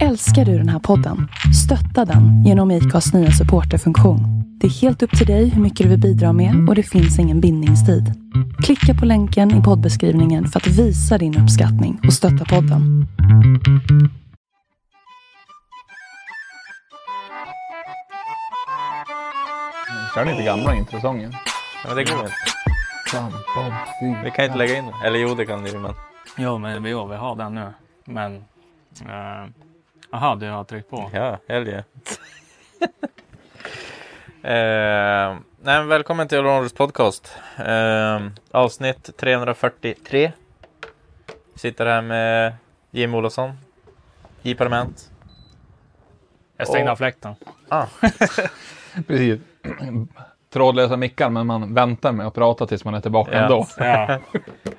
Älskar du den här podden? Stötta den genom IKAs nya supporterfunktion. Det är helt upp till dig hur mycket du vill bidra med och det finns ingen bindningstid. Klicka på länken i poddbeskrivningen för att visa din uppskattning och stötta podden. Kör ni inte gamla introsången? Men det går inte. Vi kan inte lägga in den. Eller jo, det kan ni men. Jo, men vi, jo, vi har den nu. Men... Jaha, du har tryckt på? Ja, helge. eh, nej, men välkommen till Ronalds podcast. Eh, avsnitt 343. Sitter här med Jim Olofsson. I Parlament. Jag stängde Och- av fläkten. Ah, Precis. Trådlösa mickar, men man väntar med att prata tills man är tillbaka Ja. ändå. Ja.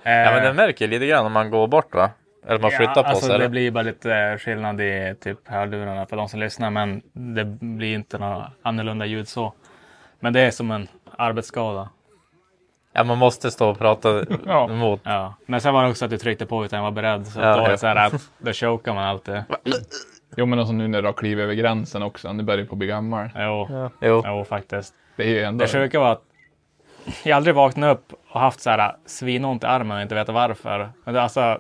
ja, men den märker lite grann om man går bort va? Eller man flyttar på alltså, sig. Det eller? blir bara lite skillnad i typ hörlurarna för de som lyssnar, men det blir inte några annorlunda ljud så. Men det är som en arbetsskada. Ja, man måste stå och prata Ja. emot. Ja. Men sen var det också att du tryckte på utan jag var beredd. Så Ja, då är ja. det så här då chokar man alltid. Jo, men alltså nu när du har klivit över gränsen också. Nu börjar du på att bli gammal. Jo, Jo. jo faktiskt. Det är ju ändå... Det sjuka var att jag aldrig vaknat upp och haft så här svinont i armen och inte vetat varför. Men det, alltså,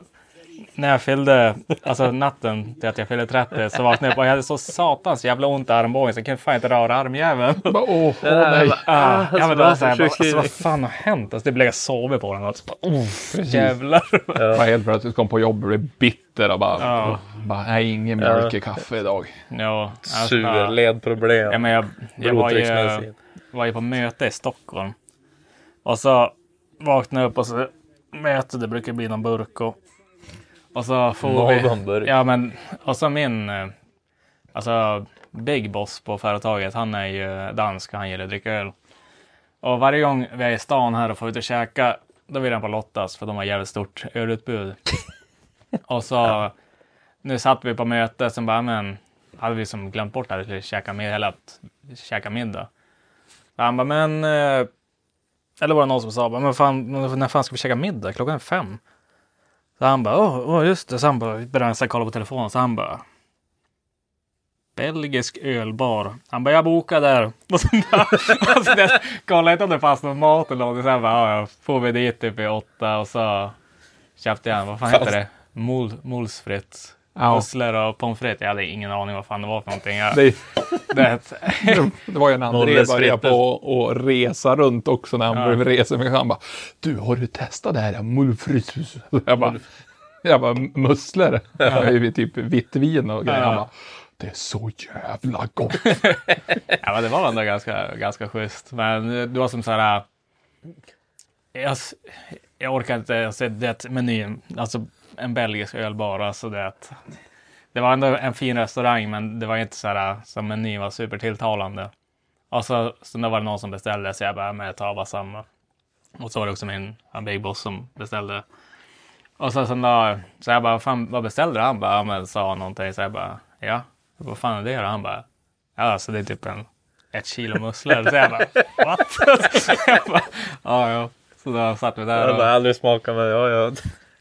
när jag fyllde, alltså natten till att jag fyllde 30 så vaknade jag upp och jag hade så satans jävla ont i armbågen så jag kunde fan inte röra armjäveln. Åh, Det nej. Ah, ja, men det var så här, bara, sjukskrivning. alltså, vad fan har hänt? Alltså, det blev jag sovit på den. Alltså, bara, oh, jävlar. Helt plötsligt kom på jobb och blev bitter och bara... Ja. bara nej, ingen mjölk i kaffe idag. Ja, alltså, Sur, ledproblem. Ja, men jag, jag var, ju, var ju på möte i Stockholm. Och så vaknade jag upp och så möte, det brukar bli någon burk. Och, och så får vi... Någon burk. Ja, men och så min... eh, Alltså, big boss på företaget, han är ju dansk och han gillar att dricka öl. Och varje gång vi är i stan här och får ut och käka, då vill han på Lottas för de har jävligt stort ölutbud. och så, nu satt vi på möte, sen bara, men hade vi som glömt bort att vi skulle käka, med, att käka middag. Han bara, men... eh, Eller var det någon som sa, men fan, när fan ska vi käka middag? Klockan är fem. Så han bara, åh, åh just det. Så han bara, började han kolla på telefonen. Så han bara, belgisk ölbar. Han bara, jag bokade där. Och så, bara, och kollade inte om det fanns någon mat eller något. Så han bara, ja, får vi dit typ i åtta och så köpte jag, vad fan heter det? Mul, mulsfritt. Ja. Musslor och pommes frites. Jag hade ingen aning vad fan det var för någonting. Jag, Det, det, det var ju när André började på att resa runt också när han Ja. blev resor. Han bara, du har du testat det här? Mulfritus? Jag bara, jag bara musslor. Ju typ vitt vin och grejer. Ja. Han bara, det är så jävla gott. Ja, men det var ändå ganska, ganska schysst. Men det var som så här. Jag, s- jag orkar inte se det menyn. Alltså en belgisk ölbar. Alltså det, det var ändå en fin restaurang, men det var inte så här som menyn var supertilltalande. Och så, så då var det någon som beställde, så jag bara, men jag tar bara samma. Och så var det också min Big Boss som beställde. Och så, sen då, så jag bara, fan, vad beställde du? Han bara, ja, men sa någonting. Så jag bara, ja, vad fan är det då? Han bara, ja, så det är typ en, ett kilo musslor. Så jag bara, what? jag bara, ja, ja. Så då satt vi där Jag har bara aldrig smakat men ja, ja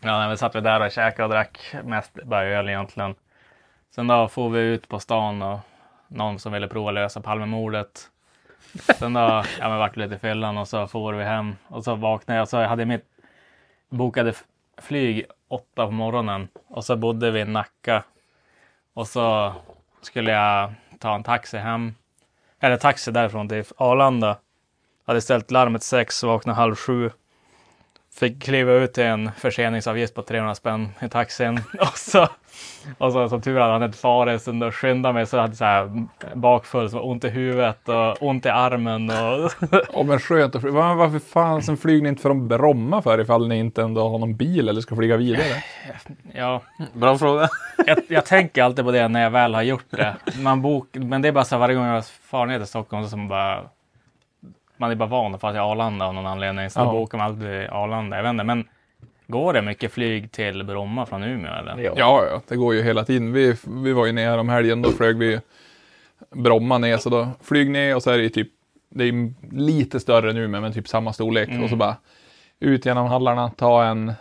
ja, nej, vi satt vi där och käkade och drack mest bara öl egentligen. Sen då får vi ut på stan och någon som ville prova lösa Palmemordet. Sen då, ja men vart lite fyllan och så får vi hem och så vaknade jag och så hade jag mitt bokade flyg åtta på morgonen och så bodde vi i Nacka. Och så skulle jag ta en taxi hem. Eller taxi därifrån till Arlanda. Hade ställt larmet sex vaknade halv sju. Fick kliva ut till en förseningsavgift på 300 spänn i taxin. Och så, och så som tur hade han ett fares då skyndade mig så hade jag så här bakfull, så var ont i huvudet och ont i armen. Och, Ja men skönt att flyga. Varför fan sen flyger ni inte från Bromma för ifall ni inte ändå har någon bil eller ska flyga vidare? ja, Bra fråga. jag, jag tänker alltid på det när jag väl har gjort det. Man bok, men det är bara så här, varje gång jag far ner till Stockholm så som bara... Man är bara van att fara till Arlanda av någon anledning. Så Ja. då bokar man alltid Arlanda. Jag vet inte, men går det mycket flyg till Bromma från Umeå eller? Ja. Ja, ja, det går ju hela tiden. Vi, vi var ju ner om helgen, då flög vi Bromma ner, så då flyg ner och så är det ju typ, det är lite större nu men typ samma storlek. Och så bara ut genom hallarna, ta en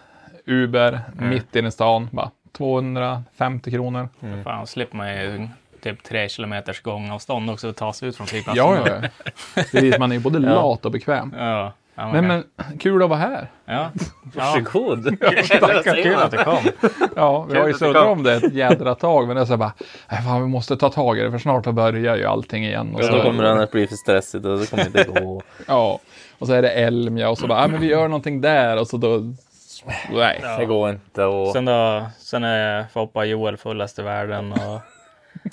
Uber mitt inne i stan, bara 250 kronor. Fan, slipper man ju typ tre kilometers gångavstånd också att ta sig ut från flygplatsen. Ja, ja, ja. Precis, man är ju både lat och bekväm. Ja. Ja, Men, men kul att vara här. Ja. ja. Varsågod! Kul att det kom. Ja, vi har ju du kom. om det ett jädra tag, men det är så bara, "Nej, fan, vi måste ta tag i det, för snart så börjar ju allting igen. Och så, så kommer den att bli för stressigt och så kommer det inte gå. Ja, och så är det Elmia och så bara, "Ah, men vi gör någonting där och så då, nej. Det går inte och... Sen då, sen är Foppa Joel fullast i världen och,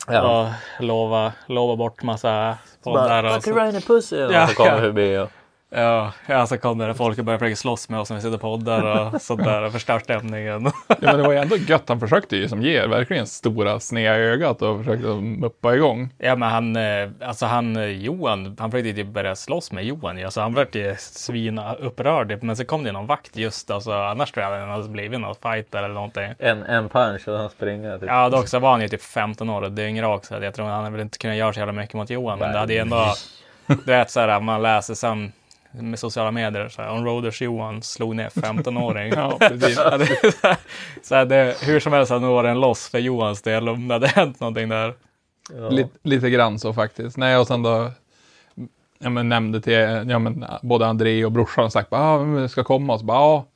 Ja. och lova, lova bort massa poddar. Och så, Ryan Pussy! Ja, så kommer ja. förbi och... ja, ja, så kommer det folk och börjar försöka slåss med oss när vi sitter och poddar och sånt där och förstör stämningen. Ja, men det var ju ändå gött, han försökte ju som ger verkligen stora sneda ögat och försökte muppa igång. Ja, men han, eh, alltså han, eh, Johan, han försökte typ börja slåss med Johan. Alltså han blev ju svina upprörd. Men så kom det någon vakt just, alltså annars tror jag det hade blivit någon fight eller någonting. En, en punch och han springer. Typ. Ja, dock så var han ju typ 15 år och dyngrak så jag tror han hade väl inte kunnat göra så jävla mycket mot Johan. Men det hade ju ändå, du vet så här, man läser sen med sociala medier så här, On Roaders Johan slog ner 15-åring. Ja, så här- så här, det, hur som helst hade en loss för Johans del om det hade hänt någonting där. Ja. Lite, lite grann så faktiskt. Nej, och sen då ja, men nämnde till ja, men, både André och brorsan och sagt ah, det ska komma och så bara ja.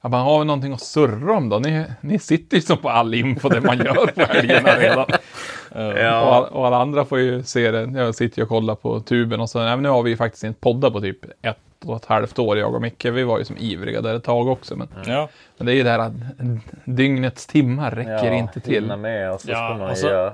Jag bara, har vi någonting att surra om då? Ni, ni sitter ju som på all info det man gör på helgerna redan. Och, Ja. all, och alla andra får ju se det. Jag sitter ju och kollar på tuben och så, nej, men nu har vi ju faktiskt inte poddat på typ ett och ett halvt år, jag och Micke. Vi var ju som ivriga där ett tag också. Men, Ja. men det är ju det här att dygnets timmar räcker Ja, inte till. med och så Ja, ska man och så- göra...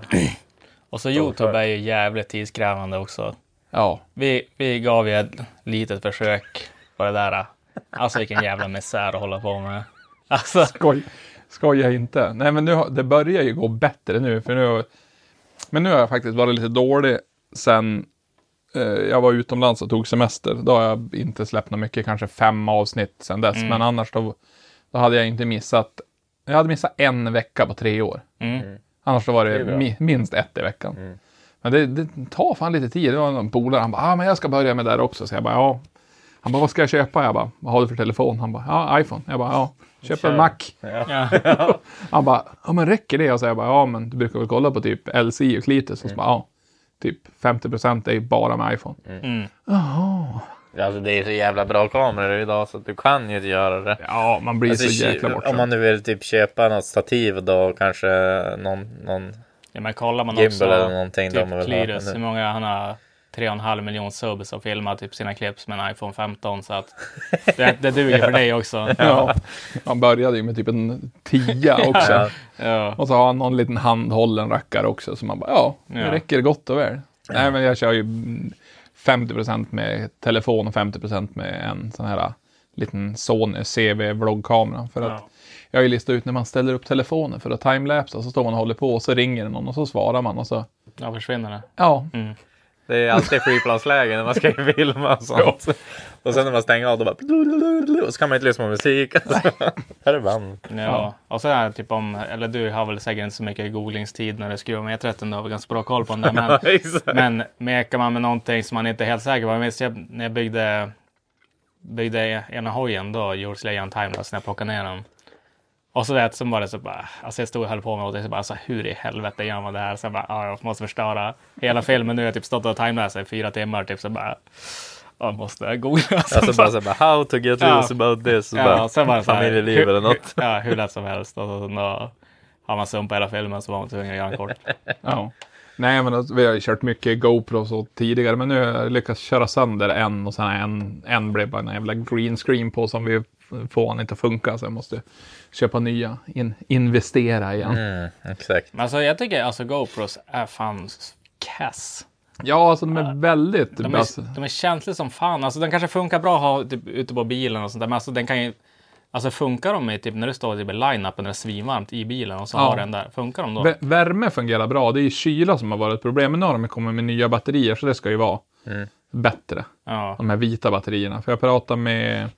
Och så Youtube är ju jävligt tidskrävande också. Ja, Vi, vi gav ju ett litet försök på det där. Alltså vilken jävla misär att hålla på med. Alltså, Skoj, skoja inte. Nej, men nu, det börjar ju gå bättre nu. För nu men nu har jag faktiskt varit lite dålig sen eh, jag var utomlands och tog semester. Då har jag inte släppt något mycket, kanske fem avsnitt sen dess. Mm. Men annars då, då hade jag inte missat. Jag hade missat en vecka på tre år. mm. Annars då var Det det mi, minst ett i veckan. Mm. Men det, det tar fan lite tid. Det var någon polare, han bara, ah, men jag ska börja med det där också. Så jag bara, ja. Han bara, vad ska jag köpa? Jag bara, vad har du för telefon? Han bara, ja, iPhone. Jag bara, ja, köp Kör. en Mac. ja. Han bara, ja men räcker det? Och så jag bara, ja men du brukar väl kolla på typ LC och Clitus? Och så bara, ja. Typ 50% är ju bara med iPhone. Mm. Jaha. Alltså det är så jävla bra kameror idag så du kan ju inte göra det. Ja, man blir Alltså, så jäkla om bortskämd. man nu vill typ köpa något stativ då kanske någon, någon ja men kollar man gimbal också eller någonting. typ. Cletus, hur många han har 3,5 miljon subs och filmar typ sina clips med en iPhone 15 så att det, det duger för dig också. Ja. Han började ju med typ en tia också. Ja. Och så har han någon liten handhållen rackare också. Så man bara, ja, det Ja. räcker gott och väl. Nej, men jag kör ju mm, 50% med telefon och 50% med en sån här äh, liten Sony CV-vloggkamera. För att Ja. jag har ju listat ut när man ställer upp telefonen för att timelapsa. Så står man och håller på och så ringer någon och så svarar man och så, ja, försvinner det. ja. Mm. Det är alltid flygplansläge när man ska filma och sånt. Och sen när man stänger av då bara... Och så kan man inte lyssna på musik. Här är band. Ja. Och så är det typ om, eller du har väl säkert inte så mycket googlingstid när du skruvar med E13, du har väl ganska bra koll på den där. Men, Exakt. men mekar man med någonting som man inte är helt säker på. Jag minns jag, när jag byggde, byggde ena hojen då, gjorde Slayan Timeless när jag plockade ner den. Och så vet, så var det så bara, alltså jag stod och höll på med och det så bara, alltså hur i helvete gör man det här? Så jag bara, ja, jag måste förstöra hela filmen. Nu jag typ stått och timeläst i fyra timmar typ, så bara, ja, jag måste googla. Så Alltså bara så här, bara, how to get Ja. loose about this. Och Ja, bara, sen det så här, familjeliv hur- eller något. Ja, hur lätt som helst. Och så, då har man sumpat hela filmen så var man tvungen att göra en kort. Ja. Nej, men alltså, vi har ju kört mycket GoPro så tidigare, men nu har jag lyckats köra sönder en och sen en, en blev bara en jävla green screen på som vi får han inte att funka, så jag måste köpa nya, in, investera igen. Mm, exakt. Men alltså jag tycker alltså GoPros är fan kass. Ja, alltså de är väldigt... De är, de är känsliga som fan. Alltså den kanske funkar bra att ha typ, ute på bilen och sånt där. Men alltså den kan ju... Alltså funkar de i typ när du står typ i line-upen när det är svinvarmt i bilen och så Ja. har den där. Funkar de då? vä- värme fungerar bra, det är ju kyla som har varit ett problem. Men nu har de kommit med nya batterier, så det ska ju vara Mm. bättre. Ja. De här vita batterierna. För jag pratade med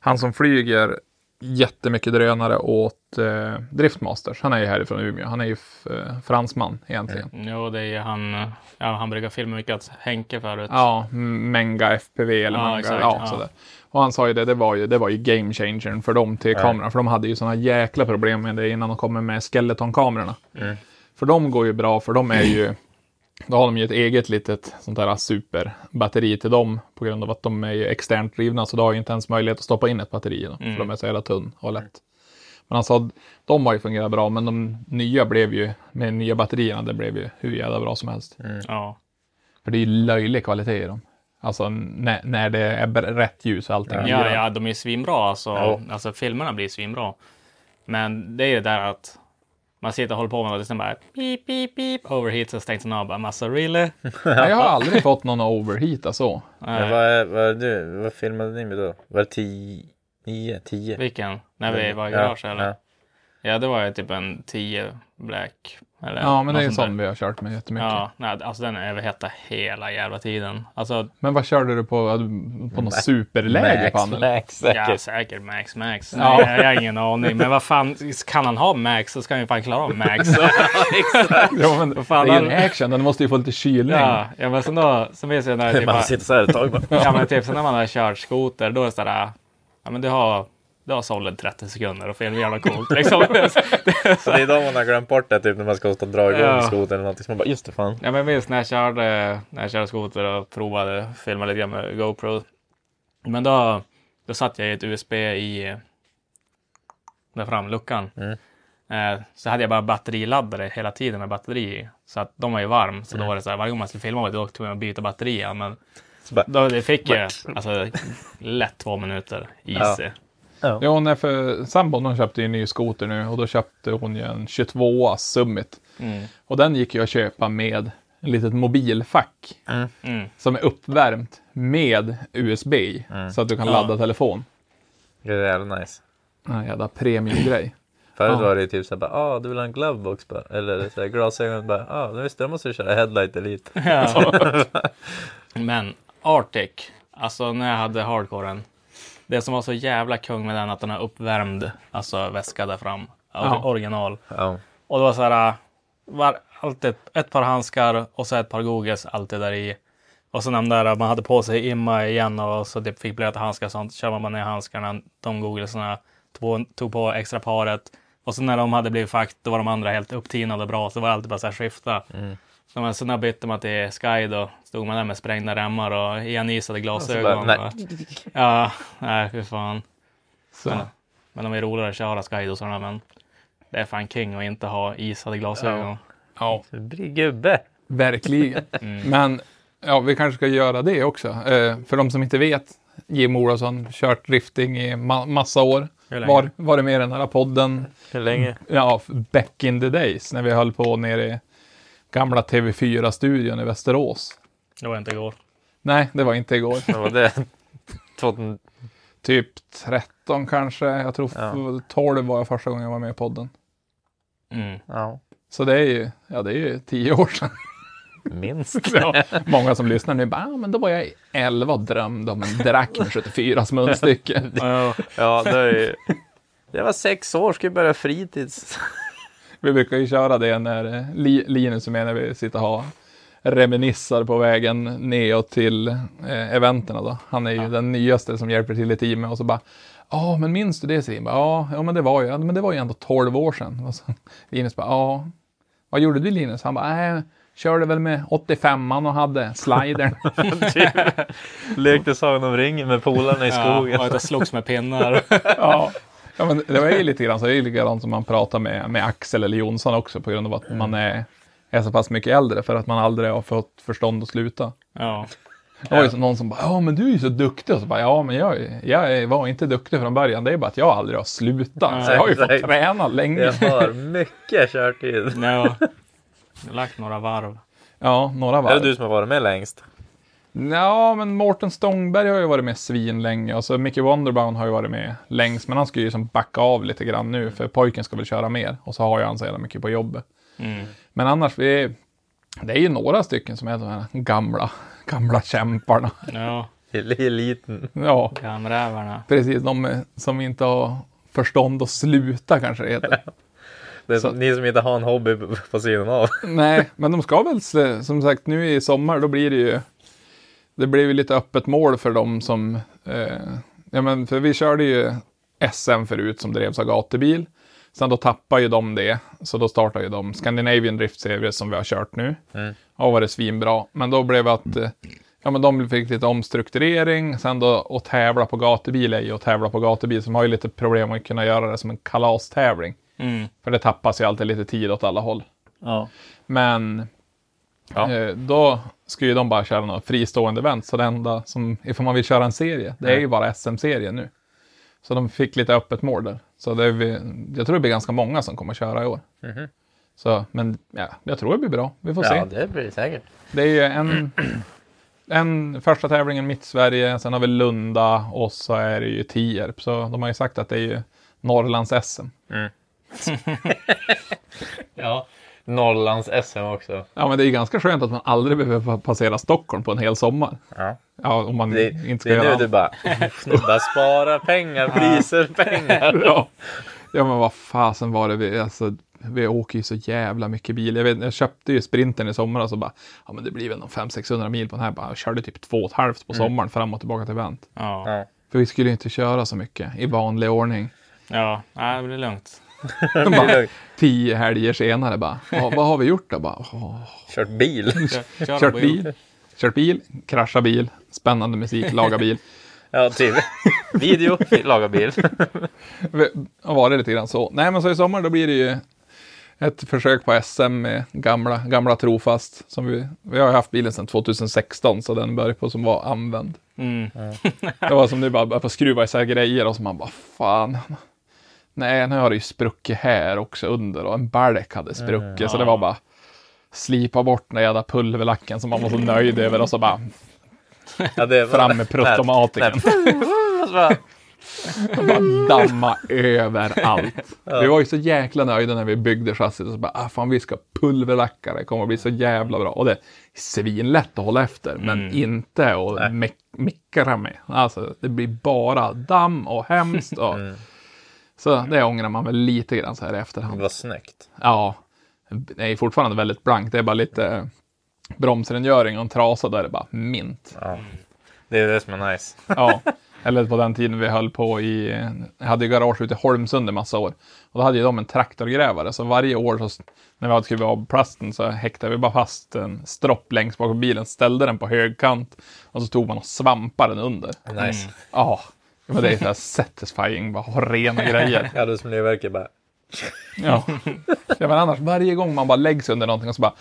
han som flyger jättemycket drönare åt eh, Driftmasters. Han är ju härifrån Umeå. Han är ju eh, fransman egentligen. Jo, det är han. Ja, han brukar filma mycket åt Henke förut. Ja, Menga FPV eller Ja, exakt, ja, ja. sådär. Och han sa ju det, det var ju, det var ju game changern för dem till kameran. För de hade ju sådana jäkla problem med det innan de kommer med skeletonkamerorna. Mm. För de går ju bra, för de är ju, då har de ju ett eget litet sånt där superbatteri till dem. På grund av att de är ju externt drivna, så du har ju inte ens möjlighet att stoppa in ett batteri i dem. Mm. För de är så jävla tunn och lätt. Men han sa, de har ju fungerat bra, men de nya blev ju, med nya batterierna, det blev ju hur jävla bra som helst. Ja. För det är ju löjlig kvalitet i dem. Alltså när, när det är rätt ljus och allting. Ja. Ja, ja, de är svinbra alltså. Ja. Alltså filmerna blir svinbra. Men det är det där att man sitter och håller på med det och sen bara pip, pip, pip, overheat och stängs den av. Bara, Massa really? Nej, jag har aldrig fått någon att overheata så. Men Nej, vad, vad, du, vad filmade ni med då? Var det 10? 9? 10? vilken? När vi var i garaget eller? Ja. Ja, det var ju typ en 10 black. Eller Ja, men det är sånt sån där. vi har kört med jättemycket. Ja, nej, alltså den överhettade hela jävla tiden. Alltså, Men vad körde du på? På något superläge på Max, han? eller? Max ja, säkert. säkert Max Max. Ja. Nej, jag har ingen aning. Men vad fan, kan han ha Max så ska han ju fan klara av Max. Ja, men Vad fan, det är ju en han- action, den måste ju få lite kylning. ja, ja, men sen då, så minns jag när typ, Man sitter så här ett tag bara. ja, men typ sen när man har kört skoter, då är det sådär, ja men du har, du har solid 30 sekunder och film jävla coolt liksom. Så det är då man har glömt bort det typ när man ska och dra igång Ja. skotern eller någonting. Så man bara, just det fan. Ja, men minns när jag körde, när jag körde skoter och provade filma lite grann med GoPro. Men då, då satt jag i ett USB i där fram, luckan. Mm. Eh, så hade jag bara batteriladdare hela tiden med batteri. Så att de var ju varm. Så då var det så här, varje gång man skulle filma var det då tog jag att byta batteri. Men då det fick jag alltså, lätt två minuter easy. Ja, nej, för sambon hon köpte ju en ny skoter nu och då köpte hon ju en 22 Summit. Mm. Och den gick ju att köpa med en litet mobilfack Mm. som är uppvärmt med USB i, så att du kan Ja. ladda telefon. det är jävla nice. En jävla premiumgrej. Förut Ja. var det ju typ såhär ah du vill ha en glovebox bara. Eller så här, glasögon bara, ah nu visst det måste du köra headlight elite. Ja. Men Arctic, alltså när jag hade hardcoren. Det som var så jävla kung med den att den har uppvärmd alltså väska där fram. Ja. Original. Ja. Och det var så här, var alltid ett par handskar och så ett par googles alltid där i. Och så de där man hade på sig imma igen och så typ fick blöta handskar och sånt. Kör man bara ner handskarna, de googlesarna, tog, tog på extra paret. Och så när de hade blivit fakt, då var de andra helt upptinade bra. Så det var alltid bara så här skifta. Så men, så när bytte man till Sky då stod man där med sprängda remmar och ianisade glasögon. bara, och, ja, nej fy fan. Så. Men, men de är roligare att köra skydosarna men det är fan king att inte ha isade glasögon. Ja, blir gubbe. verkligen. Men ja, vi kanske ska göra det också. Eh, för de som inte vet, Jim Olofsson kört drifting i ma- massa år. Hur länge? Var, var det med i den här podden? Hur länge? Ja, back in the days när vi höll på nere i gamla TV4-studion i Västerås. Det var inte igår. Nej, det var inte igår. Vad var det? 2000... typ 13 kanske. Jag tror Ja. 12 var jag första gången jag var med i podden. Mm. Ja. Så det är ju, ja det är ju 10 år sedan. Minst. Ja, många som lyssnar nu bara, ah, men då var jag 11 och drömde om en drack med 74 munstycke. Ja, Ja, det är ju... Jag var sex år, skulle börja fritids. Vi brukar ju köra det när eh, Li- Linus är med när vi sitter och har reminissar på vägen neråt till eh, eventerna då. Han är ju den nyaste som hjälper till i teamet och så bara Ja, men minns du det Sim? Ja, ja, men det var ju, ja, men det var ju ändå 12 år sedan. Och så, Linus bara, ja, vad gjorde du Linus? Han bara, nej, körde väl med 85an och hade slidern. Lekte Sagan om ringen med polarna i ja, skogen. och att det slogs med pinnar. ja. Ja, men det var ju lite grann så. Det är likadant som man pratar med, med Axel eller Jonsson också på grund av att man är, är så pass mycket äldre för att man aldrig har fått förstånd att sluta. Ja. Det var ju någon som bara, ja men du är ju så duktig. Och så bara, ja men jag, jag var inte duktig från början. Det är bara att jag aldrig har slutat. Så jag har ju fått träna länge. Jag har mycket körtid. Ja. Jag har lagt några varv. Ja, några Är det varv. du som har varit med längst? Ja, men Mårten Stångberg har ju varit med svin länge och så Mickey Wonderbaum har ju varit med längst. Men han ska ju som backa av lite grann nu för pojken ska väl köra mer. Och så har ju han så jävla mycket på jobbet. Mm. Men annars, vi, det är ju några stycken som är de här gamla, gamla kämparna. Ja, eliten. Ja, gamrävarna. precis. De som inte har förstånd att sluta kanske det heter. Det är Så- ni som inte har en hobby på- sidan av. Nej, men de ska väl, som sagt, nu i sommar, då blir det ju, det blir ju lite öppet mål för dem som, eh, ja men för vi körde ju SM förut som drevs av gatubil. Sen då tappade ju de det, så då startade ju de Scandinavian Drift Series som vi har kört nu. Mm. Och var det svinbra. Men då blev det att, eh, ja men de fick lite omstrukturering. Sen då att tävla på gatubil är ju att tävla på gatubil, som har ju lite problem att kunna göra det som en kalastävling. Mm. För det tappas ju alltid lite tid åt alla håll. Ja. Men Ja. eh, då ska ju de bara köra några fristående event. Så det enda som, ifall man vill köra en serie, det är ju bara SM-serien nu. Så de fick lite öppet mål där. Så det är vi, jag tror det blir ganska många som kommer köra i år. Mhm. Så, men ja, jag tror det blir bra. Vi får ja, se. det blir det säkert. Det är ju en, en första tävlingen mitt Sverige, sen har vi Lunda och så är det ju Tierp. Så de har ju sagt att det är ju Norrlands SM. Ja. Norrlands SM också. Ja, men det är ju ganska skönt att man aldrig behöver pa- passera Stockholm på en hel sommar. Ja. Ja, om man Det, inte ska det är göra nu du bara, nu bara spara pengar, priser, pengar. ja. ja, men vad fasen var det vi, alltså, vi åker ju så jävla mycket bil. Jag, vet, jag köpte ju sprinten i somras och bara, ja men det blir väl någon 500-600 mil på den här. Bara, jag körde typ två och ett halvt på sommaren fram och tillbaka till event. Ja. Ja. För vi skulle ju inte köra så mycket i vanlig ordning. Ja, nej, det blir lugnt. Men bara, tio helger senare bara, "Ja, vad har vi gjort då? Bara, "Åh, Kört bil. Kör, kör kört bil, kört bil, kraschat bil, spännande musik, laga bil. Ja, typ. Video, laga bil. har varit lite grann så. Nej, men så i sommar då blir det ju ett försök på SM med gamla, gamla trofast. Som vi, vi har haft bilen sedan 2016 så den börjar på som var använd. Mm. Det var som nu bara börja på skruva isär grejer och så man bara fan. Nej, nu har det ju spruckit här också under och en balk hade spruckit så det var bara slipa bort den jävla pulverlacken som man var så nöjd över och så bara Ja, det var- fram med pruttomatiken. Och så bara, damma överallt. Vi var ju så jäkla nöjda när vi byggde chassit och så bara, ah, fan vi ska pulverlacka, det kommer att bli så jävla bra. Och det är svinlätt att hålla efter, men inte att mickra med. Alltså det blir bara damm och hemskt. Och, Mm. Så det ångrar man väl lite grann så här i efterhand. det var snyggt. Ja, det är fortfarande väldigt blankt. Det är bara lite bromsrengöring och en trasa, då är det bara mint. Ja. Det är det som är nice. Ja, eller på den tiden vi höll på i, jag hade ju garage ute i Holmsund i massa år. Och då hade ju de en traktorgrävare, så varje år så, när vi hade skrivit av plasten så häktade vi bara fast en stropp längst bak på bilen, ställde den på högkant och så tog man och svampade den under. Nice. Ja, det var det så här satisfying, bara ha rena grejer. Ja, du som Miljöverket bara. Ja. ja, men annars varje gång man bara läggs under någonting och så bara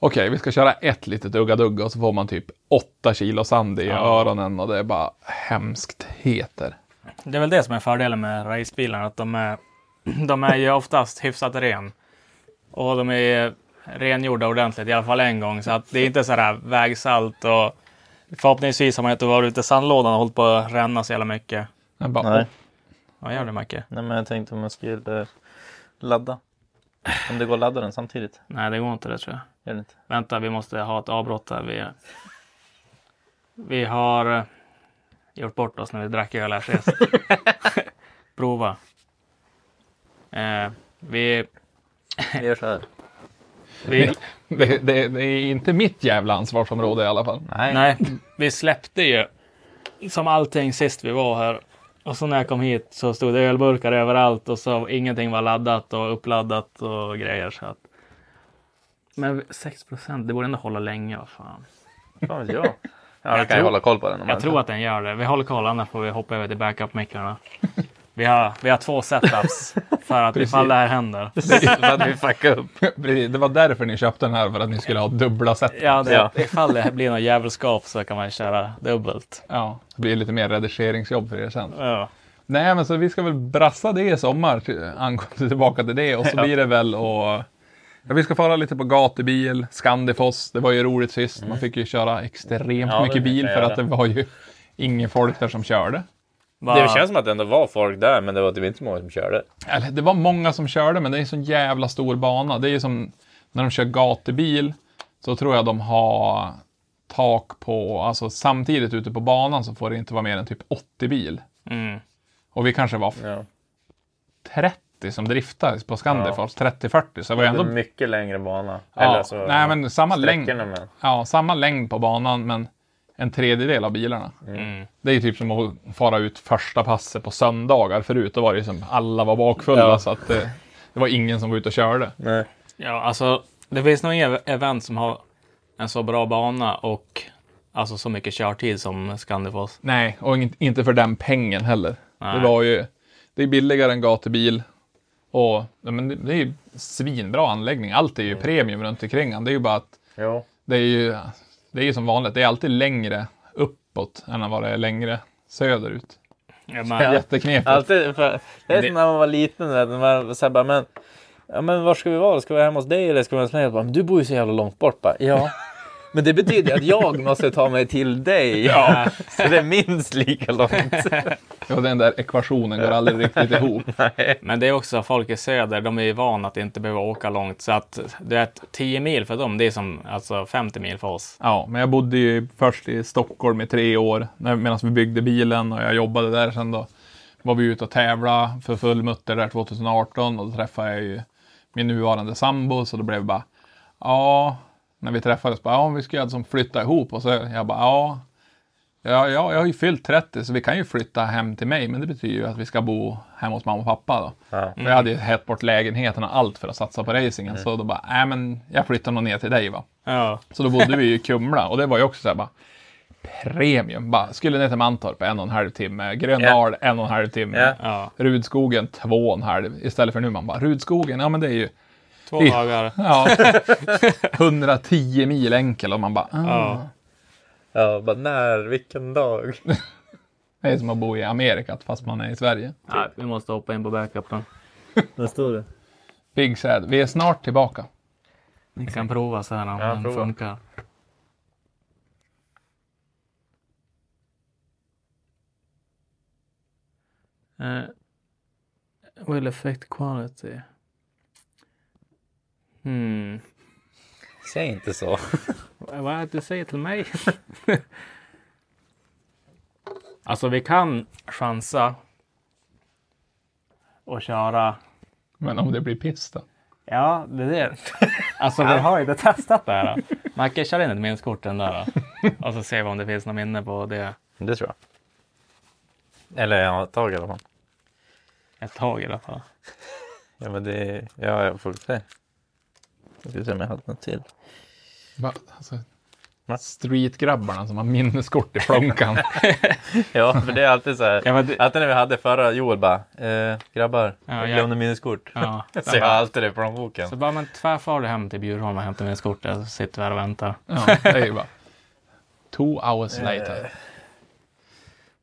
Okej, vi ska köra ett litet ugga-dugga och så får man typ åtta kilo sand i Ja. öronen och det är bara hemskheter. Det är väl det som är fördelen med racebilarna, att de är, de är ju oftast hyfsat ren. Och de är rengjorda ordentligt, i alla fall en gång. Så att det är inte så här vägsalt och förhoppningsvis har man inte varit ute i sandlådan och hållit på att ränna så jävla mycket. Jag bara, Nej. Vad gör du Macke? Nej, men jag tänkte om jag skulle ladda. Om det går att ladda den samtidigt. Nej, det går inte det tror jag. Gör det inte? Vänta, vi måste ha ett avbrott där. Vi, vi har eh, gjort bort oss när vi drack öl här sist. Prova. Eh, vi, Vi gör så här. Vi, det, det, det är inte mitt jävla ansvarsområde i alla fall. Nej. nej, vi släppte ju som allting sist vi var här. Och så när jag kom hit så stod det ölburkar överallt och så ingenting var laddat och uppladdat och grejer. Så att... Men 6 procent, det borde ändå hålla länge. Vad fan. Fan jag. Ja, Jag jag kan ju tror- hålla koll på den. om Jag tror att den gör det. Vi håller koll, annars får vi hoppa över till backup-mickarna. Vi har, vi har två setups för att ifall det här händer. Så att vi fuckar upp. Precis, Det var därför ni köpte den här, för att ni skulle ha dubbla set. Ja, det, Ja. ifall det blir något jävelskap så kan man köra dubbelt. Ja, det blir lite mer redigeringsjobb för er sen. Ja. Nej, men så vi ska väl brassa det i sommar, angående tillbaka till det. Och så Ja. blir det väl och Ja, vi ska fara lite på gatubil, Scandifoss, det var ju roligt sist. Man fick ju köra extremt Ja, mycket bil för att det var ju ingen folk där som körde. Va, Det känns som att det ändå var folk där, men det var typ inte så många som körde. Eller, det var många som körde, men det är en så jävla stor bana. Det är ju som när de kör gatubil, så tror jag de har tak på, alltså samtidigt ute på banan så får det inte vara mer än typ 80 bil. mm. Och vi kanske var Ja. 30 som driftades på Scandifors, 30-40. Så det var ändå mycket längre bana. Ja, Eller alltså, nej, men samma längd, med. ja, samma längd på banan, men en tredjedel av bilarna. Mm. Det är ju typ som att fara ut första passet på söndagar. Förut då var det ju som alla var bakfulla, Ja. så att det, det var ingen som var ute och körde. Nej. Ja, alltså det finns nog inga event som har en så bra bana och alltså så mycket körtid som Scandifos. Nej, och in- inte för den pengen heller. Nej. Det var ju, det är billigare än gatubil. Och ja, men det, det är ju svinbra anläggning. Allt är ju premium runt omkring. Det är ju bara att Jo. det är ju, det är ju som vanligt. Det är alltid längre uppåt än vad det är längre söderut. Ja. Jätteknepigt. Alltid, för, det är som när man var liten. När man så här, bara, men, ja, men var ska vi vara? Ska vi vara hemma hos dig eller ska vi vara hos mig? Bara, du bor ju så jävla långt bort. Bara, ja. Men det betyder att jag måste ta mig till dig. Ja. Så det är minst lika långt. Ja, den där ekvationen går aldrig riktigt ihop. men det är också folk i söder, de är ju vana att inte behöva åka långt. Så att du vet, 10 mil för dem, det är som alltså 50 mil för oss. Ja, men jag bodde ju först i Stockholm i tre år när- medan vi byggde bilen och jag jobbade där sen då. Var vi ute och tävla för full mutter där 2018 och då träffade jag ju min nuvarande sambo så då blev det bara ja, när vi träffades bara ja, vi ska alltså flytta ihop och så jag bara ja, ja, ja, jag har ju fyllt 30 så vi kan ju flytta hem till mig men det betyder ju att vi ska bo hemma hos mamma och pappa då. Ja. För jag hade ju hett bort lägenheten och allt för att satsa på racingen så då bara nej men jag flyttar nog ner till dig va. Ja, Så då bodde vi i Kumla och det var ju också så här bara premium. Bara, skulle ner till Mantorp en och en halv timme, Gröndal en och en halv timme, ja. Rudskogen två och en halv. Istället för nu man bara Rudskogen, ja men det är ju Två I- dagar. ja, 110 mil enkel och man bara ah. Ja. Ja, bara när, vilken dag. Det är som att bo i Amerika fast man är i Sverige. Nej, vi måste hoppa in på backupen. Vad står det? Big Sad, vi är snart tillbaka. Ni kan prova så här om Ja, den prova. funkar. Uh, will affect quality. Hmm. Säg inte så. Vad är det du säger till mig? alltså vi kan chansa och köra. Men om det blir piss då? Ja, det är det. Alltså vi har ju inte testat det här. Macke, kör in ett minneskort den där. då. Och så ser vi om det finns något minne på det. Det tror jag. Eller ja, ett tag i alla fall. Ett tag i alla fall. Ja, men det ja, jag får se. Jag ska se om jag hade något till. Va? Alltså, Va? Streetgrabbarna som har minneskort i plånkan. Ja, för det är alltid så här. Ja, men det- Alltid när vi hade förra Joel bara, eh, grabbar, Ja, jag glömde minneskort. Ja. Så jag har alltid det i plånboken. Så bara, men tvärfar du hem till Bjurholm och hämtar minneskortet så sitter vi här och väntar. Ja, det är ju bara two hours later.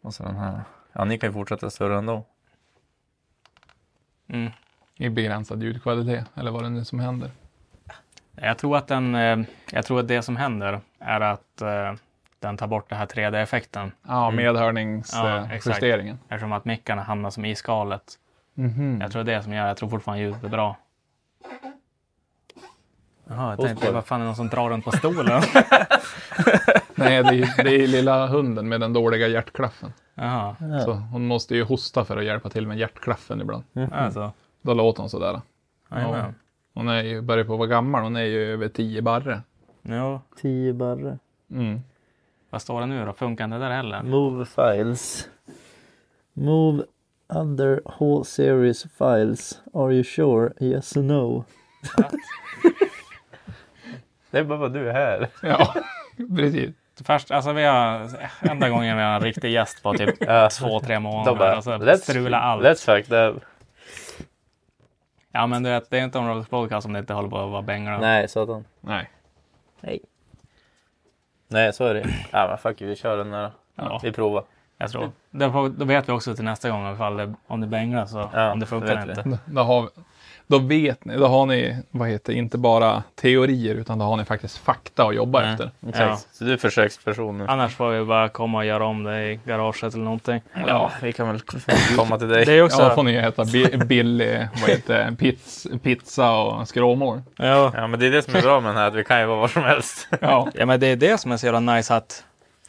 Och så den här. Ja, ni kan ju fortsätta surra ändå. Mm. I begränsad ljudkvalitet, eller vad det nu som händer. Jag tror att den, eh, jag tror att det som händer är att eh, den tar bort den här 3D-effekten. Ja, Mm. Ja, medhörningsjusteringen. exakt. justeringen Eftersom att mickarna hamnar som i skalet. Mhm. Jag tror det är det som gör, jag tror fortfarande ljudet är bra. Jaha, jag tänkte, vad fan är det någon som drar runt på stolen? Nej, det är, det är lilla hunden med den dåliga hjärtklaffen. Jaha, Så hon måste ju hosta för att hjälpa till med hjärtklaffen ibland. alltså. Då låter hon sådär. Jajamän. Hon är ju, börjar på att vara gammal, hon är ju över 10 barre. Jo, 10 barre. Mm. vad står det nu då? Funkar inte det där heller? Move files. Move other whole series files. Are you sure? Yes or no? det är bara vad du är här. Ja, precis. Först, alltså vi har, enda gången vi har en riktig gäst på typ Ja. två, tre De månader. bara, och så let's, strula allt. let's fuck that. Ja men du vet, det är inte en Rolls podcast om det inte håller på att vara bängare. Nej, satan. Nej. Nej. Nej, så är det. Ja, men fuck you, vi kör den där. Ja. Vi provar. Jag tror. Då, får, då vet vi också till nästa gång ifall det, om det bängrar så Ja, om det det funkar vet vi. inte. Då, har, då vet ni, då har ni, vad heter inte bara teorier utan då har ni faktiskt fakta att jobba Mm. efter. Exakt. Ja. Så du är försöksperson nu. Annars får vi bara komma och göra om det i garaget eller någonting. Ja, vi kan väl komma till dig. Det är också... Ja, då får ni äta bi- billig, vad heter pizza och skråmål. ja. Ja, men det är det som är bra med den här, att vi kan ju vara var som helst. Ja, ja men det är det som är så jävla nice att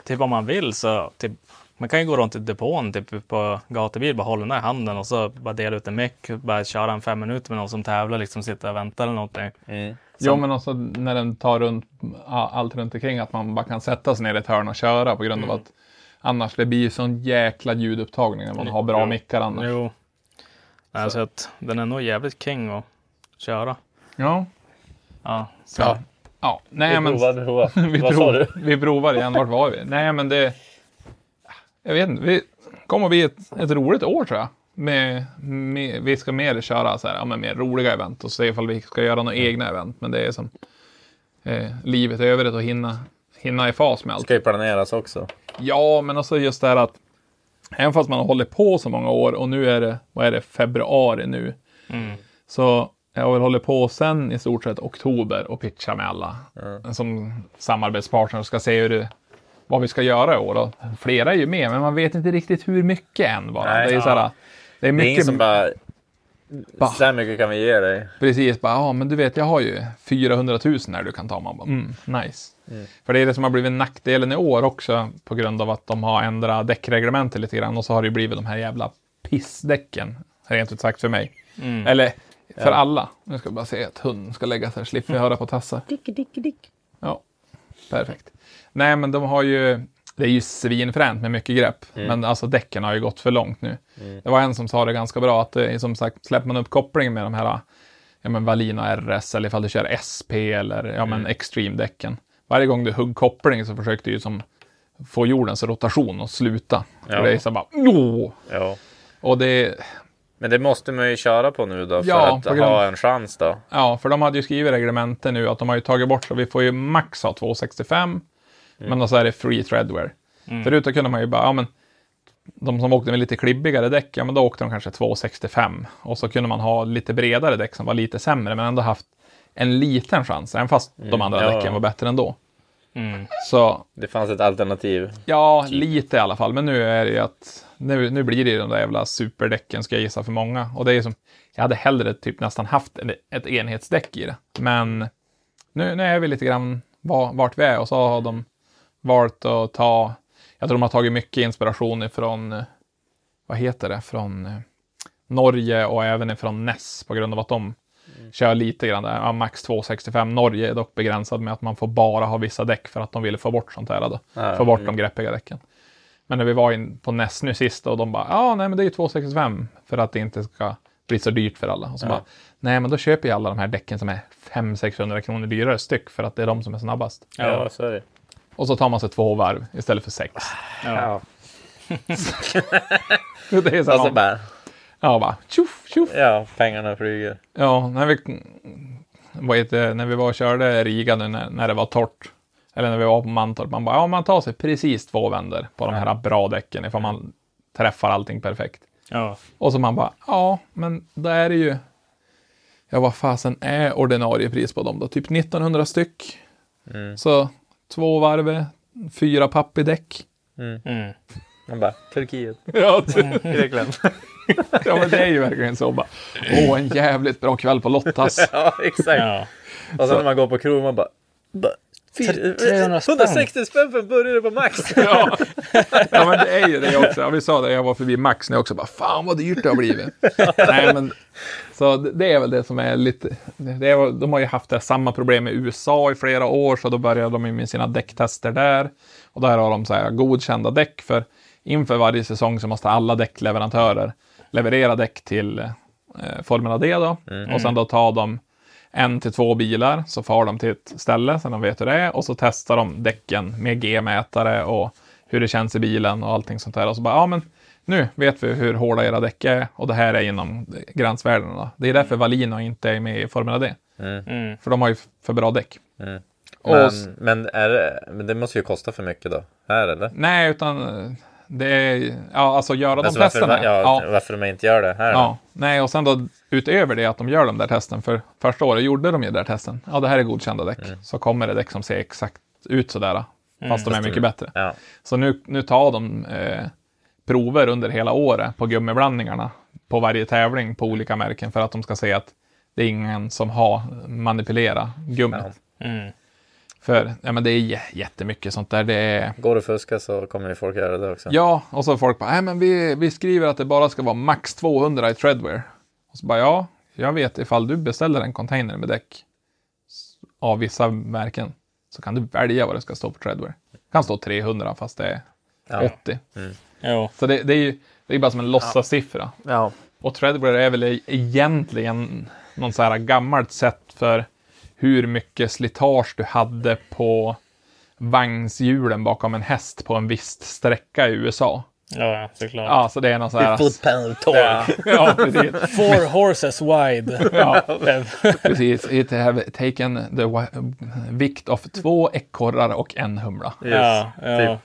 typ om man vill så typ Man kan ju gå runt i depån typ på gatubil, bara hålla den där i handen och så bara dela ut en meck, bara köra en fem minuter med någon som tävlar, liksom sitta och vänta eller någonting. Mm. Jo, men också när den tar runt allt runt omkring att man bara kan sätta sig ner i ett hörn och köra på grund av att annars det blir ju sån jäkla ljudupptagning när man har bra Jo. mickar annars. Jo. Nej, så att den är nog jävligt king att köra. Ja. Ja, så. Ja. ja. Nej, men prova. vi, Vad sa prov, du? vi provar igen. Vart var vi? Nej, men det... Jag vet inte. Vi kommer bli ett, ett roligt år tror jag. Med, med, vi ska mer köra så här, ja, men mer roliga event och se ifall vi ska göra några egna event. Men det är som eh, livet i övrigt och hinna, hinna i fas med allt. Ska ju planeras också. Ja, men också just det här att även fast man har hållit på så många år och nu är det, vad är det, februari nu. Mm. Så jag har väl hållit på sen i stort sett oktober och pitcha med alla som samarbetspartner och ska se hur det, vad vi ska göra i år. Och flera är ju med, men man vet inte riktigt hur mycket än bara. Nej, det är ja. så här, det är Det är ingen mycket, som bara... Ba. Så här mycket kan vi ge dig. precis, bara, ja men du vet jag har ju 400 000 här du kan ta. Man bara, mm, nice. För det är det som har blivit nackdelen i år också på grund av att de har ändrat däckreglementet lite grann och så har det ju blivit de här jävla pissdäcken, rent ut sagt för mig. Mm. Eller för alla. Nu ska jag bara se att hunden ska lägga sig slipper jag höra på tassar. Dick, dick, dick. Ja, perfekt. Nej, men de har ju, det är ju svinfränt med mycket grepp, men alltså däcken har ju gått för långt nu. Det var en som sa det ganska bra, att det är som sagt, släpper man upp kopplingen med de här, ja men Valina RS, eller ifall du kör SP eller ja men Extreme-däcken. Varje gång du hugg koppling så försökte du ju som få jordens rotation att sluta. Ja. Det är så bara, Åh! Ja. Och det, Men det måste man ju köra på nu då för Ja, att ha en chans då. Ja, för de hade ju skrivit reglementet nu att de har ju tagit bort så vi får ju max ha 265. Men då så är det free threadwear. Förut då kunde man ju bara, ja men de som åkte med lite klibbigare däck, ja men då åkte de kanske 265. Och så kunde man ha lite bredare däck som var lite sämre men ändå haft en liten chans, även fast de andra ja. däcken var bättre ändå. Mm. Så Det fanns ett alternativ. ja, lite i alla fall. Men nu är det ju att nu, nu blir det ju de där jävla superdäcken ska jag gissa för många. Och det är ju som, jag hade hellre typ nästan haft ett, enhetsdäck i det. Men nu, nu är vi lite grann var, vart vi är och så har de valt att ta, jag tror de har tagit mycket inspiration ifrån, vad heter det, från eh, Norge och även ifrån NES på grund av att de kör lite grann där. Ja, max 265. Norge är dock begränsad med att man får bara ha vissa däck för att de ville få bort sånt här. Då. Ja, få bort mm. de greppiga däcken. Men när vi var in på NES nu sist och de bara, ja nej men det är ju 265 för att det inte ska bli så dyrt för alla. Och så Ja. bara, nej men då köper jag alla de här däcken som är 500-600 kronor dyrare styck för att det är de som är snabbast. Ja, Ja. så är det. Och så tar man sig två varv istället för sex. Ja. Det är så Och så här, bara, ja, bara tjoff, tjoff. ja, pengarna flyger. Ja, när vi, vad heter, när vi var och körde Riga nu när, när det var torrt. Eller när vi var på Mantorp. Man bara, ja man tar sig precis två vändor på de här bra däcken ifall man träffar allting perfekt. Ja. Och så man bara, ja men då är det ju, ja vad fasen är ordinarie pris på dem då? Typ 1900 styck. Mm. Så två varv, fyra papp i däck. Mm. Man bara, Turkiet. Ja, Grekland. ja men det är ju verkligen så bara, åh en jävligt bra kväll på Lottas. ja, exakt. Ja. Och sen när man går på krog, man bara, 300 spänn. 160 spänn för en burgare på Max. Ja. ja, men det är ju det också. Ja, vi sa det, jag var förbi Max nu också. Bara, Fan vad dyrt det har blivit. Nej, men, så det- är väl det som är lite... Det är, de har ju haft det samma problem med USA i flera år, så då började de med sina däcktester där. Och där har de så här godkända däck, för inför varje säsong så måste alla däckleverantörer leverera däck till eh, Formula D då. Och sen då tar de en till två bilar, så far de till ett ställe så de vet hur det är och så testar de däcken med G-mätare och hur det känns i bilen och allting sånt där. Och så bara, ja men nu vet vi hur hårda era däck är och det här är inom gränsvärdena. Det är därför Valino inte är med i Formula D, Mm. för de har ju för bra däck. Mm. Men, men, är det, men det måste ju kosta för mycket då. Här eller? nej, utan eh, det är, ja alltså göra Alltså de varför, testerna. ja, ja, varför de inte gör det här då? Ja, nej och sen då utöver det att de gör de där testen, för första året gjorde de ju där testen. Ja, det här är godkända däck. Så kommer det däck som ser exakt ut sådär, fast de är mycket bättre. Ja. Så nu, nu tar de eh, prover under hela året på gummiblandningarna på varje tävling på olika märken för att de ska se att det är ingen som har manipulerat gummit. Ja. Mm. För ja, men det är jä- jättemycket sånt där. Det är, Går det att fuska så kommer ju folk göra det också. ja, och så folk bara, nej men vi, vi skriver att det bara ska vara max 200 i treadwear. Och så bara, ja, jag vet ifall du beställer en container med däck av vissa märken så kan du välja vad det ska stå på treadwear. Det kan stå 300 fast det är Ja. 80. Jo. Så det, det är ju det är bara som en låtsassiffra. Ja. Och treadwear är väl e- egentligen någon så här gammalt sätt för hur mycket slitage du hade på vagnshjulen bakom en häst på en viss sträcka i USA. Ja, såklart. Ja, så det är någon så här... Footpound torque. Ja, precis. Four horses wide. Ja, precis. It have taken the vikt of två ekorrar och en humla. ja, ja, typ.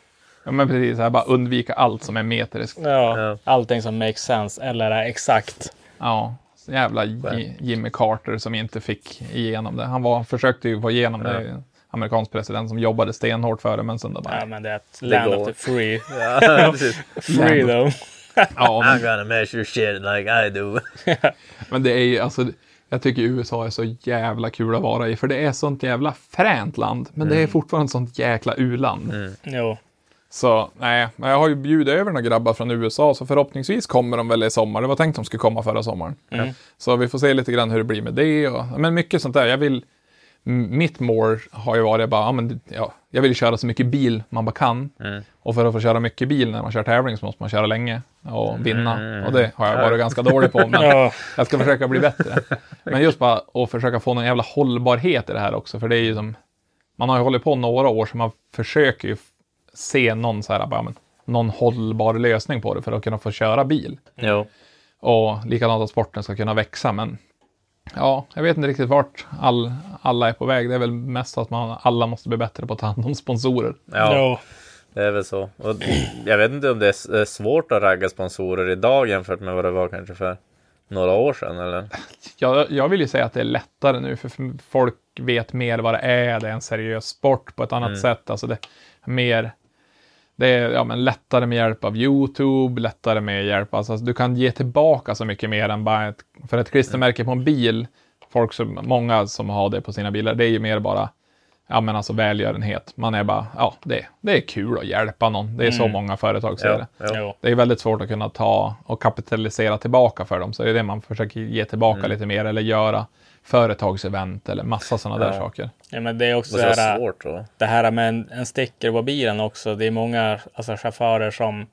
Ja, men precis. Så här, bara undvika allt som är metriskt. ja. Ja. Allting som makes sense eller är exakt. Ja, så jävla J- Jimmy Carter som inte fick igenom det. Han var, försökte ju få igenom det. Amerikansk president som jobbade stenhårt för det, men sen då bara... Ja, men det är ett land of the free. Ja. Freedom. Ja, men, I'm gonna measure shit like I do. men det är ju alltså... Jag tycker USA är så jävla kul att vara i, för det är sånt jävla fränt land, men det är fortfarande ett sånt jäkla u-land. Jo. Så nej, men jag har ju bjudit över några grabbar från USA, så förhoppningsvis kommer de väl i sommar. Det var tänkt att de skulle komma förra sommaren. Så vi får se lite grann hur det blir med det. Och, men mycket sånt där. Jag vill, mitt mål har ju varit bara, ja, men, ja, jag vill köra så mycket bil man bara kan. Och för att få köra mycket bil när man kör tävling så måste man köra länge och vinna. Och det har jag varit ganska dålig på. Men Ja. jag ska försöka bli bättre. Men just bara att försöka få någon jävla hållbarhet i det här också. För det är ju som, man har ju hållit på några år så man försöker ju se någon så här, bara, men, någon hållbar lösning på det för att kunna få köra bil. Jo. Och likadant att sporten ska kunna växa. Men ja, jag vet inte riktigt vart all, alla är på väg. Det är väl mest att man, alla måste bli bättre på att ta hand om sponsorer. Ja, Jo. det är väl så. Och jag vet inte om det är svårt att ragga sponsorer idag jämfört med vad det var kanske för några år sedan eller? Jag, jag vill ju säga att det är lättare nu, för folk vet mer vad det är. Det är en seriös sport på ett annat sätt. Alltså det är mer... Det är ja, men lättare med hjälp av YouTube, lättare med hjälp... Alltså, du kan ge tillbaka så mycket mer än bara ett... För ett klistermärke på en bil, folk som, många som har det på sina bilar, det är ju mer bara ja, men alltså välgörenhet. Man är bara, ja, det, det är kul att hjälpa någon. Det är så många företag ser det. Ja, ja. Jo. Det är väldigt svårt att kunna ta och kapitalisera tillbaka för dem. Så det är det man försöker ge tillbaka lite mer eller göra företagsevent eller massa sådana där Ja. saker. Ja, men det är också Det det är så här, svårt då. det här med en, en sticker på bilen också. Det är många alltså, chaufförer som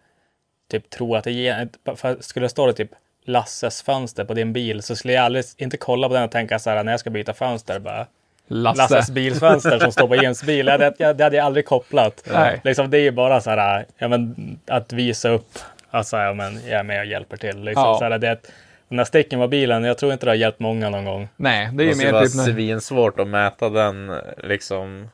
typ tror att det ger, skulle det stå det typ Lasses fönster på din bil så skulle jag aldrig, inte kolla på den och tänka så här när jag ska byta fönster bara. Lasse. Lasses bilfönster som står på Jens bil. Det hade, jag, det hade jag aldrig kopplat. Nej. Liksom, det är ju bara så här, ja, men, att visa upp, alltså, ja, men, jag är med och hjälper till. Liksom. Ja. Så här, det, är ett- den här sticken på bilen, jag tror inte det har hjälpt många någon gång. Nej, det är Det ju ju mer typ... När, svinsvårt att mäta den liksom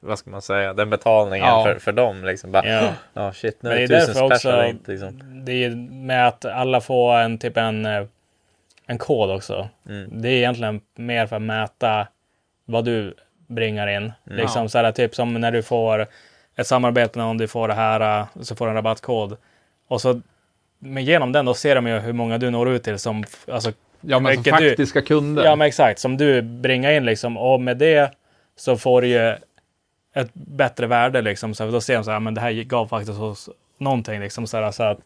vad ska man säga, den betalningen Ja. för, för dem. Liksom. Bara, Ja. ja. shit, nu är det det är tusen också, inte. Liksom. det är med att alla får en typ en, eh, en kod också. Mm. Det är egentligen mer för att mäta vad du bringar in. Mm. Liksom så här, typ som när du får ett samarbete någon, du får det här, eh, så får du en rabattkod. Och så men genom den då ser de ju hur många du når ut till som, alltså, ja, men som vilket du- faktiska kunder. ja men exakt, som du bringar in liksom. Och med det så får du ju ett bättre värde liksom. Så då ser de så här, men det här gav faktiskt oss någonting liksom. Så, här, så att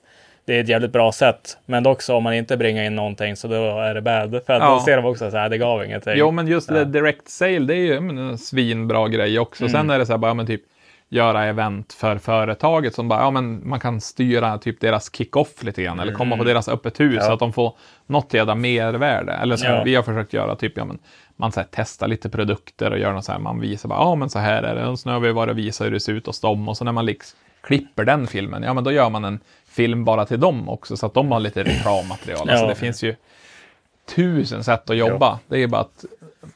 det är ett jävligt bra sätt. Men också om man inte bringar in någonting så då är det bad. För att Ja. då ser de också så här, det gav ingenting. Jo, men just det direct sale, det är ju en svinbra grej också. Sen är det så här, bara, ja, men typ göra event för företaget som bara, ja men man kan styra typ deras kick-off lite grann eller komma på deras öppet hus så att de får något jävla mervärde. Eller som Ja. vi har försökt göra, typ, ja men man så här, testar lite produkter och gör något så här, man visar bara, ja men så här är det. Och så nu har vi varit och visat hur det ser ut hos dem och så när man liksom klipper den filmen, ja men då gör man en film bara till dem också så att de har lite reklammaterial. Alltså Ja. det finns ju tusen sätt att jobba. Det är bara att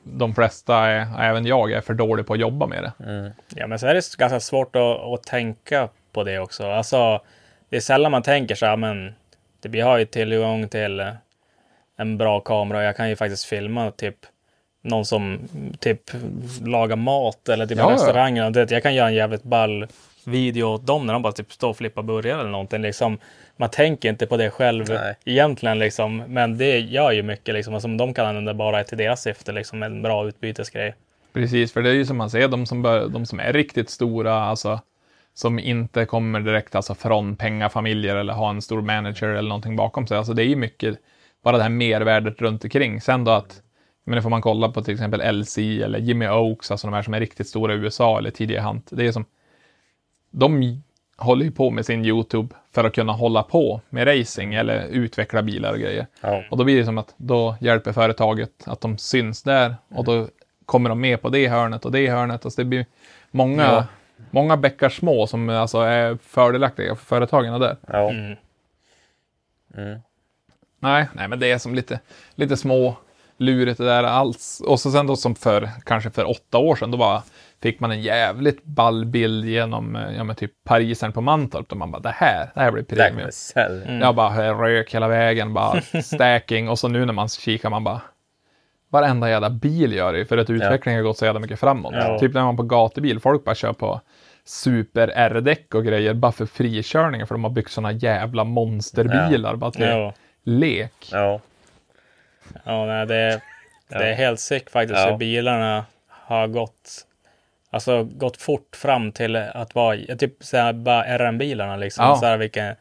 de flesta, är, även jag, är för dålig på att jobba med det. Ja, men så är det ganska svårt att, att tänka på det också. Alltså, det är sällan man tänker så här, men det, vi har ju tillgång till eh, en bra kamera och jag kan ju faktiskt filma typ någon som typ lagar mat eller typ Ja, en ja. Jag kan göra en jävligt ball video åt dem när de bara typ står och flippar burgare eller någonting. Liksom, man tänker inte på det själv Nej. egentligen, liksom, men det gör ju mycket. Liksom, alltså, de kan använda bara till deras syfte, liksom, en bra utbytesgrej. Precis, för det är ju som man ser, de som, bör, de som är riktigt stora, alltså som inte kommer direkt alltså, från pengafamiljer eller har en stor manager eller någonting bakom sig. Alltså det är ju mycket bara det här mervärdet runt omkring. Sen då att, men det får man kolla på till exempel LC eller Jimmy Oaks, alltså de här som är riktigt stora i USA eller tidigare Hunt. Det är som, de håller ju på med sin YouTube för att kunna hålla på med racing eller utveckla bilar och grejer. Ja. Och då blir det som att då hjälper företaget att de syns där och då kommer de med på det hörnet och det hörnet. Alltså det blir många, Ja. många bäckar små som alltså är fördelaktiga för företagen där. Ja. Mm. Mm. Nej, nej, men det är som lite, lite små lurigt det där alls. Och så sen då som för kanske för åtta år sedan, då bara fick man en jävligt ball bild genom eh, ja, men typ Parisen på Mantorp. Då man bara, det här, det här blir premium. Mm. Jag bara rök hela vägen, bara stacking. Och så nu när man kikar, man bara, varenda jävla bil gör det för att utvecklingen har gått så jävla mycket framåt. Ja. Typ när man på gatubil, folk bara kör på super R-däck och grejer bara för frikörningar, för de har byggt såna jävla monsterbilar bara till Ja. lek. Ja. Ja, nej, det, det är Ja. helt sick faktiskt Ja. hur bilarna har gått Alltså gått fort fram till att vara typ så här, bara RM-bilarna liksom. Ja. Så här, vilken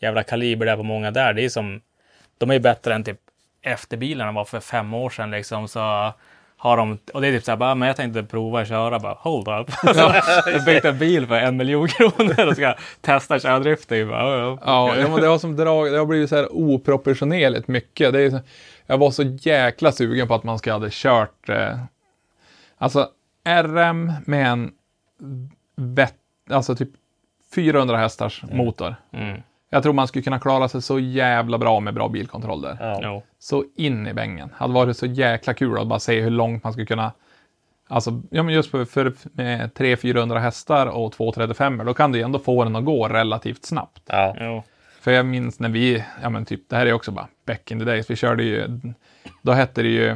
jävla kaliber det är på många där. Det är som, de är ju bättre än typ efterbilarna var för fem år sedan liksom. Så har de, och det är typ så här, bara, men jag tänkte prova att köra, bara hold up. Jag byggde en bil för en miljon kronor och ska testa kördrifting. Bara, ja, ja. Ja, ja, men det har som drag, det har blivit så här oproportionerligt mycket. Det är, jag var så jäkla sugen på att man ska hade kört, eh, alltså RM med en vett, alltså typ 400 hästars motor. Mm. Jag tror man skulle kunna klara sig så jävla bra med bra bilkontroll där. Ja. Så in i bängen. Hade varit så jäkla kul att bara se hur långt man skulle kunna Alltså, ja men just för, för med 300-400 hästar och 235 då kan du ändå få den att gå relativt snabbt. Ja. Jo. För jag minns när vi, ja men typ, det här är också bara back in the days, vi körde ju, då hette det ju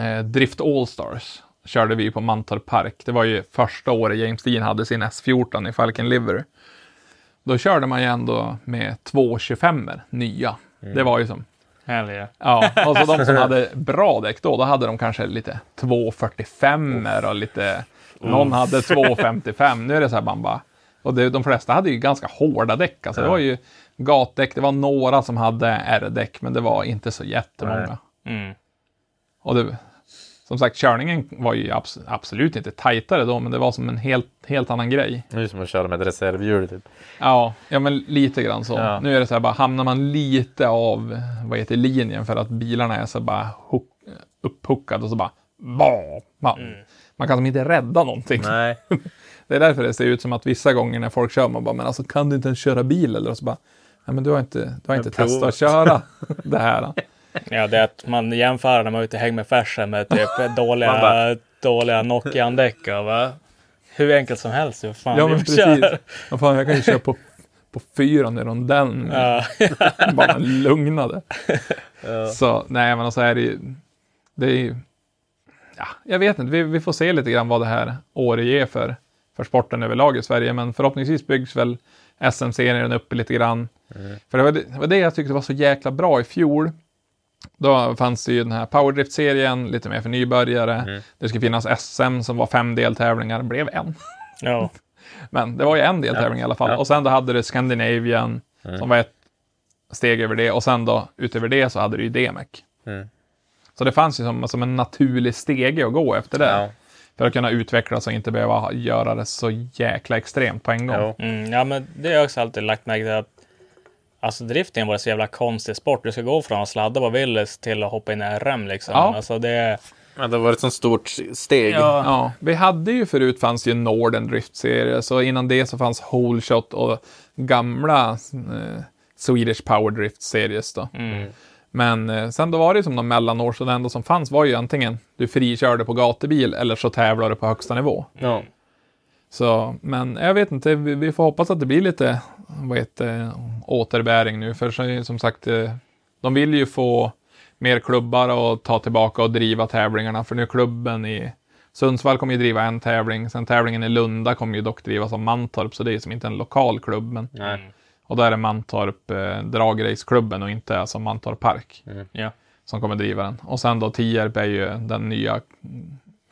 eh, Drift Allstars. Körde vi på Mantorp Park. Det var ju första året James Dean hade sin S14 i Falcon Livery. Då körde man ju ändå med 225 nya. Det var ju som, Hell yeah. ja, och så de som hade bra däck då, då hade de kanske lite 245 och lite, någon hade 255. Nu är det så här man bara, och det, de flesta hade ju ganska hårda däck. Alltså det var ju gatdäck, det var några som hade R-däck, men det var inte så jättemånga. Mm. Och det, som sagt, körningen var ju abs absolut inte tajtare då, men det var som en helt, helt annan grej. Nu är det som att köra med ett reservhjul typ. Ja, ja men lite grann så. Ja. Nu är det så här bara, hamnar man lite av, vad heter linjen för att bilarna är så bara hook, upphookade och så bara, bah, man, man kan som inte rädda någonting. Nej. Det är därför det ser ut som att vissa gånger när folk kör, man bara, men alltså kan du inte ens köra bil eller? Och så bara, nej men du har inte, du har inte testat att köra det här. Ja, det är att man jämför när man är ute i häng med färsen med typ dåliga, bara- dåliga Nokian-däck. och va? Hur enkelt som helst. Fan Ja men kör. precis. Vad fan, jag kan ju köra på, på fyran i rondellen. Ja. bara lugnade. Så nej, men så är det ju, det är ju, ja, jag vet inte, vi, vi får se lite grann vad det här året ger för, för sporten överlag i Sverige, men förhoppningsvis byggs väl SM-serien upp lite grann. För det var det, det var det jag tyckte var så jäkla bra i fjol. Då fanns det ju den här Powerdrift-serien, lite mer för nybörjare. Det skulle finnas SM som var fem deltävlingar, det blev en. Ja. Men det var ju en deltävling i alla fall. Ja. Och sen då hade du Scandinavian som var ett steg över det. Och sen då utöver det så hade du ju DMEC. Mm. Så det fanns ju som, som en naturlig stege att gå efter det. Ja. För att kunna utvecklas och inte behöva göra det så jäkla extremt på en gång. Mm, ja, men det har jag också alltid lagt märke till att Alltså drifting var så jävla konstig sport. Du ska gå från att sladda på Willys till att hoppa in i RM liksom. Ja. Alltså det... Men det var ett sånt stort steg. Ja. Ja, vi hade ju förut fanns ju Norden Drift-serie, så innan det så fanns Whole Shot och gamla eh, Swedish Power Drift-series då. Mm. Men eh, sen då var det ju som de mellanår, så det enda som fanns var ju antingen du frikörde på gatubil eller så tävlade du på högsta nivå. Ja. Så, men jag vet inte, vi, vi får hoppas att det blir lite, vad heter återbäring nu, för som sagt, eh, de vill ju få mer klubbar att ta tillbaka och driva tävlingarna, för nu klubben i Sundsvall kommer ju driva en tävling, sen tävlingen i Lunda kommer ju dock drivas av Mantorp, så det är ju som inte en lokal klubb, men, Nej. och då är det Mantorp eh, dragraceklubben och inte alltså Mantorp Park Ja. som kommer driva den. Och sen då Tierp är ju den nya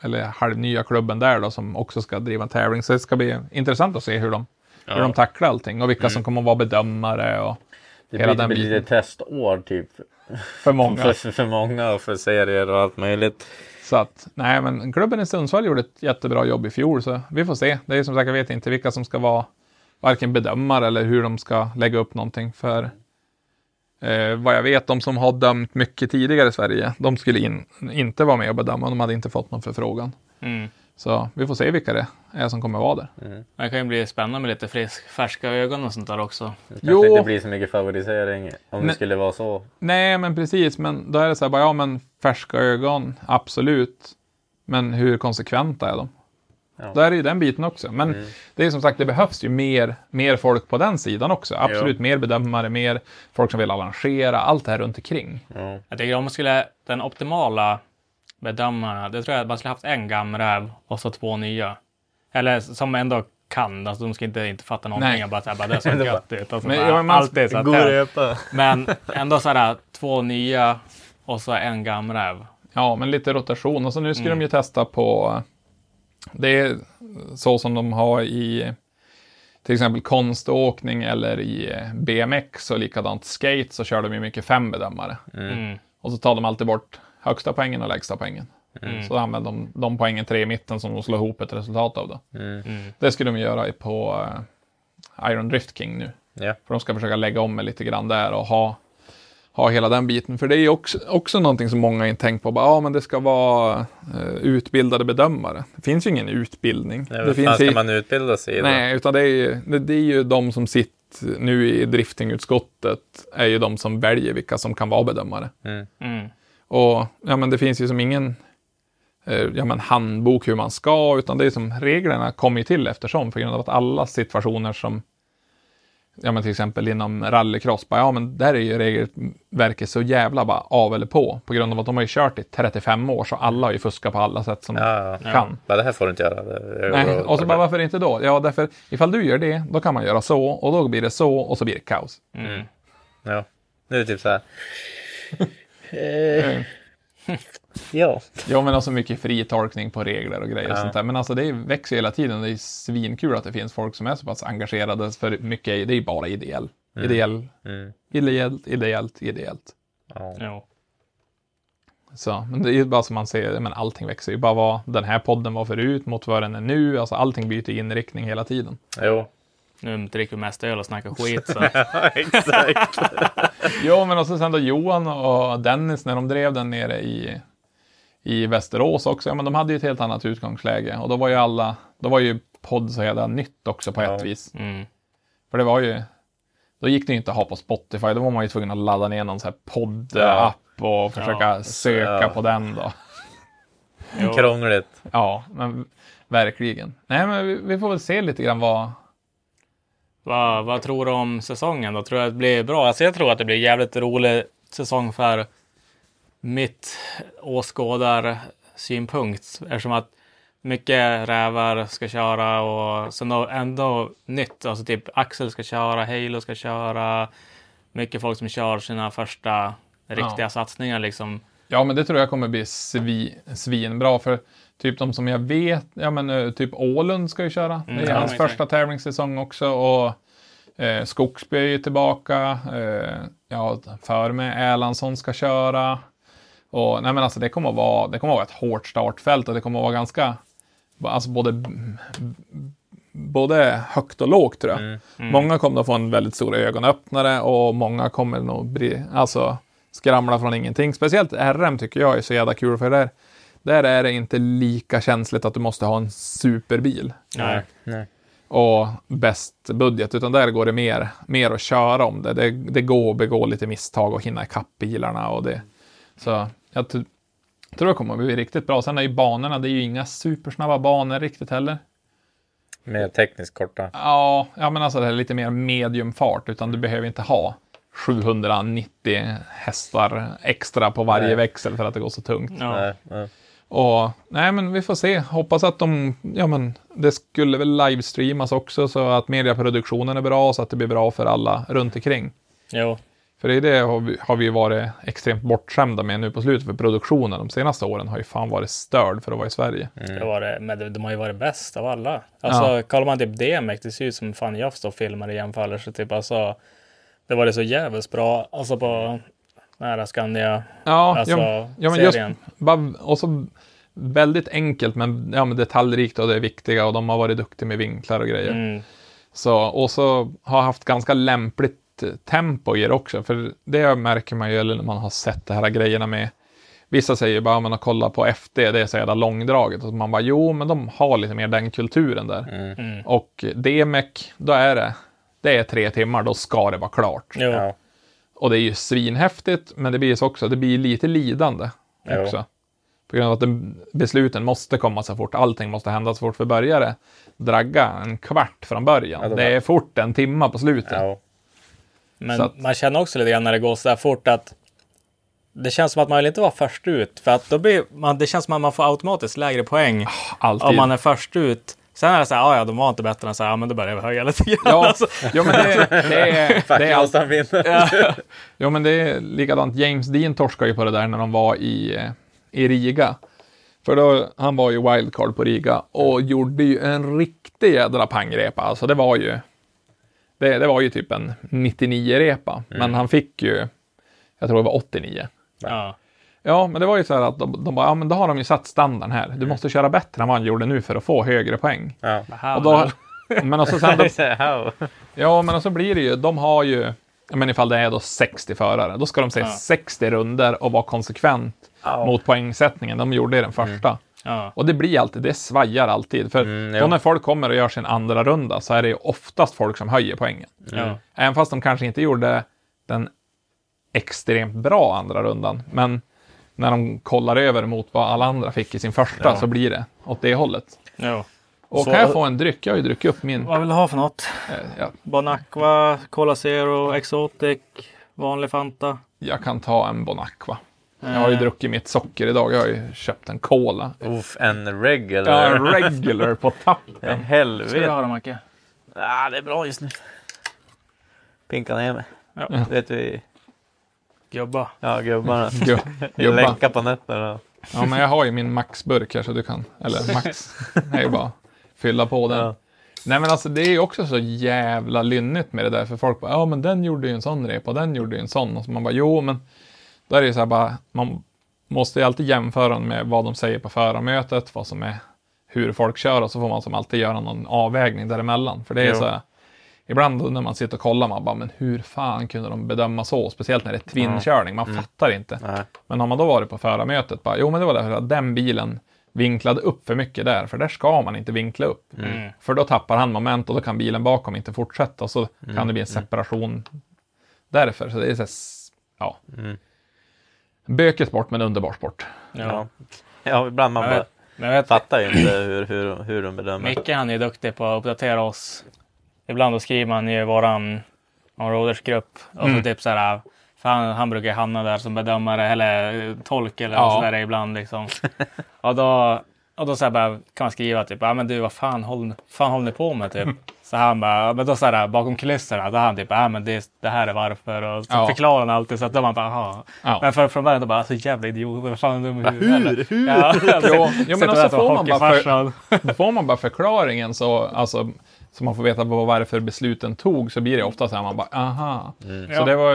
eller halvnya klubben där då, som också ska driva en tävling. Så det ska bli intressant att se hur de, hur Ja. de tacklar allting och vilka som kommer att vara bedömare och Det hela blir, den blir lite testår typ. för många. För, för, för många och för serier och allt möjligt. Så att, nej men klubben i Sundsvall gjorde ett jättebra jobb i fjol, så vi får se. Det är som sagt, jag vet inte vilka som ska vara varken bedömare eller hur de ska lägga upp någonting för eh, vad jag vet, de som har dömt mycket tidigare i Sverige, de skulle in, inte vara med och bedöma, de hade inte fått någon förfrågan. Mm. Så vi får se vilka det är som kommer vara där. Det kan ju bli spännande med lite frisk, färska ögon och sånt där också. Det Jo. kanske inte blir så mycket favorisering om det Nej. skulle vara så. Nej, men precis, men då är det så här, bara, ja men färska ögon, absolut. Men hur konsekventa är de? Ja. Då är det ju den biten också. Men Mm. det är som sagt, det behövs ju mer, mer folk på den sidan också. Absolut, mer bedömare, mer folk som vill arrangera, allt det här runt omkring. Ja. Jag tycker om man skulle, den optimala bedömarna, det tror jag att man skulle haft en gamräv och så två nya. Eller som ändå kan, alltså de ska inte, inte fatta någonting. Nej. Jag bara säga, bara det så Det gött ut. Alltså, Men, bara, allt är så här. Men ändå så här, två nya och så en gamräv. Ja, men lite rotation. Och så nu ska Mm. de ju testa på, det är så som de har i till exempel konståkning eller i BMX och likadant skate så kör de ju mycket fem bedömare. Mm. Och så tar de alltid bort högsta poängen och lägsta poängen. Mm. Så använder de de poängen tre i mitten som de slår ihop ett resultat av. Då. Mm. Mm. Det ska de göra på eh, Iron Drift King nu. Ja. För de ska försöka lägga om lite grann där och ha, ha hela den biten. För det är ju också, också någonting som många inte tänkt på. Bara, Ja, men det ska vara eh, utbildade bedömare. Det finns ju ingen utbildning. Ja, det finns ska i, man utbilda sig i? Nej, utan det är, ju, det, det är ju de som sitter nu i driftingutskottet är ju de som väljer vilka som kan vara bedömare. Mm. Mm. Och ja, men det finns ju som ingen eh, ja, men handbok hur man ska, utan det är som reglerna kommer ju till eftersom, för grund av att alla situationer som Ja men till exempel inom rallycross, bara, ja men där är ju regelverket så jävla bara av eller på. På grund av att de har ju kört i 35 år så alla har ju fuskat på alla sätt som Ja, ja. kan. Bara, det här får du inte göra. Nej, och så bara varför inte då? Ja därför ifall du gör det, då kan man göra så och då blir det så och så blir det kaos. Mm. Ja. Nu är det typ så här. Eh, Ja. Ja, men alltså mycket fri tolkning på regler och grejer och Ja. sånt där. Men alltså det växer ju hela tiden. Det är svinkul att det finns folk som är så pass engagerade för mycket. Det är bara ideell. Ideell, Mm. ideellt, ideellt, ideellt. Ja. Jo. Så, men det är ju bara som man ser, men allting växer ju. Bara vad den här podden var förut mot vad den är nu. Alltså allting byter inriktning hela tiden. Jo. Nu dricker vi mest öl och snackar skit. Så. Ja, exakt. Jo, men också sen då Johan och Dennis när de drev den nere i, i Västerås också. Ja, men de hade ju ett helt annat utgångsläge. Och då var ju alla, då var ju podd så jävla nytt också på Ja. ett vis. Mm. För det var ju, då gick det ju inte att ha på Spotify. Då var man ju tvungen att ladda ner någon sån här poddapp Ja. och försöka Ja. söka Ja. på den då. Krångligt. Ja, men verkligen. Nej, men vi, vi får väl se lite grann vad... Vad, vad tror du om säsongen då? Tror du att det blir bra? Alltså jag tror att det blir jävligt rolig säsong för mitt åskådarsynpunkt. Eftersom att mycket rävar ska köra och sen då ändå nytt. Alltså typ Axel ska köra, Halo ska köra. Mycket folk som kör sina första riktiga Ja. satsningar liksom. Ja, men det tror jag kommer bli svi, svinbra. För typ de som jag vet, ja men eh, typ Ålund ska ju köra. Mm, det är hans första tävlingssäsong också. Och eh, Skogsby är ju tillbaka. Eh, ja, för mig Erlandsson ska köra. Och nej men alltså det kommer att vara, det kommer att vara ett hårt startfält och det kommer att vara ganska, alltså både, både högt och lågt tror jag. Mm. Många kommer att få en väldigt stor ögonöppnare och många kommer nog bli, alltså skramla från ingenting. Speciellt RM tycker jag är så jävla kul för där, där är det inte lika känsligt att du måste ha en superbil Nej. Nej. och bäst budget, utan där går det mer, mer att köra om det. det. Det går att begå lite misstag och hinna ikapp bilarna och det. Så jag tror det kommer att bli riktigt bra. Sen är ju banorna, det är ju inga supersnabba banor riktigt heller. Mer tekniskt korta. Ja, ja men alltså det är lite mer mediumfart, utan du behöver inte ha 790 hästar extra på varje Nej. växel för att det går så tungt. Ja. Nej, nej. Och nej, men vi får se. Hoppas att de, ja men det skulle väl livestreamas också så att mediaproduktionen är bra så att det blir bra för alla runt omkring. Jo. För i det har vi, har vi varit extremt bortskämda med nu på slutet, för produktionen de senaste åren har ju fan varit störd för att vara i Sverige. Det var det, men de, har ju varit bäst av alla. Alltså, kollar man typ DMX, det ser ut som fan jag står och filmar i jämförelse. Typ, alltså, det var det så jävligt bra. Alltså på nära Skandia. Ja, Alltså, ja, ja men just, serien. bara, och så väldigt enkelt, men, ja, men detaljrikt och det är viktiga och de har varit duktiga med vinklar och grejer. Mm. Så, och så har haft ganska lämpligt eh, tempo i det också, för det märker man ju eller när man har sett de här grejerna med Vissa säger bara, man har kollat på FD, det är så jävla långdraget. Och man bara, jo, men de har lite mer den kulturen där. Mm. Och DMEC, då är det, det är tre timmar, då ska det vara klart. Jo. Ja. Och det är ju svinhäftigt, men det blir så också, det blir lite lidande också. På grund av att den, besluten måste komma så fort, allting måste hända så fort. För börjare dragga en kvart från början. Ja, det var- är fort en timma på slutet. Ja. Men att- man känner också lite grann när det går så där fort att det känns som att man vill inte vara först ut. För att då blir man, det känns som att man får automatiskt lägre poäng Alltid. om man är först ut. Sen är det så här, "Ah, ja, de var inte bättre än så här, ja, men då börjar vi höja lite grann. Ja, Alltså, ja, men det, det är... Det Fackla är allt, han vinner. ja, men det är likadant. James Dean torskade ju på det där när de var i, eh, i Riga. För då, han var ju wildcard på Riga och gjorde ju en riktig jädra pangrepa. Alltså det var ju... Det, det var ju typ en 99-repa. Men han fick ju... Jag tror det var 89. ja. Ja, men det var ju så här att de, de bara, ja men då har de ju satt standarden här. Du måste köra bättre än vad han gjorde nu för att få högre poäng. Ja. Och då, men och så sen, då, ja men och så blir det ju, de har ju, men ifall det är då 60 förare, då ska de säga Ja. 60 runder och vara konsekvent Ja. mot poängsättningen. De gjorde i den första. Ja. Och det blir alltid, det svajar alltid. För Mm, då när folk kommer och gör sin andra runda så är det ju oftast folk som höjer poängen. Ja. Även fast de kanske inte gjorde den extremt bra andra rundan. Men när de kollar över mot vad alla andra fick i sin första Ja. så blir det åt det hållet. Ja. Och Så- kan jag få en dryck? Jag har ju druckit upp min. Vad vill du ha för något? Eh, jag, Bon Aqua, Cola Zero, Exotic, vanlig Fanta. jag kan ta en Bon Aqua. Jag har ju Eh, druckit mitt socker idag. Jag har ju köpt en cola. Uff, en reg Ja, en regular på tappen. Ska du Helvete. ha det Macke? Ah, det är bra just nu. Pinka ner mig. Ja. Vet vi, Gubba. ja gubbarna. Gu- Gubba. Läcka på nätterna. Ja, men jag har ju min Max-burk här så du kan, eller Max, det är ju bara fylla på den. Ja. Nej men alltså det är ju också så jävla lynnigt med det där, för folk bara, ja men den gjorde ju en sån repa, den gjorde ju en sån. Och så man bara, jo men, då är det ju så här bara, man måste ju alltid jämföra med vad de säger på förarmötet, vad som är, hur folk kör och så får man som alltid göra någon avvägning däremellan. För det är Jo. så här, ibland då när man sitter och kollar, man bara, men hur fan kunde de bedöma så? Speciellt när det är tvinkörning, man fattar inte. Nej. Men har man då varit på förarmötet, bara, jo men det var därför att den bilen vinklade upp för mycket där, för där ska man inte vinkla upp. Mm. För då tappar han moment och då kan bilen bakom inte fortsätta och så kan det bli en separation därför. Så det är så här, ja. Mm. Bökig sport men underbar sport. Ja. Ja. ibland man Jag bara men jag vet, fattar ju inte hur, hur, hur de bedömer. Micke han är ju duktig på att uppdatera oss. Ibland då skriver man i våran områdesgrupp och så Mm. typ så här. För han, han brukar hamna där som bedömare eller tolk eller Ja. så där ibland liksom. och då, och då så här bara, kan man skriva typ, ja men du vad fan håller, fan håller ni på med typ? Så han bara, men då så här bakom kulisserna, då han typ, ja men det, det här är varför och så Ja. förklarar han alltid så att då man bara. Ja. Men för, från början då bara, så jävla idiot, vad fan är du med huvudet? Hur? Ja, Jo, jo, men också får man, bara för, får man bara förklaringen så, alltså, så man får veta vad, varför besluten tog så blir det ofta så här, man bara, aha. Så Ja. det var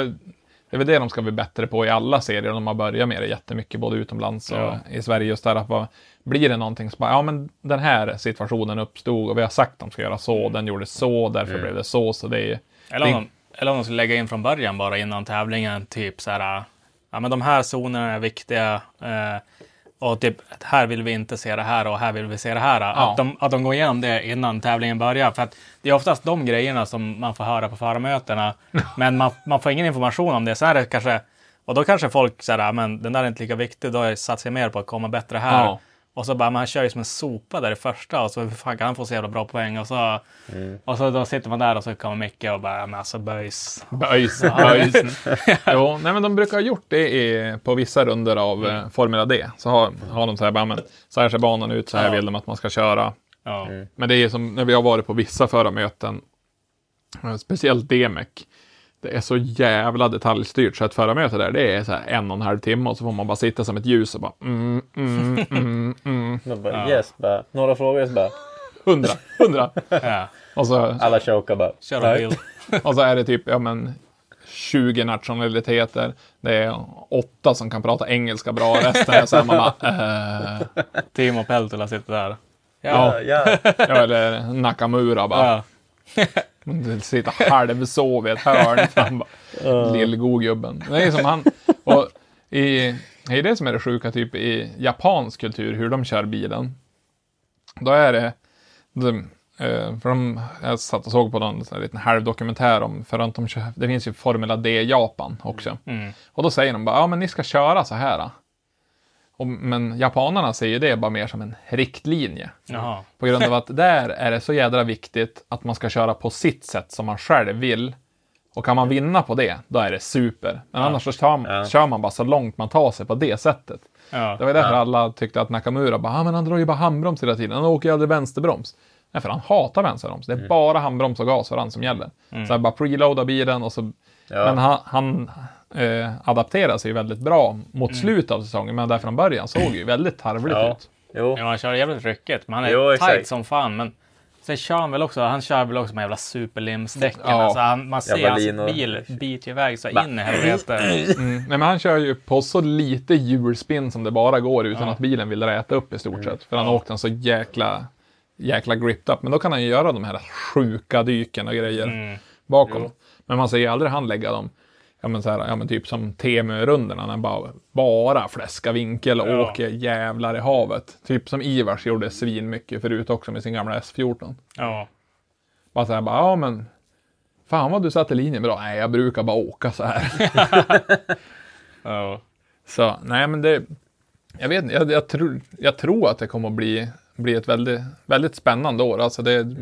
det är väl det de ska bli bättre på i alla serier. De har börjat med det jättemycket, både utomlands och Ja. i Sverige. Just där att vad, blir det någonting som bara, ja men den här situationen uppstod och vi har sagt att de ska göra så, den gjorde så, därför blev det så. Så det är Eller om, de, eller om de skulle lägga in från början bara innan tävlingen, typ så här, ja men de här zonerna är viktiga eh, och typ här vill vi inte se det här och här vill vi se det här. Att, de, att de går igenom det innan tävlingen börjar. För att det är oftast de grejerna som man får höra på förarmötena. men man, man får ingen information om det. Sen är det kanske, och då kanske folk säger, ja, men den där är inte lika viktig, då har jag mer på att komma bättre här. Ja. Och så bara, man kör ju som en sopa där i första och så hur fan kan han få så jävla bra poäng? Och så, och så då sitter man där och så kommer Micke och bara, men alltså böjs. böjs, böjs. jo, nej men de brukar ha gjort det i, på vissa runder av eh, Formula D. Så har, har de så här, bara, men, så här ser banan ut, så här Ja. vill de att man ska köra. Ja. Men det är som när vi har varit på vissa förarmöten, eh, speciellt DMEC. Det är så jävla detaljstyrt så ett förarmöte där, det är så här en och en halv timme och så får man bara sitta som ett ljus och bara mm, mm, mm, mm. Man bara, Ja. yes, bara, några frågor så bara, Hundra, hundra. Ja. Och så, alla chokar bara. Kör och så är det typ, ja men 20 nationaliteter. Det är åtta som kan prata engelska bra, resten är så här man bara, eh, Timo Peltola sitter där. Ja. Ja, ja, eller Nakamura bara. Ja. Sitter halvsov i ett hörn. Han bara, Lillgogubben. Det är som han. Och i, det är det som är det sjuka, typ i japansk kultur, hur de kör bilen. Då är det, de, eh, för de, jag satt och såg på någon sån här liten halvdokumentär om, för att de kör, det finns ju Formula D i Japan också. Mm. Och då säger de bara, ja men ni ska köra så här. Och, men japanerna ser ju det bara mer som en riktlinje. Jaha. På grund av att där är det så jädra viktigt att man ska köra på sitt sätt som man själv vill. Och kan man vinna på det, då är det super. Men annars så kör, Ja. kör man bara så långt man tar sig på det sättet. Ja. Det var därför Ja. alla tyckte att Nakamura bara, ah, men han drar ju bara handbroms hela tiden. Han åker ju aldrig vänsterbroms. Nej, för han hatar vänsterbroms. Det är bara handbroms och gas för han som gäller. Så han bara preloada bilen och så... Ja. Men han, han eh, adapterar sig ju väldigt bra mot slutet av säsongen. Men där från början såg ju väldigt tarvligt Ja. ut. Jo, Ja, han kör jävligt ryckigt. Men han är Jo, exakt. tight som fan. Men sen kör han väl också, han kör väl också med jävla superlimsdäcken. Ja. Alltså, han, man ser hans bil biter iväg så in i helvete. Mm. Nej, men han kör ju på så lite hjulspinn som det bara går utan Ja. att bilen vill räta upp i stort Mm. sett. För han Ja. har åkt den så jäkla, jäkla gripped up. Men då kan han ju göra de här sjuka dyken och grejer Mm. bakom. Jo. Men man ser ju aldrig han lägga dem, ja men, så här, ja, men typ som Temö-rundorna, när bara, bara fläska vinkel och Ja. åker jävlar i havet. Typ som Ivars gjorde svin mycket förut också med sin gamla S14. Ja. Bara så här, bara, ja men Fan vad du satte linjen bra. Nej, jag brukar bara åka så här. Ja. Så nej, men det... Jag vet inte, jag, jag, tror, jag tror att det kommer att bli, bli ett väldigt, väldigt spännande år. Alltså det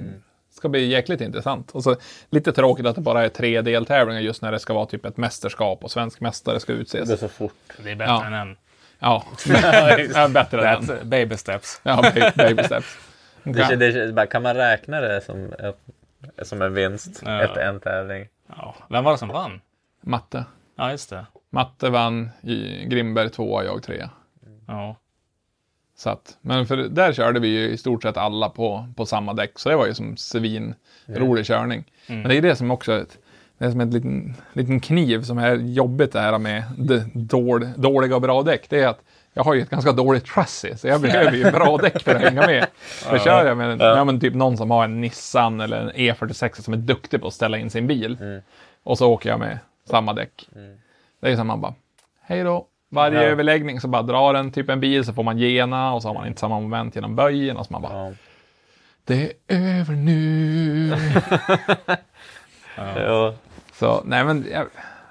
ska bli jäkligt intressant. Och så lite tråkigt att det bara är tre deltävlingar just när det ska vara typ ett mästerskap och svensk mästare ska det går utses. så fort. Det är bättre Ja. än en. Ja, ja bättre än That's baby steps. Ja, ba- baby steps. Det, kän- det, kän- bara, kan man räkna det som, som en vinst Ja. efter en tävling? Ja. Vem var det som vann? Matte. Ja, just det. Matte vann, Grimberg tvåa, jag trea. Ja. Så att, men för där körde vi ju i stort sett alla på, på samma däck, så det var ju som svin rolig körning. Men det är det som också det är som en liten, liten kniv som är jobbigt det här med dål, dåliga och bra däck. Det är att jag har ju ett ganska dåligt chassi, så jag behöver ju bra däck för att hänga med. För kör jag med ja. men typ någon som har en Nissan eller en E46 som är duktig på att ställa in sin bil. Och så åker jag med samma däck. Det är som man bara, hej då. Varje Ja. överläggning så bara drar den typ en bil så får man gena och så har man inte samma moment genom böjen och så man bara, Ja. det är över nu. Ja. så nej men, jag,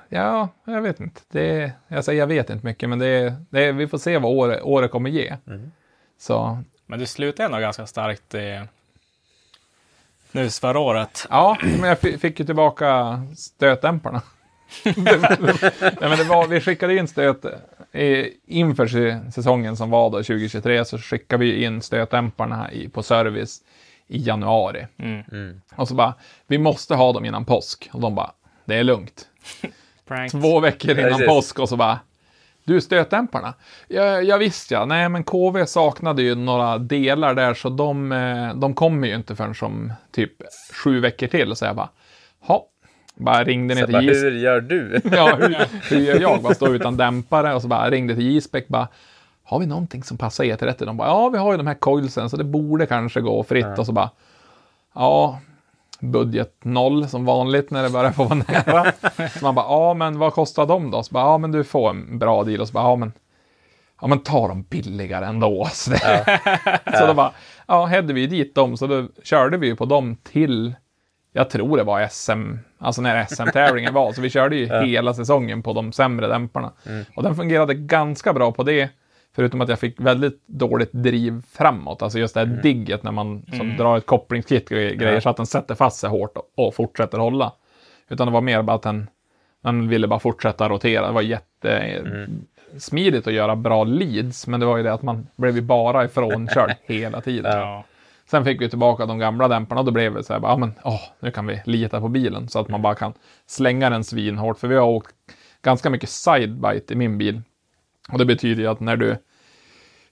ja, jag vet inte. Det, jag säger jag vet inte mycket men det, det, vi får se vad året, året kommer ge. Så Men du slutade ändå ganska starkt i... Nu förra året. ja, men jag fi- fick ju tillbaka stötdämparna. Nej, men det var, vi skickade in stöt eh, inför säsongen som var då 2023 så skickade vi in stötdämparna i, på service i januari. Mm. Mm. Och så bara, vi måste ha dem innan påsk. Och de bara, det är lugnt. Två veckor innan påsk och så bara, du stötdämparna? Ja, ja visst ja, nej men KV saknade ju några delar där så de, eh, de kommer ju inte förrän som typ sju veckor till. Så jag bara, ha. Bara ringde ner Så till bara, hur gör du? Ja, hur, hur gör jag? Bara stå utan dämpare och så bara ringde till J-spec bara har vi någonting som passar E30? De bara, ja vi har ju de här coilsen så det borde kanske gå fritt och så bara ja, budget noll som vanligt när det börjar få vara nära. så man bara, ja men vad kostar de då? Så bara, ja men du får en bra deal och så bara, ja men Ja men ta dem billigare ändå. Så, det, så då bara, ja hedde vi dit dem så då körde vi ju på dem till jag tror det var SM, alltså när SM-tävlingen var. Så vi körde ju hela säsongen på de sämre dämparna. Och den fungerade ganska bra på det. Förutom att jag fick väldigt dåligt driv framåt. Alltså just det här digget när man som drar ett kopplingskit och grejer så att den sätter fast sig hårt och, och fortsätter hålla. Utan det var mer bara att den, den ville bara fortsätta rotera. Det var jätte smidigt att göra bra leads. Men det var ju det att man blev ju bara ifrånkörd hela tiden. Ja. Sen fick vi tillbaka de gamla dämparna och då blev det så här, ja men åh, nu kan vi lita på bilen så att man bara kan slänga den svinhårt. För vi har åkt ganska mycket sidebite i min bil. Och det betyder ju att när du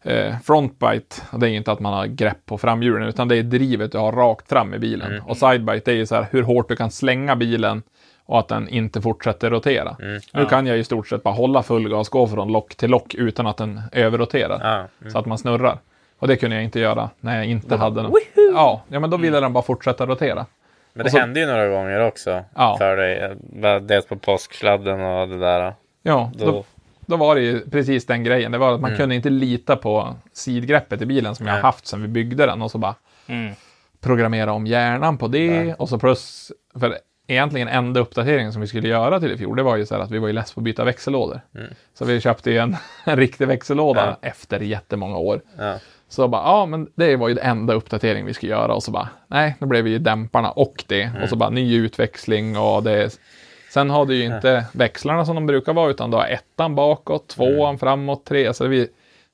eh, frontbite, och det är inte att man har grepp på framhjulen, utan det är drivet du har rakt fram i bilen. Och sidebite är ju så här hur hårt du kan slänga bilen och att den inte fortsätter rotera. Nu kan jag i stort sett bara hålla full gas, gå från lock till lock utan att den överroterar. Ja. Mm. Så att man snurrar. Och det kunde jag inte göra när jag inte hade den. Ja, ja, men då ville den bara fortsätta rotera. Men det så- hände ju några gånger också Ja. för dig. eh, Dels på påsksladden och det där. Ja, Då, då, då var det ju precis den grejen. Det var att man kunde inte lita på sidgreppet i bilen som jag har Mm. Nej. haft sedan vi byggde den och så bara Mm. programmera om hjärnan på det Nej. och så plus, för egentligen enda uppdateringen som vi skulle göra till i fjol, det var ju så här att vi var ju less på att byta växellådor. Mm. Så vi köpte ju en, en riktig växellåda Ja. efter jättemånga år. ja. Så bara, ja men det var ju den enda uppdatering vi skulle göra och så bara, nej, nu blev det ju dämparna och det. Och så bara ny utväxling och det. Sen har du ju inte växlarna som de brukar vara, utan du har ettan bakåt, tvåan framåt, tre. Så det blir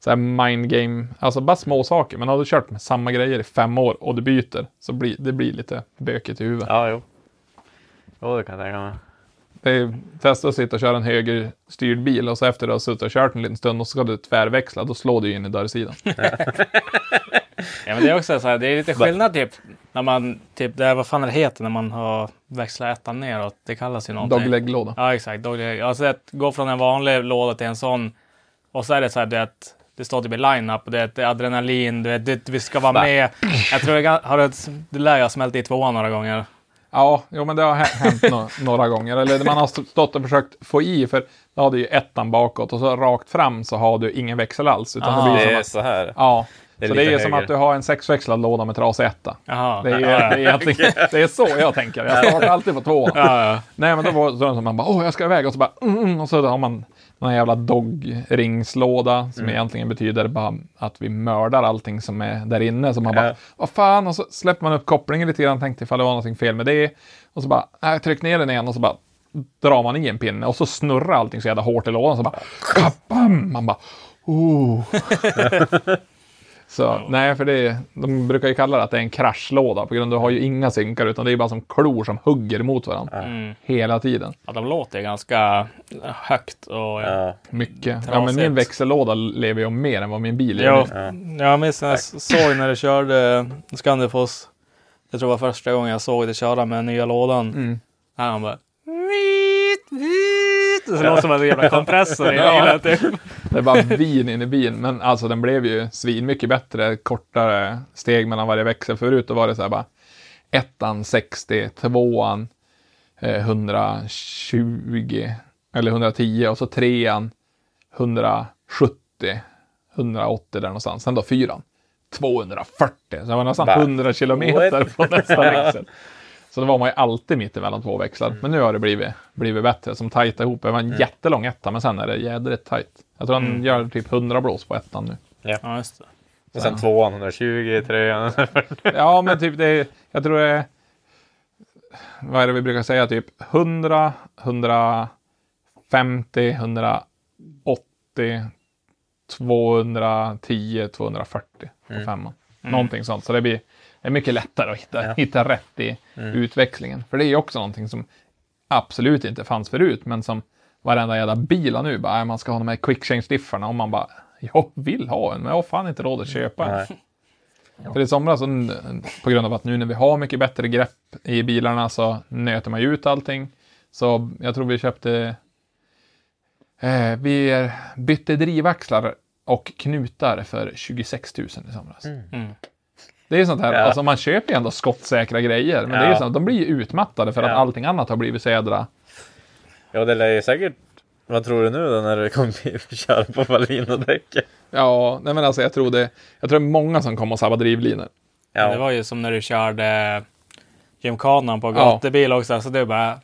så här mind game, alltså bara små saker. Men har du kört med samma grejer i fem år och du byter, så blir det blir lite bökigt i huvudet. ja, jo. Jo, det kan jag tänka mig. Det är, testa att sitta och köra en högerstyrd bil och så efter att du har suttit och kört en liten stund och så ska du tvärväxla, då slår du ju in i dörrsidan. Ja, men det är också så här, det är lite skillnad typ när man, typ, det är, vad fan är det heter när man har växlat ettan neråt? Det kallas ju någonting. Dogleg-låda. Ja, exakt. Dogleg. Alltså att gå från en vanlig låda till en sån och så är det så här, det att det står typ i line-up det är adrenalin, du vet, det, vi ska vara med. Jag tror jag har det, det lär jag ha smält i tvåan några gånger. Ja, jo, men det har hä- hänt no några gånger. Eller man har st- stått och försökt få i, för då har du ju ettan bakåt och så rakt fram så har du ingen växel alls. Utan Ah. det blir Det som är att, så här. ja, Det är så det är ju som att du har en sexväxlad låda med trasig etta. Jaha. Det är, ju- ja, det, är det är så jag tänker. Jag startar alltid på tvåan. ja, ja. Nej, men då var det så att man bara, åh, jag ska iväg och så bara, mm, mm, och så har man någon jävla dogringslåda som Mm. egentligen betyder bara att vi mördar allting som är där inne. Så man bara, Ja. vad fan, och så släpper man upp kopplingen lite grann, tänkte ifall det var någonting fel med det. Och så bara, nej, tryck ner den igen och så bara drar man i en pinne och så snurrar allting så jävla hårt i lådan. Så bara, kabam! Man bara, oh. Så nej, för det, de brukar ju kalla det att det är en kraschlåda på grund av att du har ju inga synkar utan det är bara som klor som hugger mot varandra Mm. hela tiden. ja, de låter ganska högt och Ja. Mycket. Ja, men min växellåda lever ju mer än vad min bil gör. Ja. jag minns när jag såg när du körde Scandifoss. Jag tror det var första gången jag såg dig köra med nya lådan. Mm. Här han bara... Det låter som en jävla kompressor i Ja. bilen typ. Det är bara vin in i bilen. Men alltså den blev ju svin mycket bättre. Kortare steg mellan varje växel. Förut då var det så här bara ettan 60, tvåan eh, 120 eller 110 och så trean 170, 180 där någonstans. Sen då fyran 240. Så det var nästan Va? 100 kilometer What? på nästa växel. Så då var man ju alltid mitt emellan två växlar. Men nu har det blivit, blivit bättre, som tajtar ihop. Det var en jättelång etta, men sen är det jädrigt tajt. Jag tror han gör typ 100 blås på ettan nu. Ja, just det. Och sen tvåan 120, trean 140. Ja, men typ det är, jag tror det är, vad är det vi brukar säga, typ 100, 150, 180, 210, 240 på femman. Någonting sånt. Så det blir är mycket lättare att hitta, Ja. hitta rätt i utväxlingen. För det är ju också någonting som absolut inte fanns förut, men som varenda jävla bil nu, bara, "Nej, man ska ha de här quick change diffarna och man bara, jag vill ha en, men jag har fan inte råd att köpa en. För i somras, så, på grund av att nu när vi har mycket bättre grepp i bilarna så nöter man ju ut allting. Så jag tror vi köpte, eh, vi är- bytte drivaxlar och knutar för 26 000 i somras. Mm. Det är sånt här, Ja. alltså man köper ju ändå skottsäkra grejer, men det är Ja. sånt, de blir ju utmattade för att Ja. allting annat har blivit så jädra... Ja, det lär ju säkert... Vad tror du nu då när du kommer köra på Valino-däcket? Ja, nej men alltså jag tror det, jag tror det är många som kommer att sabba drivlinor. Men Det Ja. var ju som när du körde Gymkanan på Ja. gatubil också. Så du bara,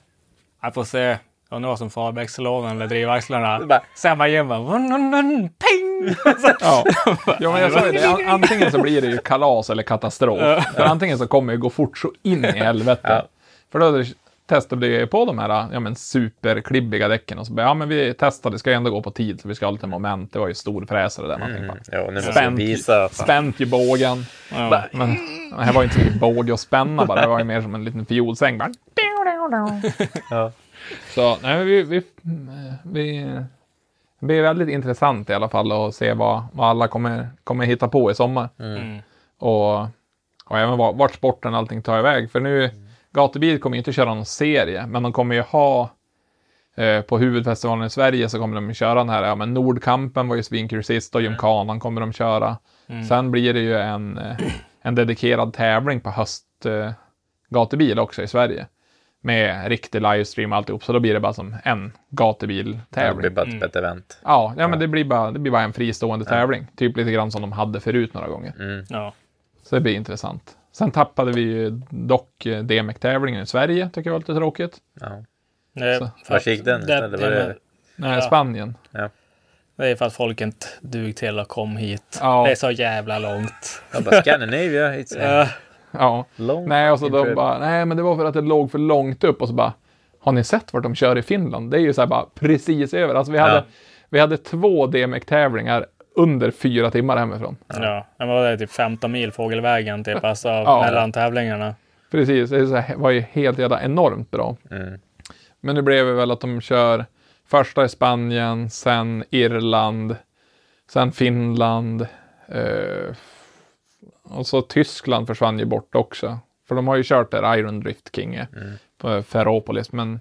jag får se om det var som far växellådan eller drivaxlarna. bara- Sen bara Jim bara, "Vun, vun, vun, ping! Ja, ja men jag sa ju det. An- Antingen så blir det ju kalas eller katastrof. För antingen så kommer det gå fort så in i helvete. Ja. För då testade vi på de här ja, men superklibbiga däcken och så bara, ja men vi testade, det ska ju ändå gå på tid så vi ska ha lite moment. Det var ju storfräsare där man Mm. tänkte Ja, nu måste Spänt, vi visa. Spänt i bågen. Ja. Men det här var ju inte så mycket båge att spänna bara, det var ju mer som en liten fiolsäng. Bara. Ja. Så nej, vi, vi, vi, det blir väldigt intressant i alla fall att se vad, vad alla kommer, kommer hitta på i sommar. Mm. Och, och även vart, vart sporten och allting tar iväg. För nu, Gatubil kommer ju inte köra någon serie, men de kommer ju ha eh, på huvudfestivalen i Sverige så kommer de köra den här, ja men Nordkampen var ju svinkul sist och Gymkanan kommer de köra. Sen blir det ju en, eh, en dedikerad tävling på höst eh, gatubil också i Sverige. Med riktig livestream och alltihop, så då blir det bara som en Det gatubil-tävling. blir bara ett event. Ja, ja, men det blir, bara, det blir bara en fristående tävling. Typ lite grann som de hade förut några gånger. Mm. Ja. Så det blir intressant. Sen tappade vi ju dock eh, DMEC-tävlingen i Sverige, tycker jag var lite tråkigt. Ja. Det, att gick den det, istället? Var det- Nej, Ja. Spanien. det är för att folk inte dug till och kom hit. Ja. Det är så jävla långt. Jag bara, Scandinavia, it's Ja. Ja. long Nej, och så de bara, nej men det var för att det låg för långt upp och så bara, har ni sett vart de kör i Finland? Det är ju så här bara precis över. Alltså vi hade, Ja. vi hade två DMEC-tävling under fyra timmar hemifrån. Ja, det var det typ 15 mil fågelvägen typ, alltså Ja. mellan tävlingarna. Precis, det här, var ju helt jävla enormt bra. Mm. Men nu blev det väl att de kör första i Spanien, sen Irland, sen Finland. Eh, och så Tyskland försvann ju bort också. För de har ju kört där Iron Drift King är på Ferropolis. Men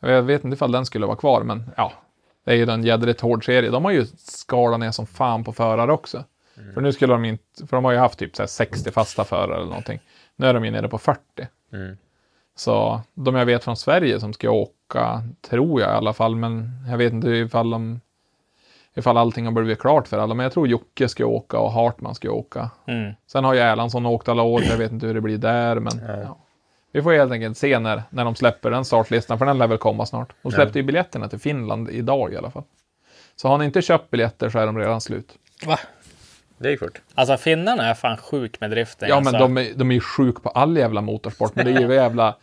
jag vet inte ifall den skulle vara kvar. Men ja, det är ju en jädrigt hård serie. De har ju skalat ner som fan på förare också. För nu skulle de inte, för de har ju haft typ så här 60 fasta förare eller någonting. Nu är de ju nere på 40. Mm. Så de jag vet från Sverige som ska åka, tror jag i alla fall, men jag vet inte ifall de ifall allting har blivit klart för alla. Men jag tror Jocke ska åka och Hartman ska åka. Mm. Sen har ju Erlandsson åkt alla år, jag vet inte hur det blir där, men ja. Vi får helt enkelt se när, när de släpper den startlistan, för den lär väl komma snart. De släppte ju biljetterna till Finland idag i alla fall. Så har ni inte köpt biljetter så är de redan slut. Va? Det gick fort. Alltså finnarna är fan sjuk med driften. Ja, alltså. men de är, de är ju sjuk på all jävla motorsport, men det är ju jävla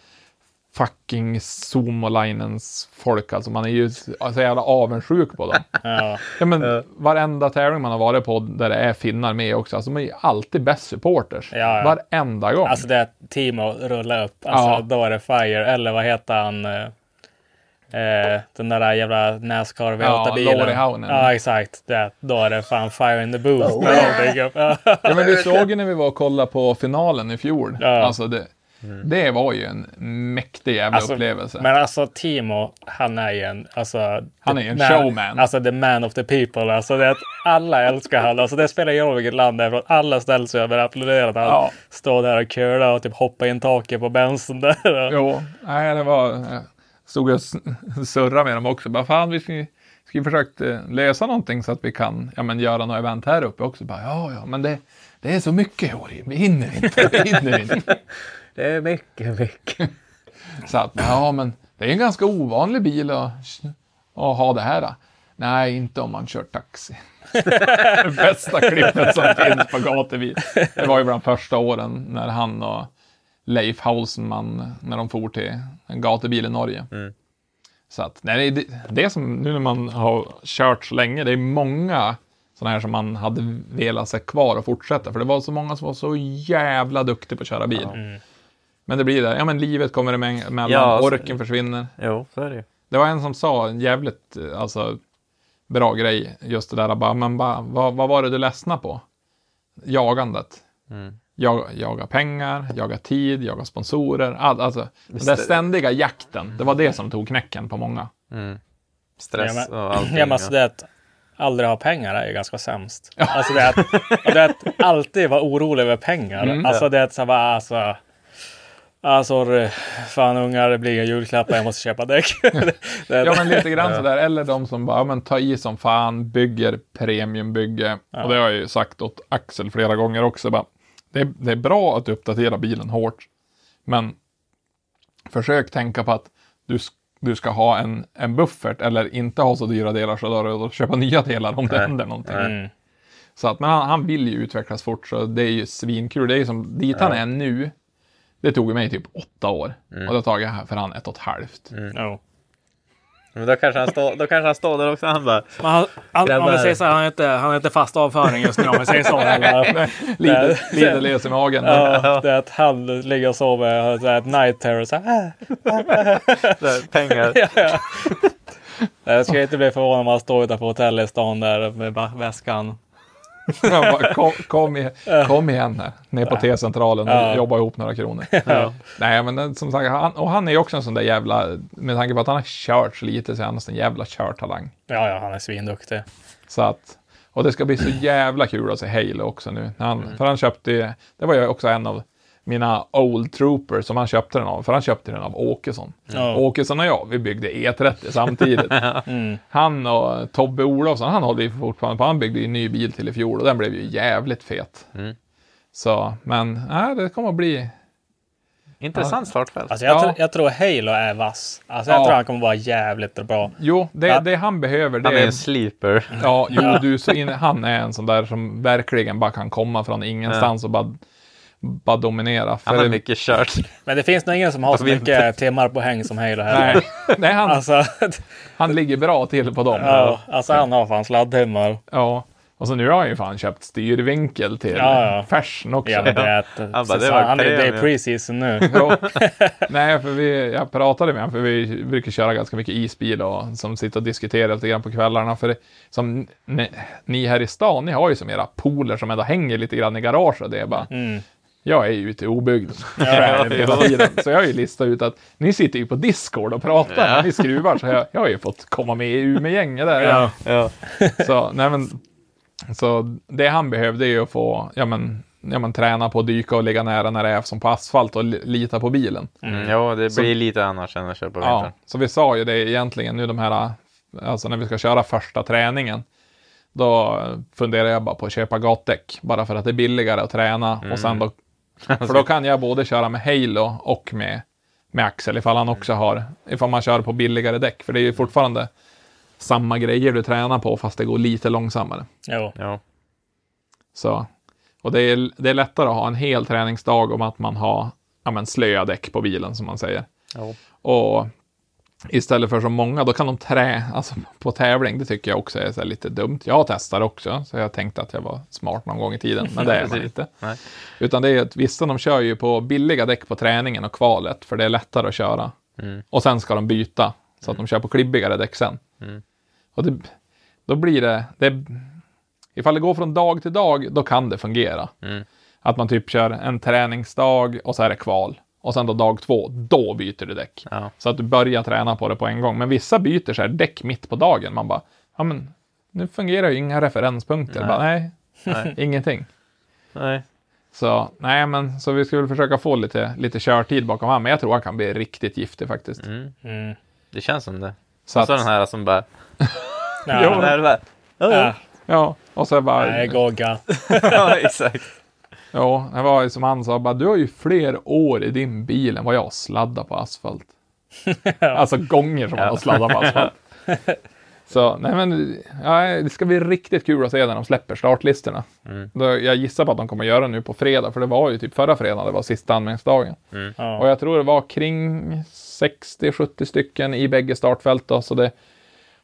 fucking Suomalainens folk alltså. Man är ju så jävla avundsjuk på dem. Ja. Ja, men varenda tävling man har varit på där det är finnar med också, alltså de är ju alltid bäst supporters. Ja, ja. Varenda gång. Alltså det är Timo rullar upp, alltså Ja. då är det fire. Eller vad heter han? eh, Eh, den där jävla Nascar Ja, V8-bilen. Lori Haunen. Ja, exakt. Det, då är det fan fire in the booth. Oh. Ja. Ja, men du såg ju när vi var och kollade på finalen i fjol. Ja. Alltså det, det var ju en mäktig jävla Alltså, upplevelse. Men alltså Timo, han är ju en... Alltså, Han är en man- showman. Alltså the man of the people. Alltså det att alla älskar han. Alltså det spelar ingen roll vilket land det är från. Alla ställer sig och börjar applådera. att Han Ja. står där och curlar och typ hoppar in taket på bensen där. Jo, nej, det var... Jag stod och surrade med dem också. Bara, fan, vi ska, ska ju försökt eh, lösa någonting så att vi kan ja, men, göra något event här uppe också. Bara, ja, ja, men det, det är så mycket, Jori. Vi hinner inte. Vi hinner inte. Det är mycket, mycket. Så att, ja, men det är en ganska ovanlig bil att, att ha det här. Då. Nej, inte om man kör taxi. det bästa klippet som finns på gatubil. Det var ju bland första åren när han och Leif Hausman, när de for till en gatubil i Norge. Mm. Så att, nej, det, det som nu när man har kört så länge, det är många sådana här som man hade velat se kvar och fortsätta. För det var så många som var så jävla duktiga på att köra bil. Men det blir det, ja men livet kommer emellan, Ja, alltså- orken försvinner. Jo, så är det. Det var en som sa en jävligt eh, alltså, bra grej, just det där bara, men bara, vad, vad var det du ledsnade på? Jagandet. Mm. Jag, jaga pengar, jaga tid, jaga sponsorer. All, alltså, den där ständiga jakten, det var det som tog knäcken på många. Mm. Stress Ja, men- och allting. Ja, men alltså det att aldrig ha pengar är ju ganska sämst. Alltså det att, det att alltid vara orolig över pengar. Mm. Alltså det att så bara, alltså. Ah, sorry, fan ungar, det blir inga julklappar, jag måste köpa däck. Ja, men lite grann sådär. Eller de som bara, ja, men ta i som fan, bygger premiumbygge. Och det har jag ju sagt åt Axel flera gånger också. Bara, det, är, det är bra att uppdatera bilen hårt. Men försök tänka på att du, du ska ha en, en buffert eller inte ha så dyra delar så du har att köpa nya delar om det Nej. händer någonting. Mm. Så att, men han, han vill ju utvecklas fort så det är ju svinkul. Det är ju som dit han är nu. Det tog mig typ åtta år. Mm. Och det har tagit för han ett och ett halvt. Jo. Men då kanske han står, då kanske han står där också. Han bara, Men han, han, om vi säger så här, han har inte, han har inte fast avföring just nu om vi säger så. Lider les i magen. Ja, det är att han ligger och sover och så här, ett night terror. Så här, här, pengar. ja, ja. Jag ska inte bli förvånad om han står utanför hotellet i stan där med väskan. Bara, kom, kom, igen, kom igen här, ner på T-centralen och Ja. jobba ihop några kronor. Ja. Nej, men som sagt, han, och han är ju också en sån där jävla, med tanke på att han har kört så lite så är han en jävla körtalang. ja, ja, han är svinduktig. Så att, och det ska bli så jävla kul att se Halo också nu. Han, För han köpte det var ju också en av mina Old Troopers som han köpte den av, för han köpte den av Åkesson. Ja. Åkesson och jag, vi byggde E30 samtidigt. Mm. Han och Tobbe Olofsson, han håller ju fortfarande på, han byggde ju en ny bil till i fjol och den blev ju jävligt fet. Mm. Så, men nej, det kommer att bli, Intressant startfält. Alltså, jag, Ja. tror, jag tror Halo är vass. Alltså, jag Ja. tror han kommer vara jävligt bra. jo, det, Ja. det han behöver det Han är är en sleeper. Ja, jo, du, så in, han är en sån där som verkligen bara kan komma från ingenstans och bara, bara dominera. Han För har mycket kört. Men det finns nog ingen som har så mycket timmar på häng som Halo heller. Nej, nej han, Alltså, han ligger bra till på dem. ja, alltså han har fan sladdtimmar. Ja. Och så nu har han ju fan köpt styrvinkel till Ja, ja. färsen också. Ja, det är, ett, Han bara, det var han är, är pre-season nu. Ja. Nej, för vi, jag pratade med honom, för vi brukar köra ganska mycket isbil och som sitter och diskuterar lite grann på kvällarna. För det, som ni, ni här i stan, ni har ju som era pooler som ändå hänger lite grann i garaget. Det är bara, Mm. Jag är ju ute i obygden tränar hela tiden. Så jag har ju listat ut att ni sitter ju på Discord och pratar när ni skruvar. Så jag, jag har ju fått komma med i Umeå-gänget där. Ja. Ja. Så, nej men, så det han behövde är ju att få, ja men, ja men träna på att dyka och ligga nära när det är som på asfalt och li- lita på bilen. Mm, ja, det Så- blir lite annars än att köra på Ja, vintern. så vi sa ju det egentligen nu de här, alltså när vi ska köra första träningen. Då funderar jag bara på att köpa gatdäck, bara för att det är billigare att träna. Och sen då, för då kan jag både köra med Halo och med, med Axel ifall han också har, ifall man kör på billigare däck. För det är ju fortfarande samma grejer du tränar på fast det går lite långsammare. Jo. Ja. Så, och det är, det är lättare att ha en hel träningsdag om att man har ja, men slöa däck på bilen som man säger. Ja. Och istället för så många, då kan de trä, alltså på tävling, det tycker jag också är här lite dumt. Jag testar också, så jag tänkte att jag var smart någon gång i tiden, men det är man inte. Nej. Utan det är att vissa de kör ju på billiga däck på träningen och kvalet, för det är lättare att köra. Mm. Och sen ska de byta, så att de kör på klibbigare däck sen. Mm. Och det, då blir det, det, ifall det går från dag till dag, då kan det fungera. Mm. Att man typ kör en träningsdag och så är det kval. Och sen då dag två, då byter du däck. Ja. Så att du börjar träna på det på en gång. Men vissa byter så här däck mitt på dagen. Man bara, ja men nu fungerar ju inga referenspunkter. Nej. Bara, nej, Nej. ingenting. Nej. Så nej, men så vi ska väl försöka få lite, lite körtid bakom honom. Men jag tror han kan bli riktigt giftig faktiskt. Mm. Mm. Det känns som det. Så och så att, den här som bara... Ja. Jo. Den här bara... Ja. ja, och så bara, Nej, Gogga. ja, exakt. Ja, det var ju som han sa, bara, du har ju fler år i din bil än vad jag sladdar på asfalt. Alltså gånger som han har sladdat på asfalt. Så nej men, ja, det ska bli riktigt kul att se när de släpper startlistorna. Mm. Jag gissar på att de kommer göra nu på fredag, för det var ju typ förra fredagen, det var sista anmälningsdagen. Och Ja. jag tror det var kring 60-70 stycken i bägge startfält då, så det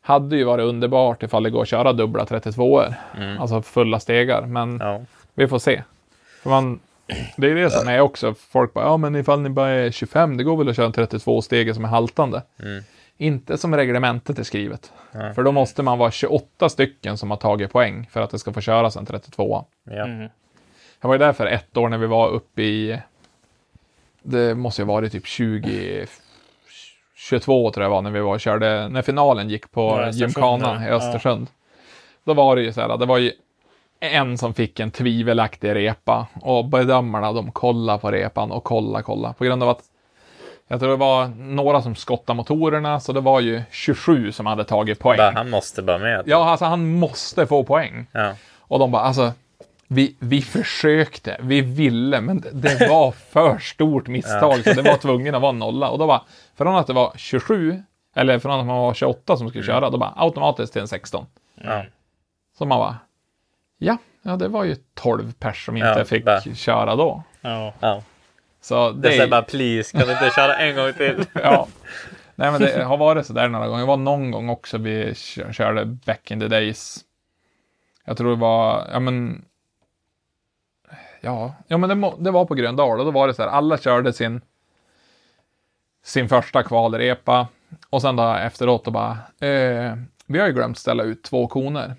hade ju varit underbart ifall det går att köra dubbla 32 Mm. alltså fulla stegar. Men Ja. vi får se. För man, det är det som är också, folk bara, ja men ifall ni bara är 25, det går väl att köra en 32 stege som är haltande. Mm. Inte som reglementet är skrivet. Nej. För då måste man vara 28 stycken som har tagit poäng för att det ska få köras en 32. Ja. Mm. Jag var ju där för ett år när vi var uppe i, det måste ju ha varit typ 20, 22 tror jag var när vi var och körde, när finalen gick på Ja, ja. i Östersund. Då var det ju så här, det var ju en som fick en tvivelaktig repa och bedömarna de kollar på repan och kollar, kollar på grund av att jag tror det var några som skottade motorerna så det var ju 27 som hade tagit poäng. Bara, han måste bara med. Ja, alltså han måste få poäng. Ja. Och de bara, alltså, vi, vi försökte, vi ville, men det- det var för stort misstag så det var tvungen att vara nolla. Och då bara, från att det var 27, eller från att man var 28 som skulle köra, då bara automatiskt till en 16. Ja. Så man bara, ja, ja det var ju 12 pers som inte Ja, fick bara. köra då. Ja. Ja. Så Det är bara please, kan du inte köra en gång till? ja. Nej, men det har varit så där några gånger. Det var någon gång också vi kö- körde back in the days. Jag tror det var, ja men, ja, ja men det, må, det var på Gröndal och då var det så här, alla körde sin, sin första kvalrepa och sen då efteråt då bara, eh, vi har ju glömt ställa ut två koner.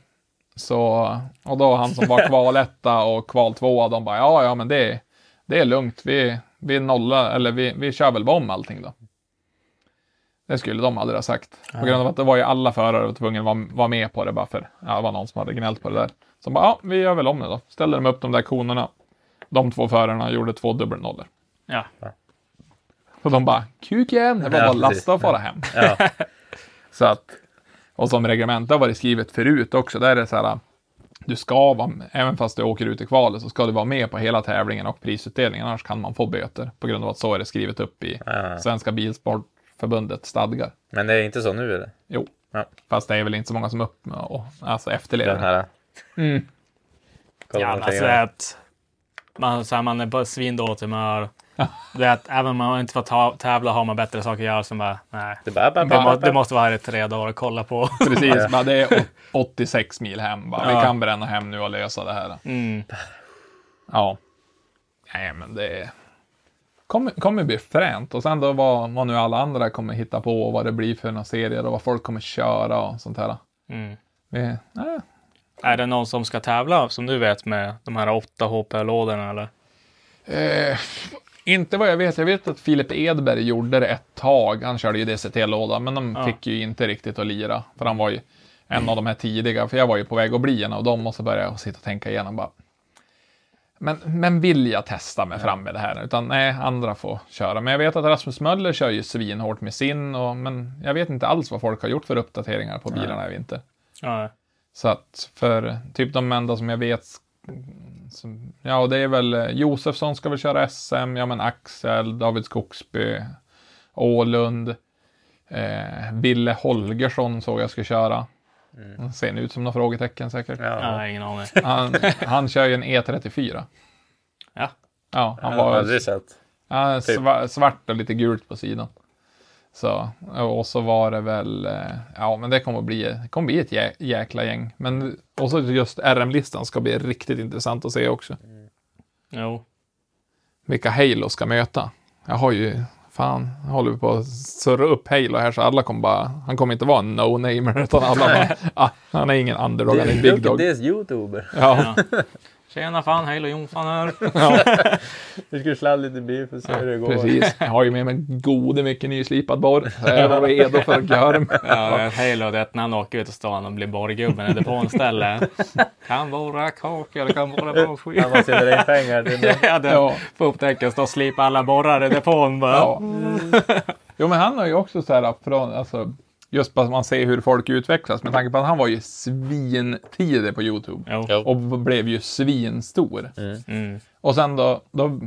Så, och då han som var kvaletta och kval tvåa, de bara, ja, ja, men det, det är lugnt, vi, vi nollar, eller vi, vi kör väl om allting då. Det skulle de aldrig ha sagt. På grund av att det var ju alla förare var tvungna att vara, vara med på det bara för ja, det var någon som hade gnällt på det där. Så bara, ja, vi gör väl om det då. Ställde de upp de där konerna. De två förarna gjorde två dubbelnollor. Ja. Och de bara, kuk igen, det var Ja, bara att lasta och fara hem. Ja, Så att, och som reglement, det har varit skrivet förut också, där är det så här, du ska vara, även fast du åker ut i kvalet, så ska du vara med på hela tävlingen och prisutdelningen, annars kan man få böter. På grund av att så är det skrivet upp i Ja. Svenska Bilsportförbundet stadgar. men det är inte så nu eller? Jo, Ja. fast det är väl inte så många som upp, och, alltså efterlever Den det. här. Mm. Ja, alltså tänker. att man, så här, man är på svindåligt humör. Det är att även om man inte får tävla har man bättre saker att göra. Så bara, nej. Det, bara, bara, Det, bara, det måste vara här i tre dagar och kolla på. Precis, bara, det är å- 86 mil hem. Bara. Vi Ja. kan bränna hem nu och lösa det här. Mm. Ja. Nej, men det kommer, kommer bli fränt. Och sen då vad, vad nu alla andra kommer hitta på och vad det blir för några serier och vad folk kommer köra och sånt här. Mm. Vi, nej, Är det någon som ska tävla, som du vet, med de här åtta HP-lådorna eller? Eh, inte vad jag vet. Jag vet att Filip Edberg gjorde det ett tag. Han körde ju DCT-låda, men de Ja. fick ju inte riktigt att lira. För han var ju en av de här tidiga. För jag var ju på väg att bli en av dem och så började jag sitta och tänka igenom bara. Men, men vill jag testa mig fram med det här? Utan nej, andra får köra. Men jag vet att Rasmus Möller kör ju svinhårt med sin. Och, men jag vet inte alls vad folk har gjort för uppdateringar på bilarna i vinter. Ja. Så att för typ de enda som jag vet, som, ja och det är väl eh, Josefsson ska väl köra SM, ja men Axel, David Skogsby, Ålund, eh, Ville Holgersson såg jag ska köra. Han ser ut som några frågetecken säkert. Ja. Ja, ingen aning. Han, han kör ju en E34. Ja. Ja, han Jag har var aldrig sett. ja, typ. sva, svart och lite gult på sidan. Så, och så var det väl, eh, ja men det kommer att bli, det kommer bli ett jä, jäkla gäng. Men och så just RM-listan ska bli riktigt intressant att se också. Jo. Vilka Halo ska möta. Jag har ju, fan, jag håller på att surra upp Halo här så alla kommer bara, han kommer inte vara en no-namer utan alla bara, ah, han är ingen underdog, han är en big dog. this youtuber. Ja. Tjena fan, hej Jonsson här. Vi skulle sladda lite bil för att se hur det går. precis. Jag har ju med mig gode mycket nyslipad borr. Så jag är redo för görm. Ja, Halo, det när han åker ut och stan och blir borrgubben i depån-ställe. Kan vara kakor, kan vara borrskit. Han måste dra in pengar till det. Ja, det Ja. får upptäckas då slipa alla borrar i depån bara. Ja. Jo, men han har ju också så här från, alltså, just bara att man ser hur folk utvecklas, med tanke på att han var ju svintidig på YouTube. Jo. Och blev ju svinstor. Mm. Och sen då, då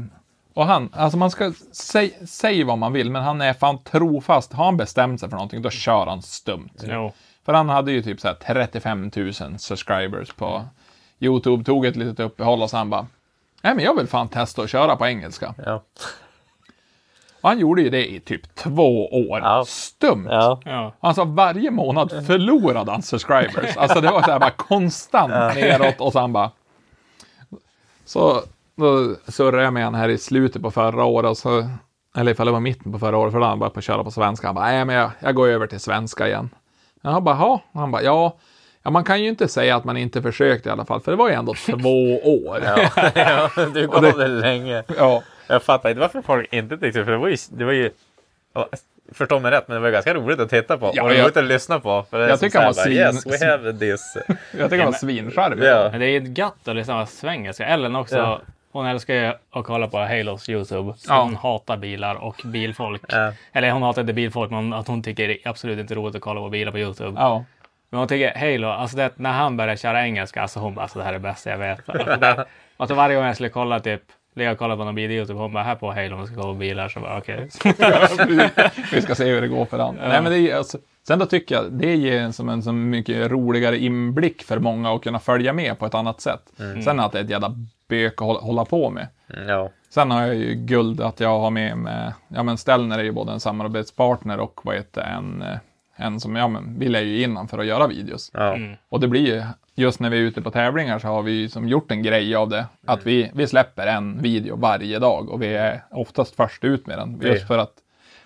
och han, alltså man ska säga säg vad man vill, men han är fan trofast. Har han bestämt sig för någonting, då kör han stumt. Jo. För han hade ju typ så här 35 000 subscribers på YouTube, tog ett litet uppehåll och sen bara, nej men jag vill fan testa att köra på engelska. Ja. Och han gjorde ju det i typ två år, Ja. stumt. Ja. Ja. Alltså varje månad förlorade han subscribers. Alltså det var så här bara konstant neråt och sen bara... Så då surrade jag med han här i slutet på förra året. Och så, eller ifall det var mitten på förra året, för då han börjat på att köra på svenska. Han bara, nej men jag, jag går över till svenska igen. Jag bara, ja. Han bara, ja. Ja, man kan ju inte säga att man inte försökte i alla fall, för det var ju ändå två år. Ja. ja. Du gav det- det länge. Ja. Jag fattar inte varför folk inte tyckte för det var ju... Det var ju förstå mig rätt, men det var ganska roligt att titta på. Ja, och jag- roligt att lyssna på. För det jag tycker han var svin- Yes, we have this. Jag tycker han var svincharmig. Ja. Men det är ju gött att lyssna på svengelska. Ellen också. Ja. Hon älskar ju att kolla på Halos YouTube. Så Ja. Hon hatar bilar och bilfolk. Ja. Eller hon hatar inte bilfolk, men att hon tycker det är absolut inte roligt att kolla på bilar på YouTube. Ja. Men hon tycker Halo, alltså det, när han började köra engelska, alltså hon bara, alltså det här är det bästa jag vet. Alltså, det, alltså varje gång jag skulle kolla typ, ligga och kolla på någon bil i YouTube, hon bara, här på Halo, vi ska kolla på bilar. Så bara, okej. Vi ska se hur det går för han. Nej, men det är, alltså, sen då tycker jag det ger en som en så mycket roligare inblick för många att kunna följa med på ett annat sätt. Sen att det är ett jävla bök att hålla, hålla på med. Mm, Ja. Sen har jag ju guld att jag har med mig, ja men Stellner är ju både en samarbetspartner och vad heter en, en som, ja men vi lär ju innan för att göra videos. Ja. Mm. Och det blir ju, just när vi är ute på tävlingar så har vi som gjort en grej av det. Att vi, vi släpper en video varje dag och vi är oftast först ut med den. Just för att,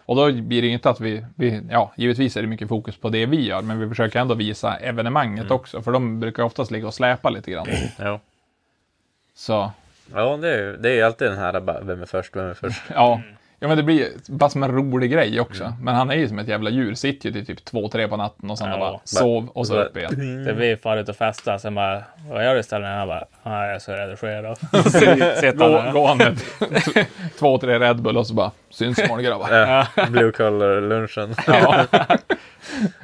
och då blir det inte att vi, vi, ja givetvis är det mycket fokus på det vi gör, men vi försöker ändå visa evenemanget också, för de brukar oftast ligga och släpa lite grann. Ja. Så, Ja, det är ju det är alltid den här bara, vem är först, vem är först? ja. Ja men det blir bara som en rolig grej också. Men han är ju som ett jävla djur, sitter ju till typ två, tre på natten och sen Ja. bara sov och så upp igen. Det blir far ut och festa, sen bara, vad gör du istället? Han bara, "Ja, jag ska redigera. Sitter Gå, han där. gå han med två, tre Red Bull och så bara, syns imorgon grabbar. Ja, Blue collar lunchen. Ja.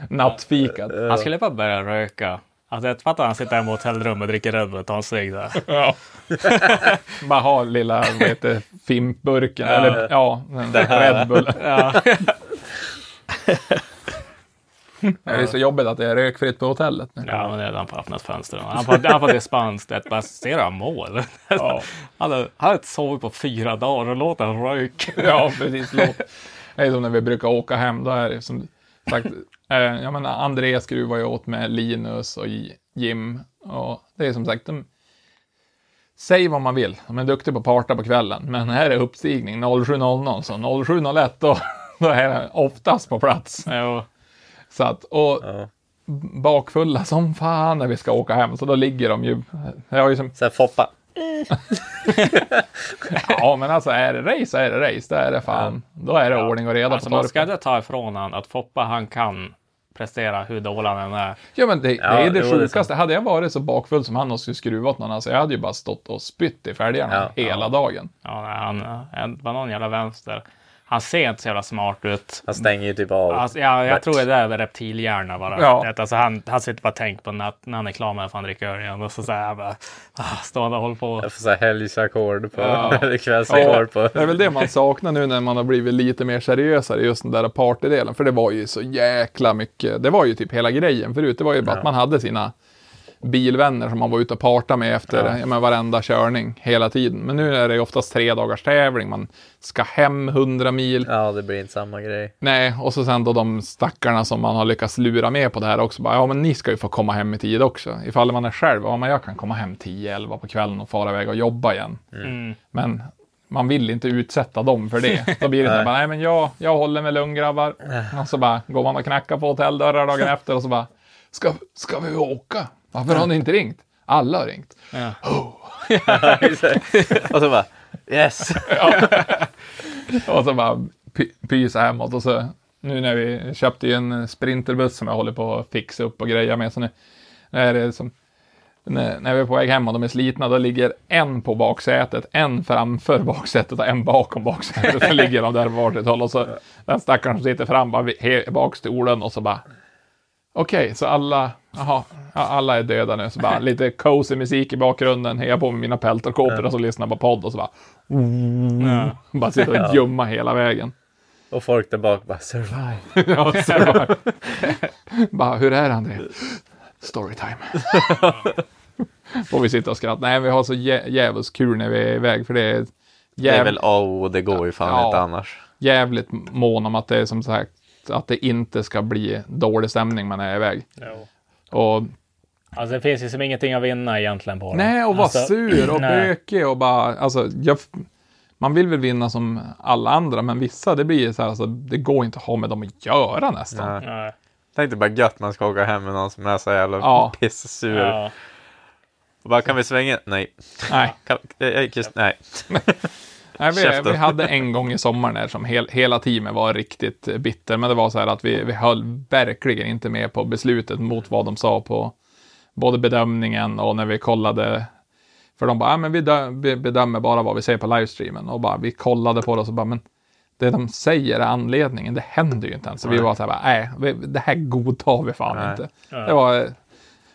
Nattfikad. Han skulle bara börja röka. Alltså jag fattar han sitter hemma på hotellrum och dricker Red Bull och tar en cigg där. Ja. Bara ha lilla, vad heter fimpburken, Ja. eller ja, Red Bull. Ja. Det är så jobbigt att det är rökfritt på hotellet nu. ja, men det är han får öppna ett fönster. Han får, han får dispens. Det är bara, ser han mål? Ja. Han har, han har inte sovit på fyra dagar och låter han röka. Ja, precis. Låt. Det är som när vi brukar åka hem. Då är det som sagt, eh, jag menar, André skruvar ju åt med Linus och Jim. Och det är som sagt, de, säg vad man vill. De är duktiga på att parta på kvällen. Men här är uppstigning 07.00. Så 07.01 då, då är det oftast på plats. Jo. Så att, och Ja. bakfulla som fan när vi ska åka hem. Så då ligger de ju... Jag har ju som, Så här, Foppa. ja, men alltså är det race så är det race. Då är det fan. Då är det ordning och reda Alltså på man ska torpet. inte ta ifrån han att Foppa han kan prestera hur dålig han än är. Ja, men det, Ja, det är det jo, det sjukaste. hade jag varit så bakfull som han och skulle skruva åt någon, alltså jag hade ju bara stått och spytt i fälgarna Ja, hela dagen. Ja, nej, han, han var någon jävla vänster. Han ser inte så jävla smart ut. Han stänger ju typ av. Alltså, ja, jag tror det är reptilhjärna bara. Ja. Det, alltså, han, han sitter bara och tänker på när, när han är klar med att han dricker öl igen. Och så säger han bara, ah, stående och håller på. Jag får så här helgsackord på, Ja. eller kvällsackord på. Det är väl det man saknar nu när man har blivit lite mer seriösare, just den där partydelen. För det var ju så jäkla mycket, det var ju typ hela grejen förut. Det var ju bara att man hade sina bilvänner som man var ute och parta med efter ja. men, varenda körning hela tiden. Men nu är det oftast tre dagars tävling, man ska hem 100 mil. Ja, det blir inte samma grej. Nej, och så sen då de stackarna som man har lyckats lura med på det här också. Bara, ja, men ni ska ju få komma hem i tid också. Ifall man är själv, ja, men jag kan komma hem 10-11 på kvällen och fara iväg och jobba igen. Mm. Men man vill inte utsätta dem för det. Då blir det så här, bara, nej men jag, jag håller med lugn grabbar. Och så bara går man och knackar på hotelldörrar dagen efter och så bara, ska, ska vi åka? Varför har ni inte ringt? Alla har ringt. Ja. och så bara, yes! Och så bara py- pysa hemåt och så nu när vi köpte ju en sprinterbuss som jag håller på att fixa upp och greja med så nu är det som när, när vi är på väg hem och de är slitna då ligger en på baksätet, en framför baksätet och en bakom baksätet. Så ligger de där på varsitt håll och så den stackaren som sitter fram bara he- bak stolen och så bara Okej, så alla, jaha, ja, alla är döda nu. Så bara lite cozy musik i bakgrunden, hejar på med mina peltorkåpor och så lyssnar på podd och så bara Ja. bara sitter och ljumma hela vägen. Och folk där bak bara, survive. Ja, så bara, hur är han det? Storytime. Får vi sitta och skratta. Nej, vi har så jä- kul när vi är iväg, för det är Det är jäv- väl A och det går ju fan Ja. inte annars. jävligt mån om att det är som sagt att det inte ska bli dålig stämning när man är iväg. Jo. Och Alltså det finns ju som ingenting att vinna egentligen på det. nej, och vara alltså, sur och bökig och bara, alltså, jag, man vill väl vinna som alla andra, men vissa, det blir så här, alltså, det går inte att ha med dem att göra nästan. Nej. Nej. Tänkte bara gött man ska åka hem med någon som är så jävla Ja. pissur. Ja. Och bara, kan vi svänga? Nej. Nej. Kan, just, nej. Nej, vi, vi hade en gång i sommar när som hel, hela teamet var riktigt bitter, men det var så här att vi, vi höll verkligen inte med på beslutet mot vad de sa på både bedömningen och när vi kollade. För de bara, ja, men vi, dö, vi bedömer bara vad vi ser på livestreamen och bara vi kollade på det och så bara, men det de säger är anledningen, det händer ju inte ens. Så vi var så här, nej, det här godtar vi fan Nej. inte. Det var,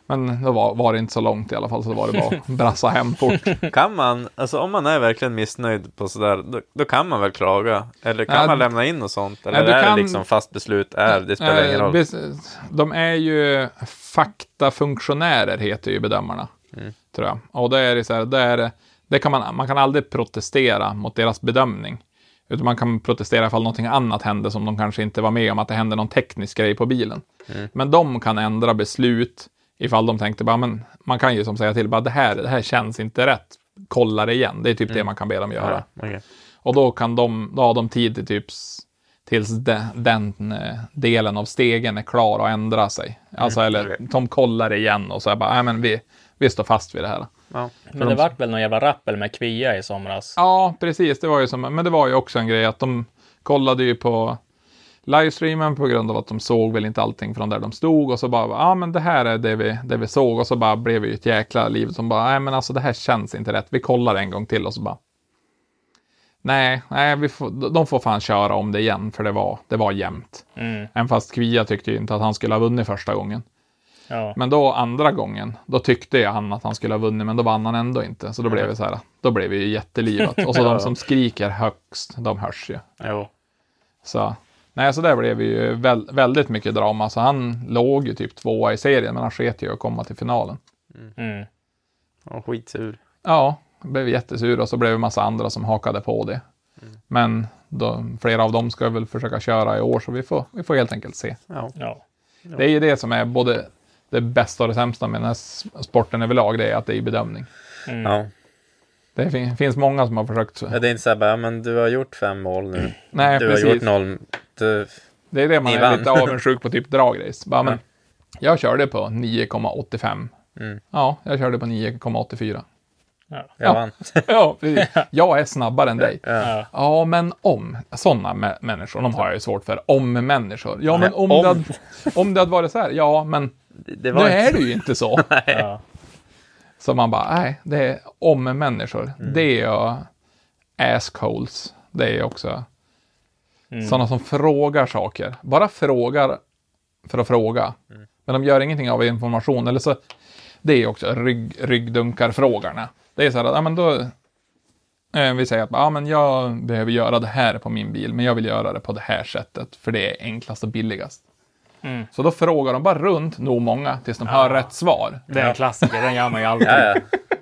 men det var, var det inte så långt i alla fall, så var det bara att brassa hem fort. Kan man, alltså om man är verkligen missnöjd på sådär, då, då kan man väl klaga? Eller kan Ja, man lämna in och sånt? Eller Ja, du är kan- det liksom fast beslut är, det spelar ingen Eh, roll? De är ju faktafunktionärer heter ju bedömarna. Mm. Tror jag. Och då är det så här, då är det, det kan man, man kan aldrig protestera mot deras bedömning. Utan man kan protestera ifall någonting annat händer som de kanske inte var med om, att det händer någon teknisk grej på bilen. Men de kan ändra beslut ifall de tänkte bara, men man kan ju som säga till, bara det här, det här känns inte rätt, kolla det igen. Det är typ det man kan be dem göra. Ja, okej. Och då kan de, då har de tid till typ tills de, den eh, delen av stegen är klar att ändra sig. Alltså eller okej. de kollar igen och så är bara, nej men vi, vi står fast vid det här. Ja. Men det vart väl någon jävla rappel med kvia i somras? Ja, precis. Det var ju som, men det var ju också en grej att de kollade ju på livestreamen på grund av att de såg väl inte allting från där de stod och så bara, ja men det här är det vi, det vi såg och så bara blev det ju ett jäkla liv som bara, nej men alltså det här känns inte rätt. Vi kollar en gång till och så bara, nej, nej, vi får, de får fan köra om det igen för det var, det var jämnt. Mm. Även fast Kvia tyckte ju inte att han skulle ha vunnit första gången. Ja. Men då andra gången, då tyckte jag han att han skulle ha vunnit, men då vann han ändå inte. Så då blev det så här, då blev det ju jättelivat. Och så de som skriker högst, de hörs ju. Jo. Så, nej, så där blev det ju väl, väldigt mycket drama. Så han låg ju typ tvåa i serien, men han sket ju att komma till finalen. Mm. Ja, skitsur. Ja, blev jättesur och så blev det en massa andra som hakade på det. Men då, flera av dem ska väl försöka köra i år, så vi får, vi får helt enkelt se. Ja. Ja. Det är ju det som är både det bästa och det sämsta med den här sporten överlag, det är att det är bedömning. Mm. ja. Det fin- finns många som har försökt. Ja, Det är inte så här bara, men du har gjort fem mål nu. Nej, du precis. har gjort noll. Du, Det är det man Ni är vann. lite avundsjuk på, typ dragrace. Bara, men Ja. jag körde på 9,85. Mm. Ja, jag körde på 9,84. jag Ja. vann. Ja, precis. Jag är snabbare än dig. Ja. Ja. Ja, men om. Sådana mä- människor, de har jag ju svårt för. Om-människor. Ja, men om, om. Det hade, om det hade varit så här. Ja, men Det, det nu var är inte... det ju inte så. Ja. Så man bara, nej, det är om-människor. Mm. Det är ju assholes. Det är också Mm. sådana som frågar saker. Bara frågar för att fråga. Mm. Men de gör ingenting av information. Eller så, det är också rygg, ryggdunkarfrågorna. Det är så här att, ja men då, eh, vi säger att, ja men jag behöver göra det här på min bil, men jag vill göra det på det här sättet, för det är enklast och billigast. Mm. Så då frågar de bara runt nog många tills de har rätt svar. Det är en klassiker, den gör man ju alltid. Ja, ja.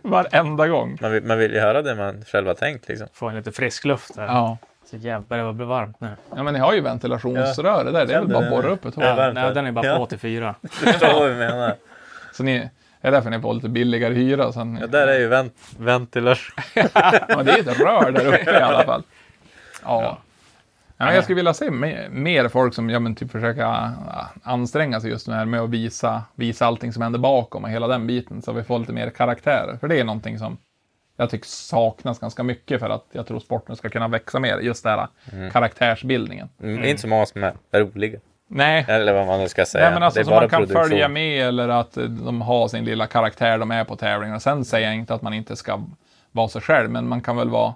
Varenda gång. Man, vill, man vill ju höra det man själv har tänkt liksom. Få en lite frisk luft där. Ja. Så jävlar vad det blir varmt nu. ja, men ni har ju ventilationsrör det där. Det är väl bara att borra upp ett hål. Ja, Ja, nej, här. den är bara Ja. på 84. Förstår vad vi menar. Så ni, är därför ni får lite billigare hyra. Sen, Ja, där är ju vent ventilation. Ja, det är ett rör där uppe i alla fall. Ja. Ja, jag skulle vilja se mer, folk som ja, men typ försöka anstränga sig just med, att visa, visa allting som händer bakom och hela den biten så vi får lite mer karaktärer. För det är någonting som jag tycker saknas ganska mycket för att jag tror sporten ska kunna växa mer. Just det här karaktärsbildningen. Mm. Det är inte så många som är roliga. Nej, Eller vad man nu ska säga. Nej, men alltså det är som bara man kan produktion. följa med eller att de har sin lilla karaktär de är på tävlingarna. Sen säger jag inte att man inte ska vara sig själv, men man kan väl vara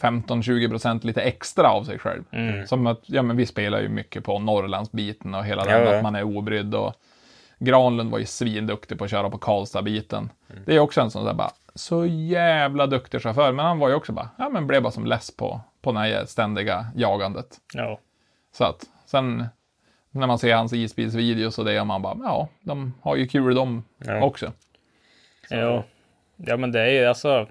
15-20% lite extra av sig själv. Som att, ja men vi spelar ju mycket på Norrlandsbiten och hela den, Ja, ja. att man är obrydd och Granlund var ju svinduktig på att köra på Karlstad-biten. Mm. Det är också en sån där bara, så jävla duktig chaufför, men han var ju också bara, ja men blev bara som less på, på det här ständiga jagandet. Ja. Så att sen när man ser hans isbilsvideos och det, och man bara, ja, de har ju kul de Ja. också. Jo. Ja, men det är ju alltså.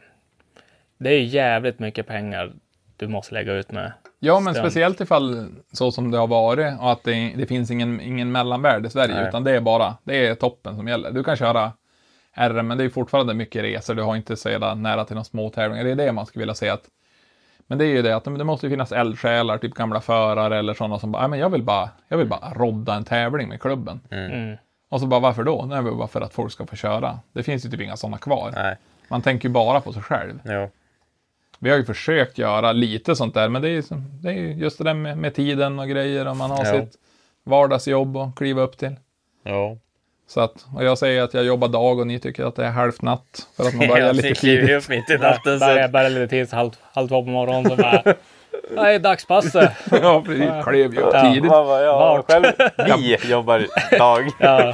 Det är ju jävligt mycket pengar du måste lägga ut med. Ja, men Stämt. speciellt ifall så som det har varit och att det, det finns ingen, ingen mellanvärld i Sverige, Nej. utan det är bara, det är toppen som gäller. Du kan köra RM, men det är fortfarande mycket resor, du har inte så jävla nära till några små tävlingar. Det är det man skulle vilja se att men det är ju det att det måste ju finnas eldsjälar, typ gamla förare eller sådana som bara, "Nej, men jag vill bara, jag vill bara rodda en tävling med klubben. Mm. Och så bara, varför då? Nej, bara för att folk ska få köra. Det finns ju typ inga sådana kvar. Nej, Man tänker ju bara på sig själv. jo. Vi har ju försökt göra lite sånt där, men det är det är ju just det där med, med tiden och grejer och man har Ja. sitt vardagsjobb att kliva upp till. Jo. Så att, och jag säger att jag jobbar dag och ni tycker att det är halvt natt för att man börjar lite tidigt. upp mitt i natten. Så... börjar lite tidigt, halv, halv två på morgonen. Så bara, nej, dagspasset. ja, precis. Klev ju upp Ja. tidigt. Vad jag Vart? själv. Vi jobbar dag. Ja,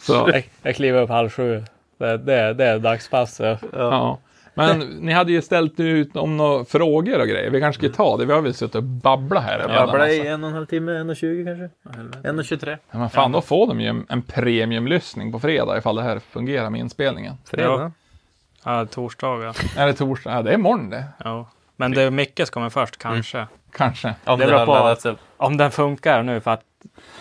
Så, jag, jag kliver upp halv sju. Det, det, det är dagspasset. ja. Men ni hade ju ställt ut om några frågor och grejer. Vi kanske ska ta det. Vi har väl suttit och babblat här. en jävla Babblar i en och en halv timme, en och tjugo kanske? En och tjugotre. Ja, men fan, då får de ju en, en premiumlyssning på fredag ifall det här fungerar med inspelningen. Fredag. Ja, torsdagar. Är det torsdag? Ja, det är imorgon det. Ja. Men det är mycket som kommer först kanske. Kanske. Om Det det beror på. Om den funkar nu för att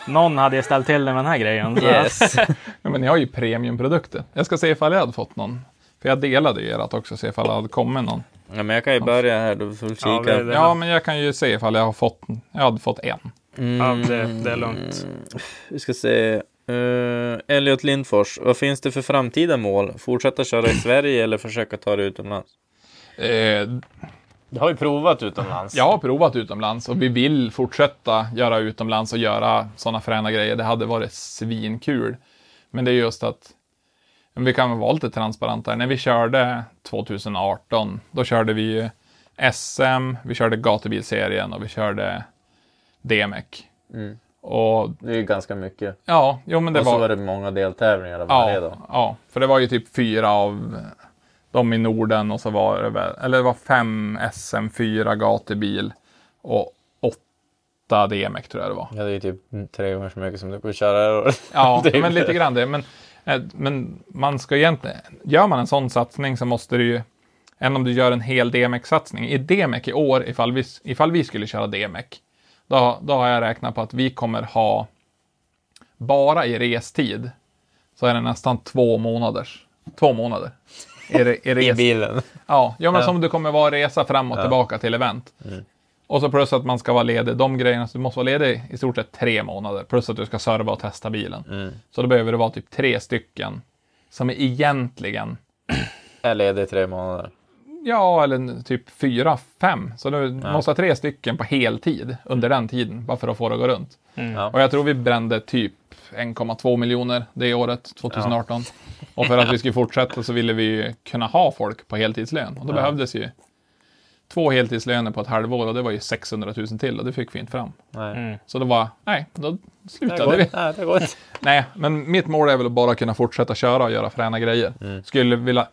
någon hade ställt till det med den här grejen. Så. Yes. Ja, men ni har ju premiumprodukter. Jag ska se ifall jag hade fått någon. För jag delade ju ert också, se ifall det hade kommit någon. Ja, men jag kan ju börja här, du får kika. Ja, det- det- Ja, men jag kan ju se ifall jag har fått, jag hade fått en. Ja, det, det är lugnt. Vi ska se. Uh, Elliot Lindfors, vad finns det för framtida mål? Fortsätta köra i Sverige eller försöka ta det utomlands? Eh, Du har ju provat utomlands. jag har provat utomlands och vi vill fortsätta göra utomlands och göra sådana fräna grejer. Det hade varit svinkul. Men det är just att vi kan väl vara lite transparenta. här. När vi körde 2018, då körde vi ju SM, vi körde gatubilserien och vi körde DMEC. Mm. Och Det är ju ganska mycket. ja, jo men det och så var... var det många deltävlingar varje Ja, då. ja, för det var ju typ fyra av de i Norden och så var det väl, eller det var fem SM, fyra gatubil och åtta DMEC tror jag det var. Ja, det är ju typ tre gånger så mycket som du får köra år. Ja, men lite grann det. Men, men man ska egentligen, gör man en sån satsning så måste du ju, än om du gör en hel DMEC-satsning. I DMEC i år, ifall vi, ifall vi skulle köra DMEC, då, då har jag räknat på att vi kommer ha, bara i restid, så är det nästan två månaders, två månader. I, re- i, I bilen. Ja, ja men Ja. som du kommer vara resa fram och tillbaka till event. Och så plus att man ska vara ledig. De grejerna, så du måste vara ledig i stort sett tre månader. Plus att du ska serva och testa bilen. Så då behöver det vara typ tre stycken som är egentligen, är ledig i tre månader. ja eller typ fyra, fem. Så du måste ha tre stycken på heltid under den tiden. Bara för att få det att gå runt. Ja. Och jag tror vi brände typ 1,2 miljoner det året, 2018. Och för att vi skulle fortsätta så ville vi ju kunna ha folk på heltidslön. Och då behövdes ju två heltidslöner på ett halvår och det var ju 600 000 till och det fick vi inte fram. Nej. Mm. Så det var, nej, då Det slutade går, vi. nej, det går inte. Nej, men mitt mål är väl att bara kunna fortsätta köra och göra fräna grejer. Skulle vilja,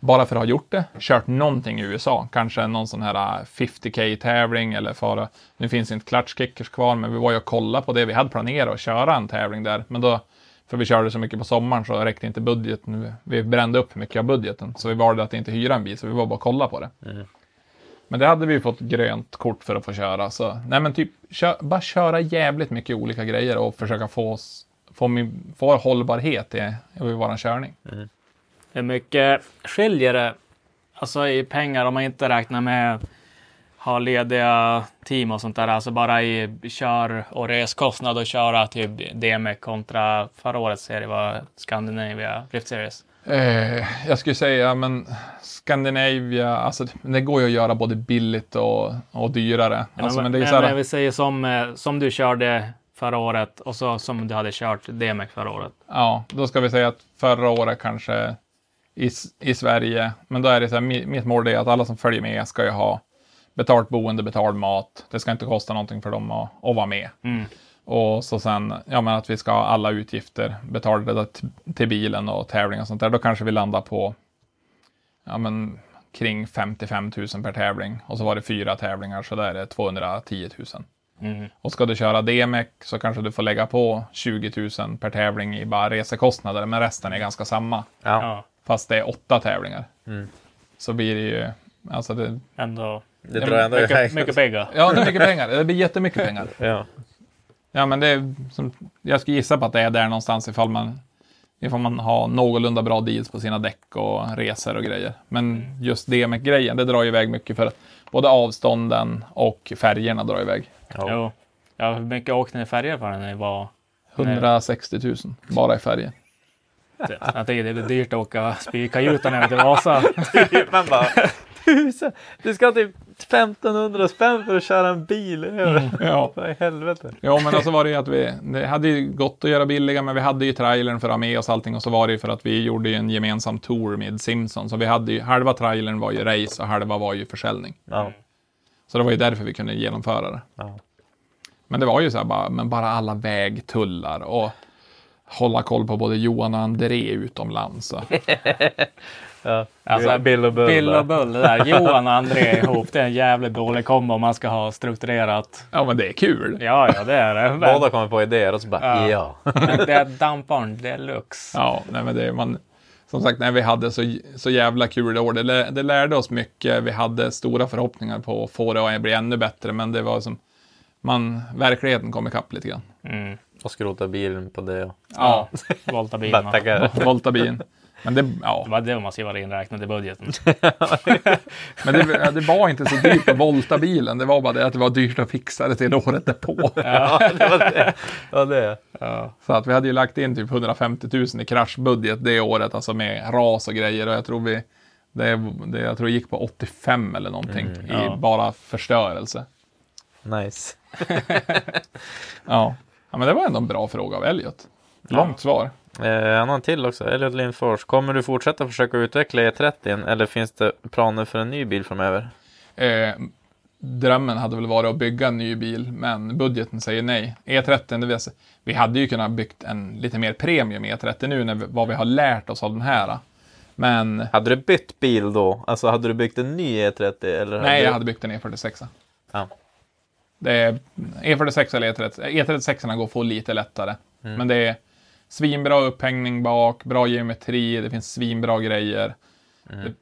bara för att ha gjort det, kört någonting i USA. Kanske någon sån här äh, 50k tävling eller fara. Nu finns inte clutchkickers kvar, men vi var ju och kollade på det. Vi hade planerat att köra en tävling där, men då, för vi körde så mycket på sommaren så räckte inte budgeten. Vi brände upp mycket av budgeten, så vi valde att inte hyra en bil, så vi var bara och kolla på det. Men det hade vi ju fått grönt kort för att få köra. Så, nej men typ, kö, bara köra jävligt mycket olika grejer och försöka få, oss, få, min, få hållbarhet i, i vår körning. Mm. Hur mycket skiljer det alltså i pengar om man inte räknar med ha lediga team och sånt där. Alltså bara i kör och reskostnad och köra typ DME kontra förra årets serie var Scandinavia Drift Series. Eh, jag skulle säga, men Scandinavia, alltså det går ju att göra både billigt och, och dyrare. Alltså, men det är ju så men här, vi säger som, eh, som du körde förra året och så som du hade kört DME förra året. ja, då ska vi säga att förra året kanske i, i Sverige, men då är det så här, mi- mitt mål är att alla som följer med ska ju ha betalt boende, betald mat. Det ska inte kosta någonting för dem att, att vara med. Mm. Och så sen, ja men att vi ska ha alla utgifter betalade till bilen och tävling och sånt där. Då kanske vi landar på, ja men kring 55 000 per tävling. Och så var det fyra tävlingar, så där är det 210 000. Mm. Och ska du köra DMEC så kanske du får lägga på 20 000 per tävling i bara resekostnader, men resten är ganska samma. Ja. Fast det är åtta tävlingar. Mm. Så blir det ju, alltså det, ändå Det drar ändå mycket, mycket pengar. ja det är mycket pengar. Det blir jättemycket pengar. Ja. Ja, men det är som, jag skulle gissa på att det är där någonstans ifall man, ifall man har någorlunda bra deals på sina däck och resor och grejer. Men just det med grejen, det drar iväg mycket för att både avstånden och färgerna drar iväg. Ja. Jo. Ja, hur mycket åkte ni färger för när ni var? 160 000 bara i färger. Jag tycker det blir dyrt att åka spykajutan över till Vasa. Man bara, tusen, du ska typ 1500 spänn för att köra en bil. Ja. Vad i helvete. Ja, men alltså var det ju att vi, det hade ju gått att göra billiga, men vi hade ju trailern för att ha med oss allting och så var det ju för att vi gjorde ju en gemensam tour med Simpson. Så vi hade ju, halva trailern var ju race och halva var ju försäljning. Ja. Så det var ju därför vi kunde genomföra det. Ja. Men det var ju så här bara, men bara alla vägtullar och hålla koll på både Johan och André utomlands. Ja. Alltså, Bill och Bull. Bill där. och Bull, det där. Johan och André ihop, det är en jävligt dålig kombo om man ska ha strukturerat. Ja, men det är kul. Ja, ja, det är det. Men, Båda kommer på idéer och så bara, Ja. ja. men det är damparen deluxe. Ja, nej men det är man... som sagt, nej, vi hade så, så jävla kul i år. Det, det lärde oss mycket. Vi hade stora förhoppningar på att få det att bli ännu bättre, men det var som man, verkligheten kom ikapp lite grann. Mm. Och skrota bilen på det. Och... Ja, Volta bilen. Volta bilen. Men det, ja, Det var det måste ju vara inräknat i budgeten. men det, det var inte så dyrt att volta bilen. Det var bara det att det var dyrt att fixa det till året därpå. Ja, det var det. Ja, det. Ja. Så att vi hade ju lagt in typ 150 000 i kraschbudget det året, alltså med ras och grejer. Och jag tror vi, det, det, jag tror det gick på 85 eller någonting i ja. bara förstörelse. Nice. Ja. ja, men det var ändå en bra fråga av Elliot. Långt svar. Eh, annan till också. Elliot Lindfors. Kommer du fortsätta försöka utveckla E30 eller finns det planer för en ny bil framöver? Eh, drömmen hade väl varit att bygga en ny bil, men budgeten säger nej. E30, det vill säga, vi hade ju kunnat byggt en lite mer premium E30 nu, när vi, vad vi har lärt oss av den här. Men Hade du bytt bil då? Alltså hade du byggt en ny E30? Eller nej, du... jag hade byggt en E46. Ja. Det är E46 eller E30. E36 går att få lite lättare. Men det är svinbra upphängning bak, bra geometri, det finns svinbra grejer. Det,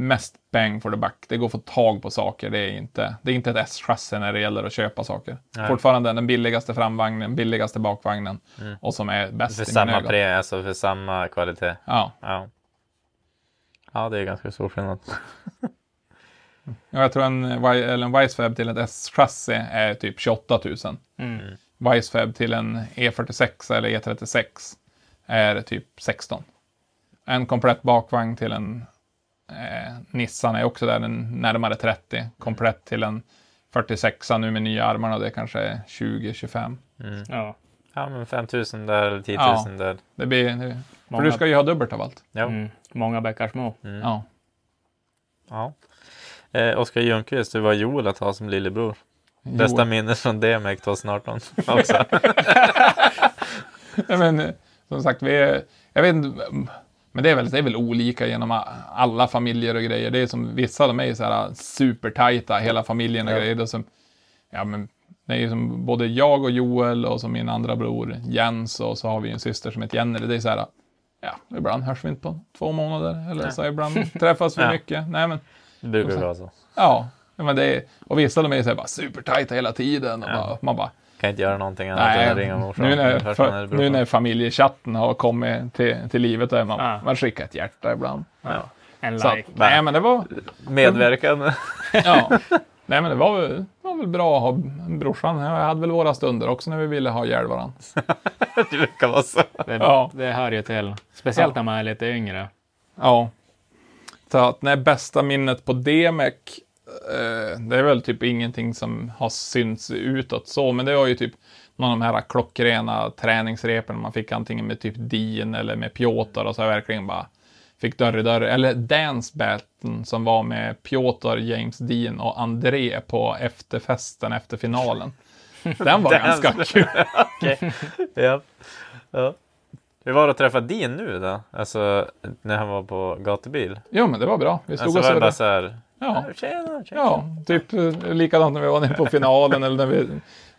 mest bang for the buck. Det går att få tag på saker. Det är inte, det är inte ett S-chassi när det gäller att köpa saker. Nej. Fortfarande den billigaste framvagnen, billigaste bakvagnen och som är bäst För i samma ögon. pre, alltså för samma kvalitet. Ja. Ja. Ja, det är ganska stor skillnad. ja, jag tror en, en Wisefab till ett S-chassi är typ 28 000. Mm. Wisefab till en E46 eller E36 är typ 16. En komplett bakvagn till en eh, Nissan är också där en närmare 30. Komplett till en 46 nu med nya armarna, det kanske är 20-25. Ja. Ja, men 5000 där eller 10 000 Ja. där. Det blir, för Många- du ska ju ha dubbelt av allt. Ja. Mm. Många bäckar små. Ja. ja. Eh, Oskar Ljungqvist, du var Joel att ha som lillebror. Bästa minne från DMX 2018 också. Ja, men, som sagt, vi är, jag vet inte, men det är, väl, det är väl olika genom alla familjer och grejer. Det är som vissa mig är så här supertajta, hela familjen och Ja. grejer. Det är som, ja, men, det är ju som både jag och Joel och som min andra bror Jens och så har vi en syster som heter Jenny. Det är så här, ja, ibland hörs vi inte på två månader eller så ibland träffas vi Ja. mycket. Nej, men, Det brukar vara så. ja, men det är, och vissa av mig är så här bara supertajta hela tiden. Och Ja. bara, man bara, Kan inte göra någonting annat än att ringa Nej, morsan. nu när, för, nu brorsan. när familjechatten har kommit till, till livet, är man, Ja. man skickar ett hjärta ibland. Ja. En Så att, like. nej, men det var, Medverkan. ja, nej, men det var, väl- det var väl bra att ha brorsan. Jag hade väl våra stunder också när vi ville ha ihjäl varandra. det brukar vara så. Det, Ja. det hör ju till. Speciellt när man är lite yngre. Ja. Så att nej, bästa minnet på DMEC, eh, det är väl typ ingenting som har synts utåt så, men det var ju typ någon av de här klockrena träningsrepen man fick antingen med typ Dean eller med Piotr och så verkligen bara fick dörr i dörr. Eller Dance Battlen som var med Piotr, James Dean och André på efterfesten efter finalen. Den var ganska kul. Okej. ja. ja. Hur var det att träffa Dean nu då? Alltså när han var på gatubil? Jo, men det var bra. Vi stod Alltså och var det Ja. Tjena, tjena. Ja, typ eh, likadant när vi var nere på finalen eller när vi,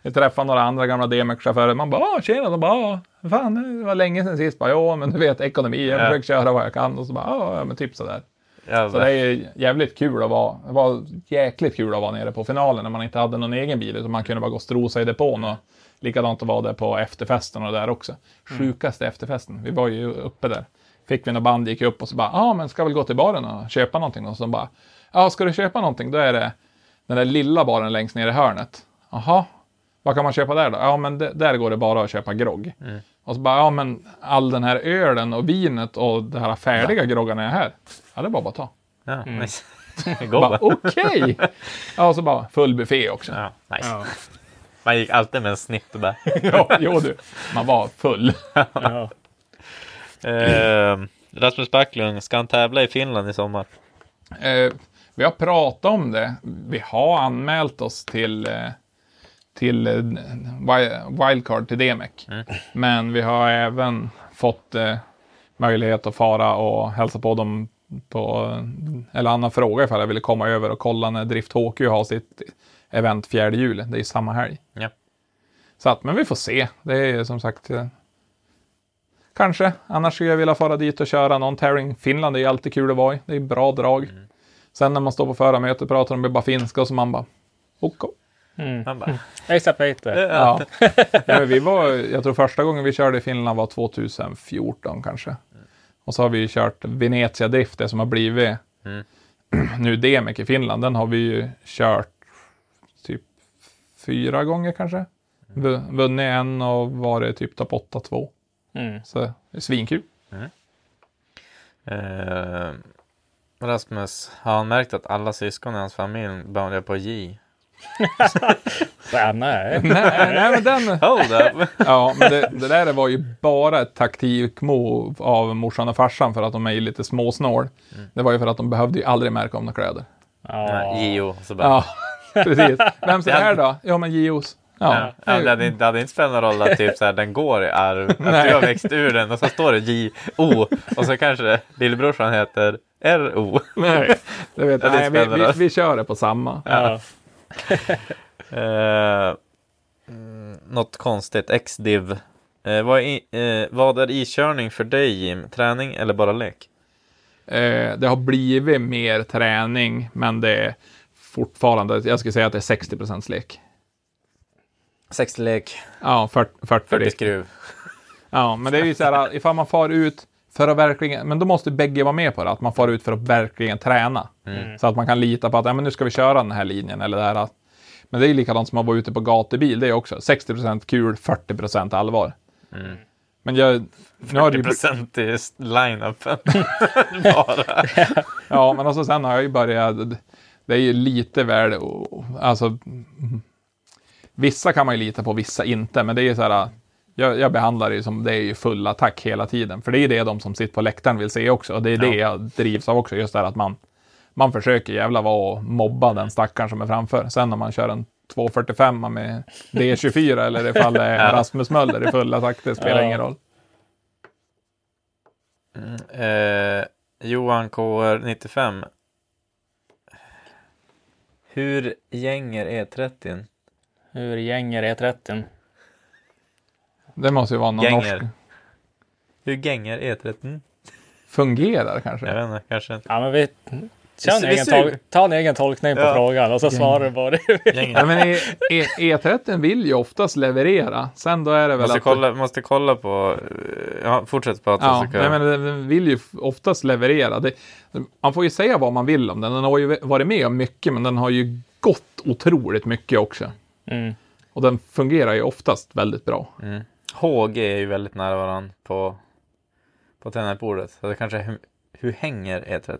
vi träffade några andra gamla DMX-chaufförer. Man bara, "Ah, tjena, de bara, "Ah, fan, det var länge sedan sist. Bara, ja, men du vet, ekonomi, jag Ja. försöker köra vad jag kan. Och så bara, "Ah, ja, men typ sådär. Ja, Så det är jävligt kul att vara, det var jäkligt kul att vara nere på finalen när man inte hade någon egen bil, utan man kunde bara gå och strosa i depån. Och likadant att vara där på efterfesten och där också. Sjukaste efterfesten, vi var ju uppe där. Fick vi några band, gick upp och så bara, ja ah, men ska väl gå till baren och köpa någonting? Och så bara, ja ska du köpa någonting då är det den där lilla baren längst ner i hörnet. Jaha, vad kan man köpa där då? Ja men det, där går det bara att köpa grogg. Och så bara, ja men all den här ölen och vinet och de här färdiga groggarna är här. Ja det är bara att ta. Ja, nice. Bara, bara. Okej! Ja, och så bara full buffé också. Ja, nice. Ja. Man gick alltid med en snitt bara. Ja, jo du. Man var full. Ja. Eh, Rasmus Backlund, ska han tävla i Finland i sommar? Eh, vi har pratat om det. Vi har anmält oss till, eh, till eh, wi- wildcard till DMEC. Men vi har även fått eh, möjlighet att fara och hälsa på dem på, eller annan fråga ifall jag ville komma över och kolla när Drift HQ har sitt event 4 juli. Det är samma helg. Ja. Så att, men vi får se. Det är som sagt, Kanske. Annars skulle jag vilja fara dit och köra någon tävling. Finland är ju alltid kul att vara i. Det är bra drag. Sen när man står på förarmötet pratar de bara finska och så man bara okej. Mm. Man bara, Peter. Ja. ja, men vi var, jag tror första gången vi körde i Finland var 2014 kanske. Och så har vi ju kört Venezia Drift, det som har blivit Mm. nu Demek i Finland. Den har vi ju kört typ fyra gånger kanske. V- Vunnit en och varit typ topp 8-2. Mm. Så det är svinkul. eh, Rasmus, har han märkt att alla syskon i hans familj börjar på J? Ja, nej. nej, nej, men den... Hold up! Ja, men det, det där var ju bara ett taktikmove av morsan och farsan för att de är ju lite småsnål. Det var ju för att de behövde ju aldrig märka om några kläder. Ja. Gio. Så bara, Ja, precis. Vems är det här då? Ja, men Gios. Ja, Ja, det, hade, inte- det hade inte spelat någon roll att typ, så här, den går i arv, att du har växt ur den och så står det J-O och så kanske lillebrorsan heter R-O. nej. Det vet Ja, jag. det Nej, vi, vi, vi kör det på samma. Ja. Mm, något konstigt, X-div. Eh, vad, är, eh, vad är iskörning för dig Jim? Träning eller bara lek? Eh, det har blivit mer träning, men det är fortfarande, jag skulle säga att det är 60 procents lek. 60 lek, Ja, 40, 40, 40 lek. skruv. Ja, men det är ju så här, ifall man far ut för att verkligen, men då måste bägge vara med på det, att man far ut för att verkligen träna. Mm. Så att man kan lita på att, ja men nu ska vi köra den här linjen eller det här. Men det är ju likadant som att vara ute på gatubil, det är också 60% kul, 40% allvar. Mm. Men jag, nu har det ju, 40% i line-upen. bara. ja, men alltså sen har jag ju börjat, det är ju lite väl, alltså, mm, vissa kan man ju lita på, vissa inte, men det är ju så här, jag, jag behandlar det som det är ju full attack hela tiden, för det är det de som sitter på läktaren vill se också, och det är det jag drivs av också, just det här att man, man försöker jävla vara och mobba den stackaren som är framför. Sen om man kör en 245 med D24 eller ifall det är Ja. Rasmus Möller i full attack, det spelar Ja. ingen roll. Eh, Johan KR 95. Hur gänger E30? Hur gänger E30? Det måste ju vara någon Gänger. norsk. Hur gänger E30? Fungerar kanske? Jag vet inte, kanske inte. Ja, men vi... Kör en Vi egen tol- ta en egen tolkning på Ja. frågan och så svarar du på det. Ja, men e, e, E30 vill ju oftast leverera. Sen då är det väl Måste att... kolla, måste kolla på... Ja, fortsätt prata Ja, nej, jag... men den vill ju oftast leverera. Det, man får ju säga vad man vill om den. Den har ju varit med om mycket, men den har ju gått otroligt mycket också. Mm. Och den fungerar ju oftast väldigt bra. Mm. HG är ju väldigt nära varandra på, på tangentbordet. Så det kanske är hur, hur hänger E30?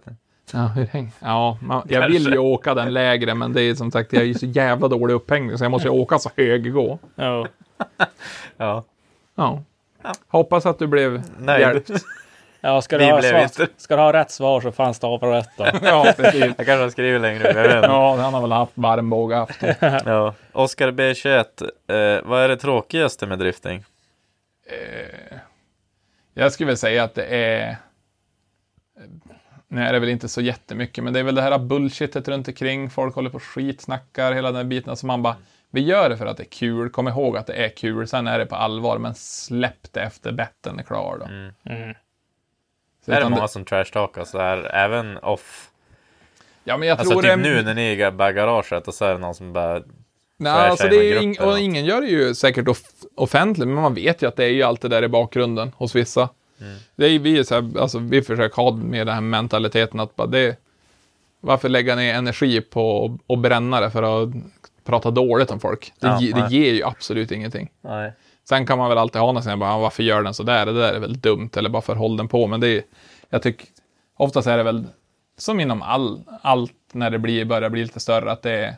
Ja, hur häng? Ja, man, jag vill ju åka den lägre, men det är som sagt, jag är ju så jävla dålig upphängning, så jag måste ju åka så hög gå. Ja. Ja, Ja. Hoppas att du blev nöjd. hjälpt. Ja, ska du, ha blev svar, inte. ska du ha rätt svar så fan stava rätt då. Ja, precis. Jag kanske har skrivit längre upp, jag vet inte. Ja, han har väl haft varmbåge haft. Ja. Oskar B21, eh, vad är det tråkigaste med drifting? Eh, jag skulle väl säga att det är... Nej, det är väl inte så jättemycket, men det är väl det här bullshitet runt omkring. Folk håller på och skitsnackar, hela den biten. Så man bara, vi gör det för att det är kul. Kom ihåg att det är kul, sen är det på allvar. Men släpp det efter betten är klar då. Mm. Mm. Så är det många som trashtalkar så här, även off? Ja, men jag Alltså tror typ det... nu när ni är i garaget och så är det någon som bara... Nej, alltså det är ing- och ingen gör det ju säkert off offentligt, men man vet ju att det är ju allt det där i bakgrunden hos vissa. Mm. Det är vi, så här, alltså, vi försöker ha med den här mentaliteten att bara det, varför lägga ner energi på att bränna det för att prata dåligt om folk? Det, Ja, ge- det ger ju absolut ingenting. Nej. Sen kan man väl alltid ha någon bara, "Ah, varför gör den så där? Det där är väl dumt, eller bara för håll den på. Men det är, jag tycker, oftast är det väl som inom all, allt när det blir, börjar bli lite större, att det är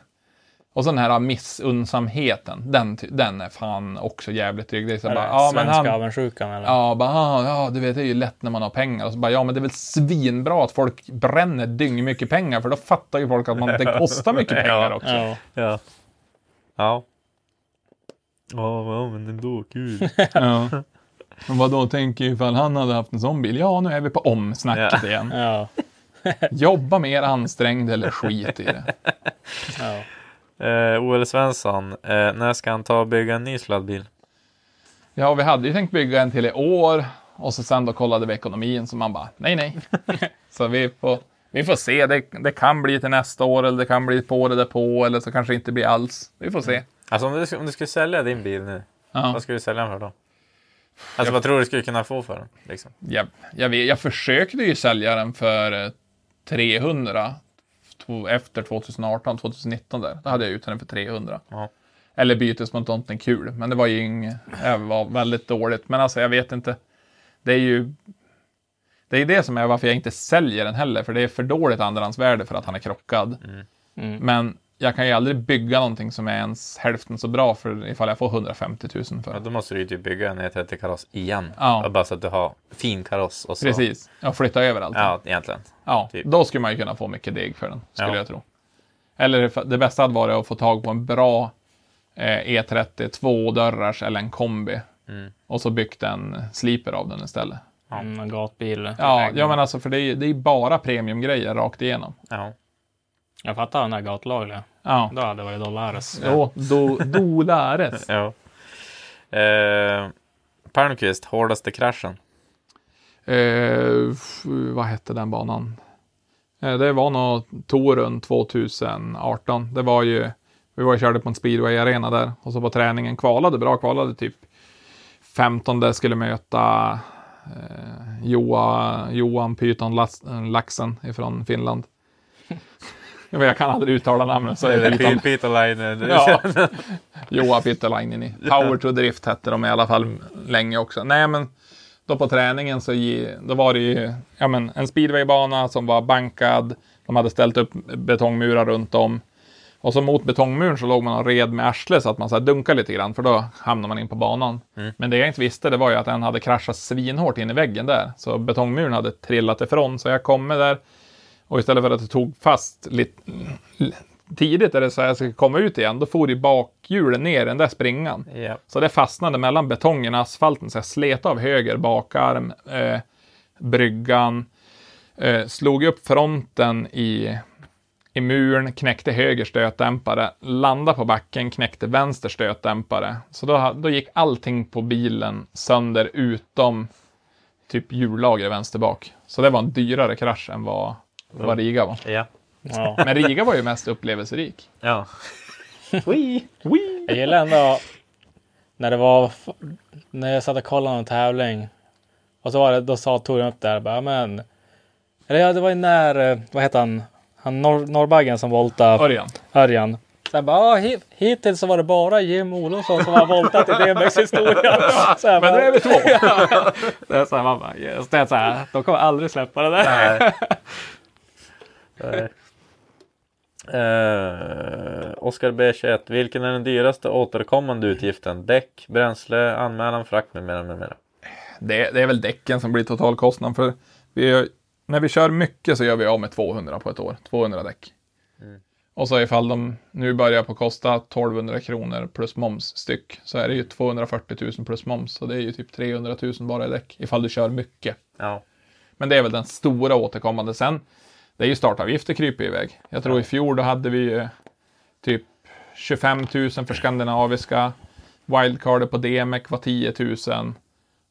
och så den här missunnsamheten, den, den är fan också jävligt trygg. Det är så bara, det ja men svenska han, avundsjukan eller? ja, bara, ah, ja, du vet, det är ju lätt när man har pengar. Och så bara, ja, men det är väl svinbra att folk bränner dyng mycket pengar, för då fattar ju folk att man, det kostar mycket pengar också. Ja. Ja. Ja. Ja, men ändå kul. Ja. Men vad då tänker ifall han hade haft en sån bil? Ja, nu är vi på omsnacket igen. Ja. Jobba mer ansträngd eller skit i det. Ja. Eh, OL Svensson, eh, när ska han ta och bygga en ny sladdbil? Ja, vi hade ju tänkt bygga en till i år Och så sen då kollade vi ekonomin så man bara, nej nej. så vi får, vi får se, det, det kan bli till nästa år eller det kan bli på året därpå eller så kanske det inte blir alls. Vi får se. Alltså om du, om du skulle sälja din bil nu, Ja. vad skulle du sälja den för då? Alltså vad tror du du skulle kunna få för den? Liksom? Jag, jag, vet, jag försökte ju sälja den för eh, 300 efter 2018, 2019 där. Då hade jag ut den för 300. Ja. Eller bytes mot någonting kul. Men det var ju inget, det var väldigt dåligt. Men alltså jag vet inte. Det är ju det är det som är varför jag inte säljer den heller. För det är för dåligt andrahandsvärde för att han är krockad. Mm. Men jag kan ju aldrig bygga någonting som är ens hälften så bra för ifall jag får 150 000 för Ja, då måste du ju typ bygga en E30 kaross igen. Ja. Bara så att du har fin kaross. Och så. Precis. Jag flyttar över allt. Ja, egentligen. Ja, Typ. då skulle man ju kunna få mycket deg för den, skulle Ja. jag tro. Eller det bästa hade varit att få tag på en bra eh, E30 tvådörrars eller en kombi. Mm. Och så byggt en sleeper av den istället. Mm, en gatbil. Ja, ja men alltså för det är ju det är ju bara premiumgrejer rakt igenom. Ja. Jag fattar den där gatlagliga. Ja. Då hade det varit dollares. Jo, do, dolares. ja. Eh, Palmqvist, hårdaste kraschen. eh, vad hette den banan? Eh, det var nog Torun 2018. Det var ju, vi var och körde på en speedway-arena där och så på träningen kvalade bra, kvalade typ 15 skulle möta eh, Joa, Johan Python Las- Laxen ifrån Finland. Jag vet, Jag kan aldrig uttala namnet så är det lite Peterline. Ja. Joa Pittelainen Power to Drift hette de i alla fall länge också. Nej, men då på träningen så då var det ju ja, men en speedwaybana som var bankad. De hade ställt upp betongmurar runt om. Och så mot betongmuren så låg man och red med arslet så att man så här dunkade lite grann för då hamnade man in på banan. Men det jag inte visste det var ju att den hade kraschat svinhårt in i väggen där. Så betongmuren hade trillat ifrån så jag kom med där och istället för att det tog fast lite tidigt det så jag skulle komma ut igen, då for ju bakhjulen ner den där springan. ja. Så det fastnade mellan betongen och asfalten, så jag slet av höger bakarm, eh, bryggan, eh, slog upp fronten i, i muren, knäckte höger stötdämpare, landade på backen, knäckte vänster stötdämpare. Så då, då gick allting på bilen sönder utom typ hjullager vänster bak. Så det var en dyrare krasch än vad, vad Riga var. Ja. Ja. Men Riga var ju mest upplevelserik. ja. Jag gillar ändå när det var när jag satt och kollade en tävling och så var det, då sa Torbjörn upp där bara, men eller ja, det var ju när, eh, vad heter han, han norr, norrbaggen som voltade Örjan. Örjan. Sen bara, ah, hi- hittills så var det bara Jim Olofsson som har voltat i DMX-historien. Så jag Men nu är vi två. det är så här, man bara, yes, det är så här, de kommer aldrig släppa det där. Nej. Nej. Eh, Oskar B21. Vilken är den dyraste återkommande utgiften? Däck, bränsle, anmälan, frakt med mera, med mera. Det, det är väl däcken som blir totalkostnaden. För vi, när vi kör mycket så gör vi av med 200 på ett år. 200 däck. Och så ifall de nu börjar på kosta 1200 kronor plus moms styck så är det ju 240 000 plus moms. Så det är ju typ 300 000 bara i däck ifall du kör mycket. Ja. Men det är väl den stora återkommande. Sen, det är ju startavgifter kryper iväg. Jag tror i fjol då hade vi ju typ 25 000 för skandinaviska. Wildcardet på DMEC var 10 000.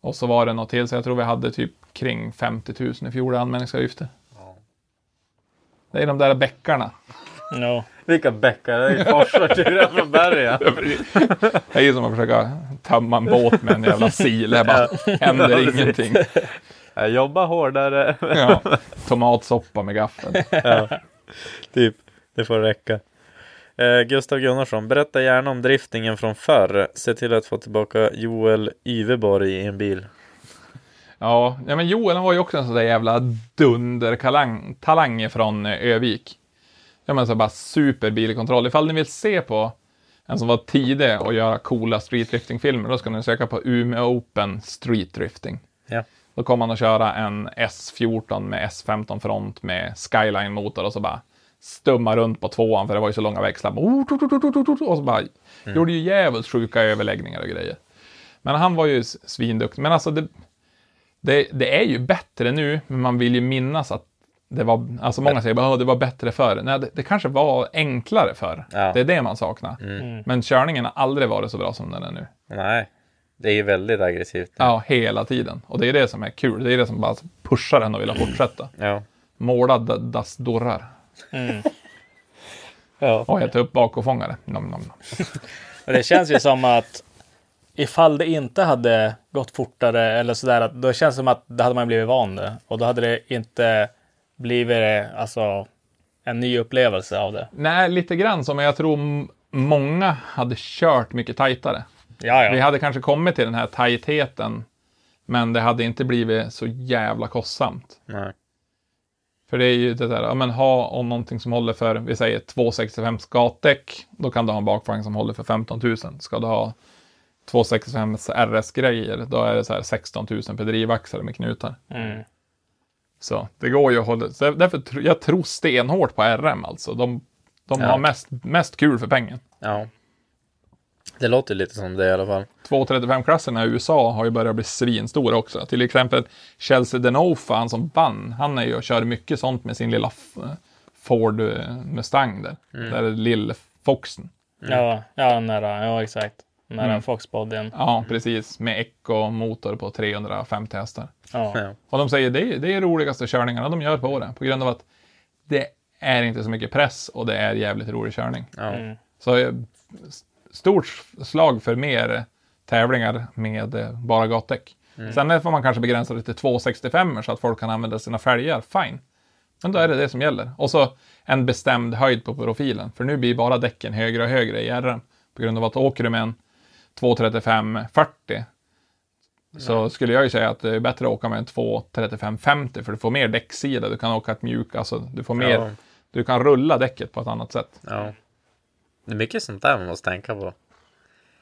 Och så var det något till, så jag tror vi hade typ kring 50 000 i fjol i anmälningsavgifter. Det är de där bäckarna. Ja. Vilka bäckar? Det är ju forsar till från bergen. Det är ju som att försöka tömma en båt med en jävla sil. Det bara händer ingenting. Jag jobbar hårdare. Ja. Tomatsoppa med gaffel. ja. Typ. Det får räcka. Eh, Gustav Gunnarsson, berätta gärna om driftingen från förr. Se till att få tillbaka Joel Yveborg i en bil. Ja, ja men Joel var ju också en sån där jävla dundertalang talang från eh, Övik. Ja men så bara superbilkontroll. Ifall ni vill se på en som var tidig och göra coola streetdrifting-filmer, då ska ni söka på Umeå Open Street Drifting. Ja. Då kommer man att köra en S14 med S15 front med Skyline-motor och så bara stumma runt på tvåan för det var ju så långa växlar. Och så bara gjorde ju jävligt sjuka överläggningar och grejer. Men han var ju svinduktig. Men alltså det, det, det är ju bättre nu, men man vill ju minnas att det var, alltså många säger att det var bättre förr. Nej, det, det kanske var enklare förr. Ja. Det är det man saknar. Mm. Men körningen har aldrig varit så bra som den är nu. Nej. Det är ju väldigt aggressivt. Ja, hela tiden. Och det är det som är kul. Det är det som bara pushar en att vilja fortsätta. Ja. Måla das dörrar. Mm. Ja. Och äta upp bakåfångare. Nom, nom, nom. Och det känns ju som att ifall det inte hade gått fortare eller sådär, då känns det som att då hade man blivit van det. Och då hade det inte blivit alltså, en ny upplevelse av det. Nej, lite grann som jag tror många hade kört mycket tajtare. Ja, Vi hade kanske kommit till den här tajtheten. Men det hade inte blivit så jävla kostsamt. Nej. För det är ju det där, ja men ha om någonting som håller för, vi säger 265 gatdäck, då kan du ha en bakvagn som håller för 15 000. Ska du ha 265 RS-grejer, då är det så här 16 000 per drivaxel med knutar. Mm. Så det går ju att hålla, så därför jag tror stenhårt på RM alltså. De, de Ja. har mest, mest kul för pengen. Ja. Det låter lite som det i alla fall. 235-klasserna i USA har ju börjat bli svinstora också. Till exempel Chelsea Denofa, han som vann, han är ju och kör mycket sånt med sin lilla Ford eh, Mustang där. Där är lill Foxen. Ja, ja, där, ja exakt. Den där Mm. Foxbodyn. Ja, precis. Med Echo-motor på 350 hästar. Ja. Och de säger det är, det är roligaste körningarna de gör på året. På grund av att det är inte så mycket press och det är jävligt rolig körning. Ja. Mm. Så eh, stort slag för mer tävlingar med eh, bara gatdäck. Sen får man kanske begränsa det till 265 så att folk kan använda sina fälgar. Fine. Men då är det det som gäller. Och så en bestämd höjd på profilen. För nu blir bara däcken högre och högre i RM. På grund av att åker du med en 235 40 så skulle jag ju säga att det är bättre att åka med en 235 50 för du får mer däcksida. Du kan åka ett mjuk, alltså du får mer. Ja. Du kan rulla däcket på ett annat sätt. ja. Det är mycket sånt där man måste tänka på.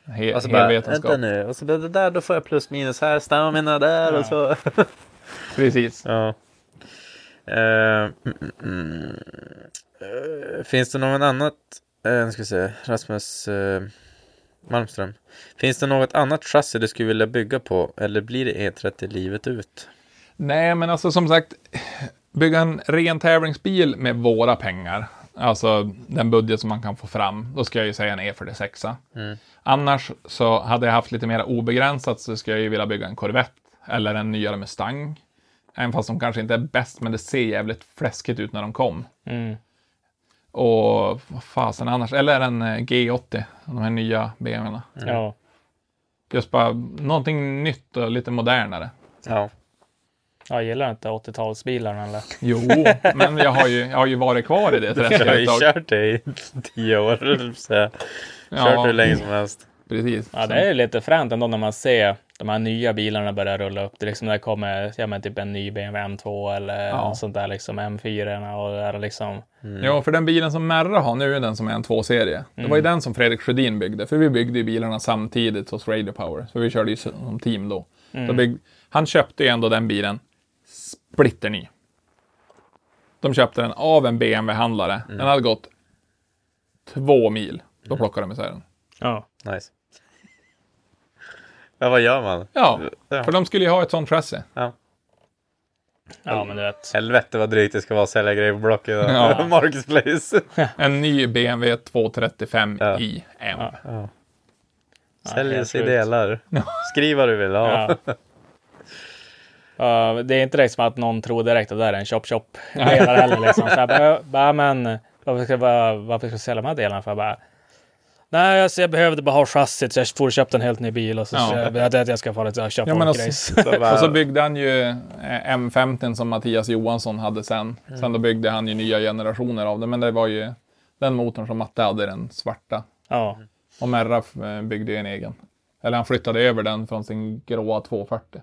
He, Och så bara, vänta nu, och så det där, då får jag plus minus här, stamina där och så. Precis. Ja. Eh, mm, mm. Eh, finns det något annat, uh, ska vi se, Rasmus eh, Malmström. Finns det något annat chassi du skulle vilja bygga på eller blir det E30 livet ut? Nej, men alltså som sagt, bygga en ren tävlingsbil med våra pengar, alltså den budget som man kan få fram, då ska jag ju säga en E46. Mm. Annars så hade jag haft lite mer obegränsat så skulle jag ju vilja bygga en Corvette eller en nyare Mustang. Även fast de kanske inte är bäst, men det ser jävligt fläskigt ut när de kom. Mm. Och vad fasen annars, eller en eh, G80, de här nya BMWna. Ja. Just bara någonting nytt och lite modernare. Ja. Jag gillar inte 80-talsbilarna eller? Jo, men jag har ju, jag har ju varit kvar i det Jag har ju träsket kört det i tio år. Så jag kört hur länge som helst. precis. Ja, det är lite fränt ändå när man ser de här nya bilarna börja rulla upp. Det liksom när det kommer, ja men typ en ny BMW M2 eller Ja. sånt där liksom M4 och det är liksom. Ja, för den bilen som Merra har nu är den som är en 2-serie. Det var ju den som Fredrik Sjödin byggde, för vi byggde ju bilarna samtidigt hos Radio Power. Så vi körde ju som team då. då bygg... Han köpte ju ändå den bilen splitterny. De köpte den av en BMW-handlare. Den hade gått två mil. Då plockade de isär den. Ja. Nice. Ja, vad gör man? Ja, Ja. för de skulle ju ha ett sånt chassi. Ja. Ja, men du vet. Helvete vad drygt det ska vara att sälja grejer på Blocket. Ja. Marketplace. En ny BMW 235 Ja. i M. Ja. I sjukt. delar. Skriv vad du vill ha. Ja, det är inte direkt som att någon tror direkt att det är en chop chop delar heller liksom. Så jag bara, bara, men varför ska, jag- varför ska jag sälja de här delarna? För jag bara, Nej, alltså jag behövde bara ha chassit så jag får köpa en helt ny bil och så Ja. så jag att jag ska få lite köpa Ja, alltså- grejs. Så bara, Och så byggde han ju eh, M50 som Mattias Johansson hade sen. Sen då byggde han ju nya generationer av det, men det var ju den motorn som Matte hade, den svarta. Ja, Och Merra eh, byggde ju en egen. Eller han flyttade över den från sin gråa 240.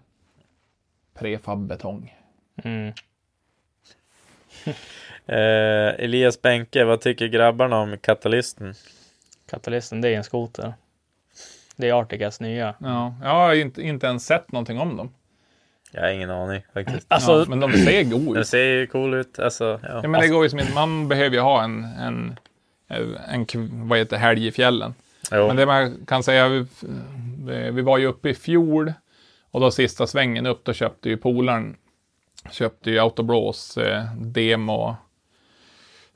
Prefab betong. mm. eh, Elias Benke, vad tycker grabbarna om katalysten? Katalysten, det är en skoter. Det är Articas nya. Ja, jag har inte, inte ens sett någonting om dem. Jag har ingen aning faktiskt. Alltså, ja, men de ser go Den ut. ser ju cool ut. Alltså, ja. Ja, men det går ju som inte, man behöver ju ha en, en, en, vad heter helg i fjällen. Jo. Men det man kan säga, vi, vi var ju uppe i fjol och då sista svängen upp, då köpte ju polaren, köpte ju Autobros eh, Demo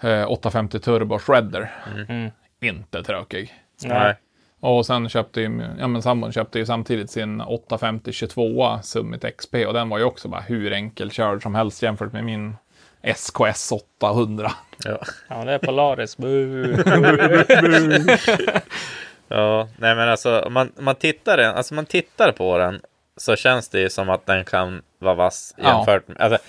eh, 850 Turbo Shredder. Mm. Inte tråkig. Nej. Och sen köpte ju, ja men sambon köpte ju samtidigt sin 850 22 Summit XP och den var ju också bara hur enkelkörd som helst jämfört med min SKS 800. Ja. Ja, det är Polaris. Ja, nej men alltså om man, man tittar den, alltså man tittar på den så känns det ju som att den kan vara vass jämfört med, alltså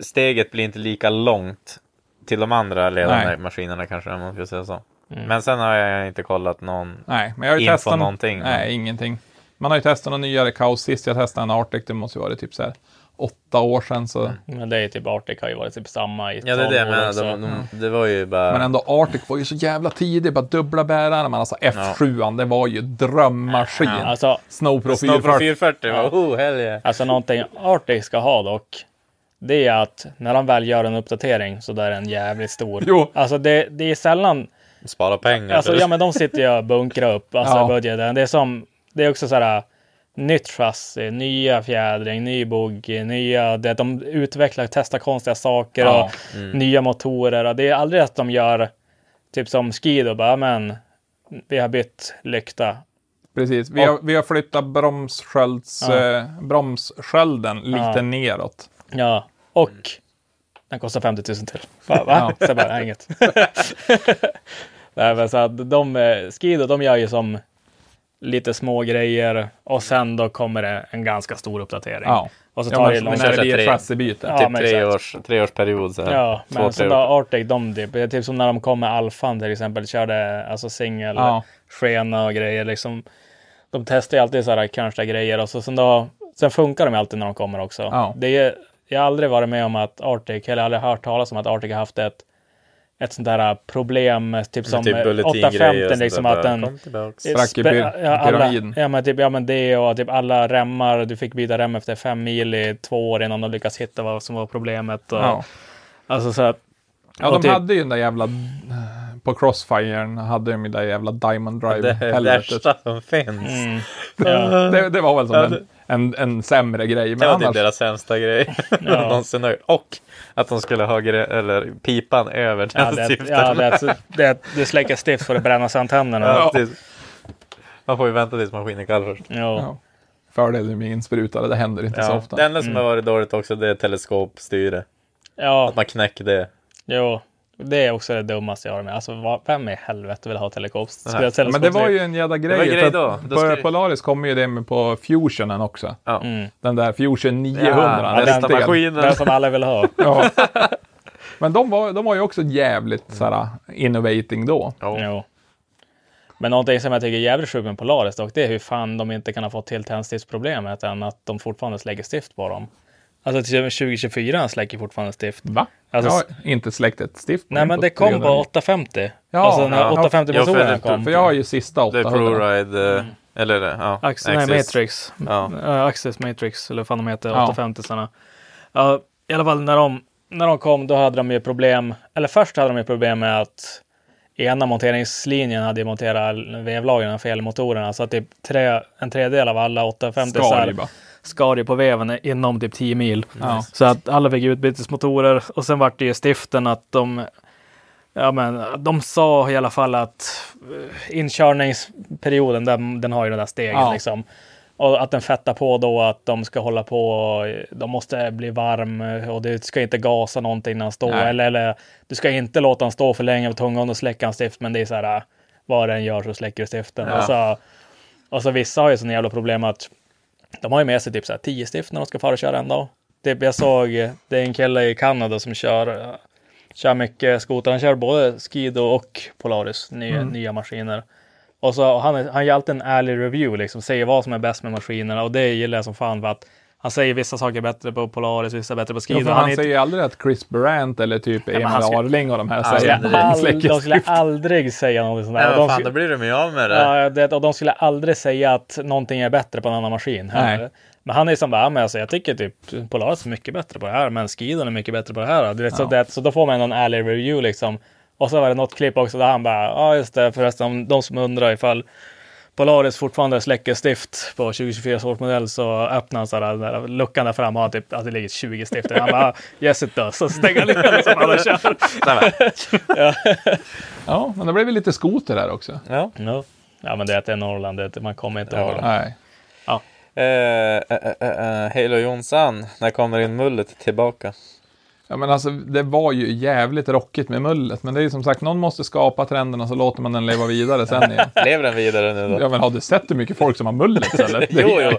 steget blir inte lika långt till de andra ledande Nej. maskinerna kanske om man ska säga så. Men sen har jag inte kollat någon. Nej, men jag har ju Info testat någonting, Nej, men- ingenting. Man har ju testat någon nyare kaos. Sist jag testade en Arctic, det måste ju vara typ så här åtta år sedan. Så. Men det är typ Arctic har ju varit typ samma i Ja, det är det jag 12 år menar. också. De, de, det var ju bara... Men ändå Arctic var ju så jävla tidig, bara dubbla bärare. Men alltså F7, det var ju drömmaskin. Alltså, Snowpro Snowpro 440. 440 var, oh hell yeah. alltså någonting Arctic ska ha dock. Det är att när de väl gör en uppdatering så där är den jävligt stor. Jo. Alltså det, det är sällan Spara pengar. Alltså, ja, men de sitter ju och bunkrar upp alltså, Ja. budgeten. Det är som, det är också så här nytt chassi, nya fjädring, ny bogey, nya, det, de utvecklar, testar konstiga saker Ja. och nya motorer. Och det är aldrig att de gör typ som Skido, bara men vi har bytt lykta. Precis, vi har, vi har flyttat bromsskölds, Ja. eh, bromsskölden lite Ja. neråt. Ja, och den kostar 50 000 till. Va? va? Så jag bara, inget. Nej, men så att de, eh, Skido, de gör ju som lite små grejer och sen då kommer det en ganska stor uppdatering. Ja. Och så Ja, tar det men, lång när det chassibyte. Ja, typ men tre års, tre års period så här. Ja, Två, men tre så då. Arctic, de typ, det är typ som när de kom med Alfan till exempel, körde alltså singel, Ja. skena och grejer liksom. De testar ju alltid så här kanske grejer och så sen då, sen funkar de alltid när de kommer också. Ja. Det är, jag har aldrig varit med om att Arctic, eller aldrig hört talas om att Arctic har haft ett ett sånt där problem, typ som typ eh, bulletingrejer 850, och sånt liksom att den... Sprack i pyramiden. ja, men typ, ja, men det och typ alla remmar. Du fick byta rem efter fem mil i två år innan de lyckas hitta vad som var problemet. Och, Ja. Alltså så att, Ja, de typ- hade ju den där jävla... På Crossfiren hade de ju det där jävla Diamond Det är det Drive-helvetet. värsta som finns. mm, ja, Det, det var väl som Ja, en, en, en sämre grej. Det Men var typ annars, deras sämsta grej Ja. någonsin. Och att de skulle ha gre- eller pipan över ja, den det, syften. ja, det, det, det släcker stift för att bränna sig antennerna. Ja, Ja. precis. Man får ju vänta tills maskinen är kall först. Jo. Ja. fördelen med insprutade, det händer inte så Ja. ofta. Det enda som har varit dåligt också det är teleskopstyre. Ja, Att man knäcker det. jo. Det är också det dummaste jag har med. Alltså, vad, vem i helvete vill ha telekops? Nej. Spela teleskop? Men det var ju en jävla grej. var grej då. Då på Polaris kommer ju det med på Fusionen också. Ja. Mm. Den där Fusion 900. Ja, den riktiga. maskinen. Den som alla vill ha. Ja. Men de var, de var ju också jävligt såhär, innovating då. Jo. Men någonting som jag tycker är jävligt sjukt med Polaris dock, det är hur fan de inte kan ha fått till tändstiftsproblemet än att de fortfarande släcker stift på dem. Alltså till 2024 släcker fortfarande stift. Va? Alltså, jag har inte släckt ett stift. Nej men det kom 300. på 850. Ja, alltså när ja. 850 Ja, för motorerna kom. För jag har ju sista Det är 800. ProRide, eh, eller ja, Ax nej, Axis. Matrix. Ja. Uh, Access Matrix, eller vad fan de heter, Ja. 850 sarna. Ja, I alla fall när de, när de kom, då hade de ju problem. Eller först hade de ju problem med att ena monteringslinjen hade ju monterat vevlagren fel i motorerna. Så att typ tre, en tredjedel av alla 850 Skar sar bara. Skar ju på veven inom typ 10 mil. Ja. Så att alla fick utbytesmotorer och sen vart det ju stiften att de Ja men de sa i alla fall att eh, inkörningsperioden, den, den har ju det där steget Ja. liksom. Och att den fettar på då att de ska hålla på, de måste bli varm och du ska inte gasa någonting när han står. Eller, eller du ska inte låta han stå för länge på tungan och släcka en stift. Men det är så här, vad den gör så släcker du stiften. Ja. Och, så, och så vissa har ju sån jävla problem att de har ju med sig typ så här 10 stift när de ska fara och köra en dag. Typ jag såg, det är en kille i Kanada som kör, kör mycket skoter. Han kör både Skido och Polaris, nya, nya maskiner. Och så han, är- han gör alltid en ärlig review, liksom, säger vad som är bäst med maskinerna. Och det gillar jag som fan för att han säger vissa saker bättre på Polaris, vissa bättre på Ja, Skido. för han han säger ju aldrig att Chris Brandt eller typ Emil han ska- Arling och de här Ja, säger de skulle aldrig säga någonting sånt där. Nej, de fan, då blir de ju av med det. Ja, det, och de skulle aldrig säga att någonting är bättre på en annan maskin. Nej. Men han är som bara, ja, men alltså, jag tycker typ Polaris är mycket bättre på det här, men Skidon är mycket bättre på det här. Du vet, så, Ja. det, så då får man en ärlig review liksom. Och så var det något klipp också där han bara, ja just det, förresten, om de som undrar ifall Polaris fortfarande släcker stift på 2024 års modell så öppnar han så där, den där luckan där fram och har typ att det ligger 20 stift. Han bara, yes it does. Så stänger han ner som alla kör. Men, Ja, men det blev väl lite skoter där också. ja. Ja. Ja, men det är att det är Norrland, det är, man kommer inte Ja. ihåg det. Nej. Eh, eh, eh, eh, Halo Jonsson, när kommer in mullet tillbaka? Ja, men alltså, det var ju jävligt rockigt med mullet, men det är ju som sagt, någon måste skapa trenderna så låter man den leva vidare sen igen. Lever den vidare nu då? Ja, men har du sett hur mycket folk som har mullet? Det Jo, jo,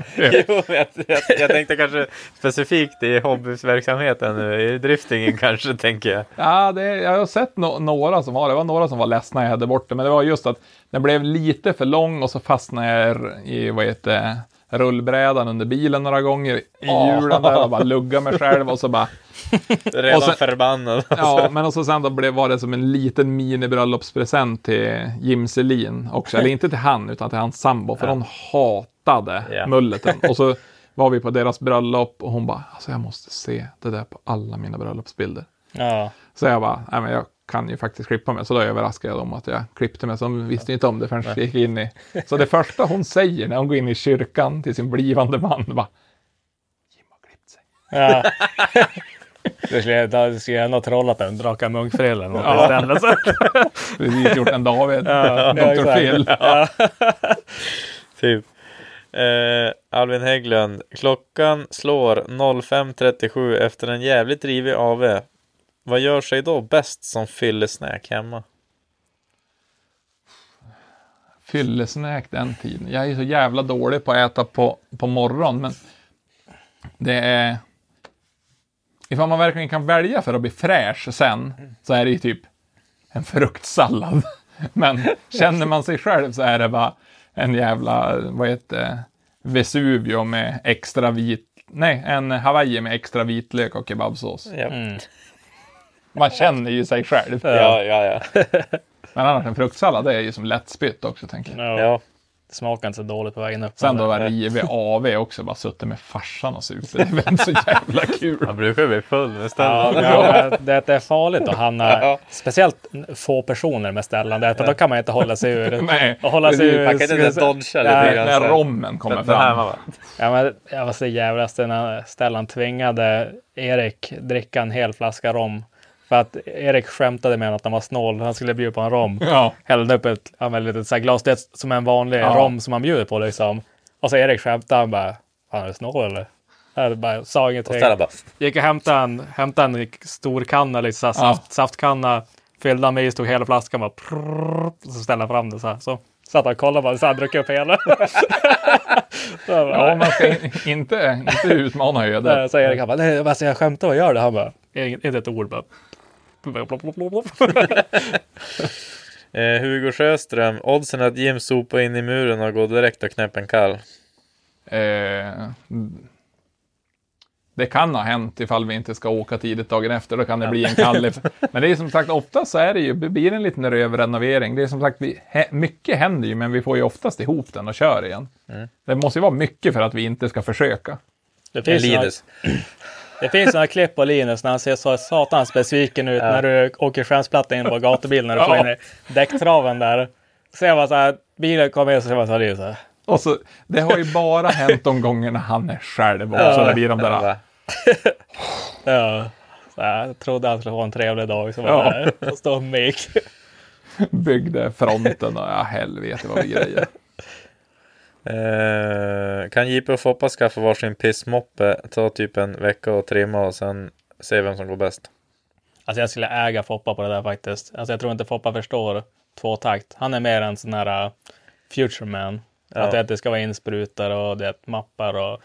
jo jag, jag, jag tänkte kanske specifikt i hobbyverksamheten nu, i driftingen kanske, tänker jag. Ja, det, jag har sett no- några som har det. var några som var ledsna jag hade bort det, men det var just att den blev lite för lång och så fastnade jag i, vad heter det, rullbrädan under bilen några gånger i hjulen där och bara lugga mig själv och så bara Redan sen- förbannad. Ja, men och så sen då blev, var det som en liten mini-bröllopspresent till Jim Selin också. Eller inte till han, utan till hans sambo, för hon hatade Ja. mulleten. Och så var vi på deras bröllop och hon bara, alltså jag måste se det där på alla mina bröllopsbilder. Ja, Så jag bara, nej men jag kan ju faktiskt klippa mig. Så då överraskade jag dem att jag klippte mig. Så de visste inte om det förrän jag gick in i... Så det första hon säger när hon går in i kyrkan till sin blivande man, bara, Jim har klippt sig. ja. Du skulle, ändå ha trollat en Draka Munkfrill eller något Ja. Precis gjort en David, Ja, Dr. Phil. Ja. Typ. Eh, Alvin Hägglund, klockan slår 05.37 efter en jävligt rivig AV. Vad gör sig då bäst som fyllesnack hemma? fyllesnack den tiden. Jag är så jävla dålig på att äta på, på morgonen, men det är... Ifall man verkligen kan välja för att bli fräsch sen, så är det ju typ en fruktsallad. Men känner man sig själv så är det bara en jävla, vad heter det, Vesuvio med extra vit, nej, en Hawaii med extra vitlök och kebabsås. Ja, Mm. Man känner ju sig själv. ja, ja. ja. Men annars en fruktsallad, det är ju som lättspytt också, tänker jag. Ja. Smakar inte så dåligt på vägen upp. Sen då var rivig AV också, bara suttit med farsan och supit. Det inte så jävla kul. Man brukar bli full med Ja, Stellan. ja, men det, det är farligt att hamna, Ja. speciellt få personer med Stellan, där, för då kan man inte hålla sig ur. Nej, Och hålla sig ur Man kan inte ens dodga lite när rommen kommer fram. Ja, men jag var så jävlaste när Stellan tvingade Erik dricka en hel flaska rom. För att Erik skämtade med att han var snål. Han skulle bjuda på en rom. Ja, Hällde upp ett, ja, men litet så här glas. Det som en vanlig Ja. rom som man bjuder på liksom. Och så Erik skämtade. Han bara, fan är du snål eller? Jag bara, sa ingenting. Bara, Gick och hämtade en, hämtade en stor kanna, liksom, så här, Ja. saft, saftkanna. Fyllde han med is, tog hela flaskan bara, prrrr, och så ställde han fram det så här. Så satt han och kollade bara, så han druckit upp hela. bara, ja man ska in, inte, inte utmana ödet. Så Erik han bara, nej alltså, jag skämtar, vad gör du? Han bara, "Inget- inte ett ord bara. Eh, Hugo Sjöström, oddsen att Jim sopar in i muren och går direkt och knäpper en kall. Eh, det kan ha hänt ifall vi inte ska åka tidigt dagen efter. Då kan det bli en kalle. Men det är som sagt, oftast så är det ju, det blir en liten rövrenovering. Det är som sagt, vi, he, mycket händer ju, men vi får ju oftast ihop den och kör igen. Det måste ju vara mycket för att vi inte ska försöka. Det finns, några. det finns några klipp på Linus när han ser så satans besviken ut när du åker skämsplatta in på gatubilen när du får Ja. in i däcktraven där. Ser man så här, bilen kommer in så ser man så här, så här. Och så, det har ju bara hänt de gångerna han är själv också. Det blir de där, Ja. Så här, jag trodde han skulle få en trevlig dag. Så var Ja. där. Och stå och mik. byggde fronten och ja, helvete vad vi grejer. Eh, kan JP och Foppa skaffa varsin pissmoppe, ta typ en vecka och trimma och sen se vem som går bäst? Alltså jag skulle äga Foppa på det där faktiskt. Alltså jag tror inte Foppa förstår tvåtakt. Han är mer en sån här uh, future man. Ja. Att det, att det ska vara insprutare och det är mappar och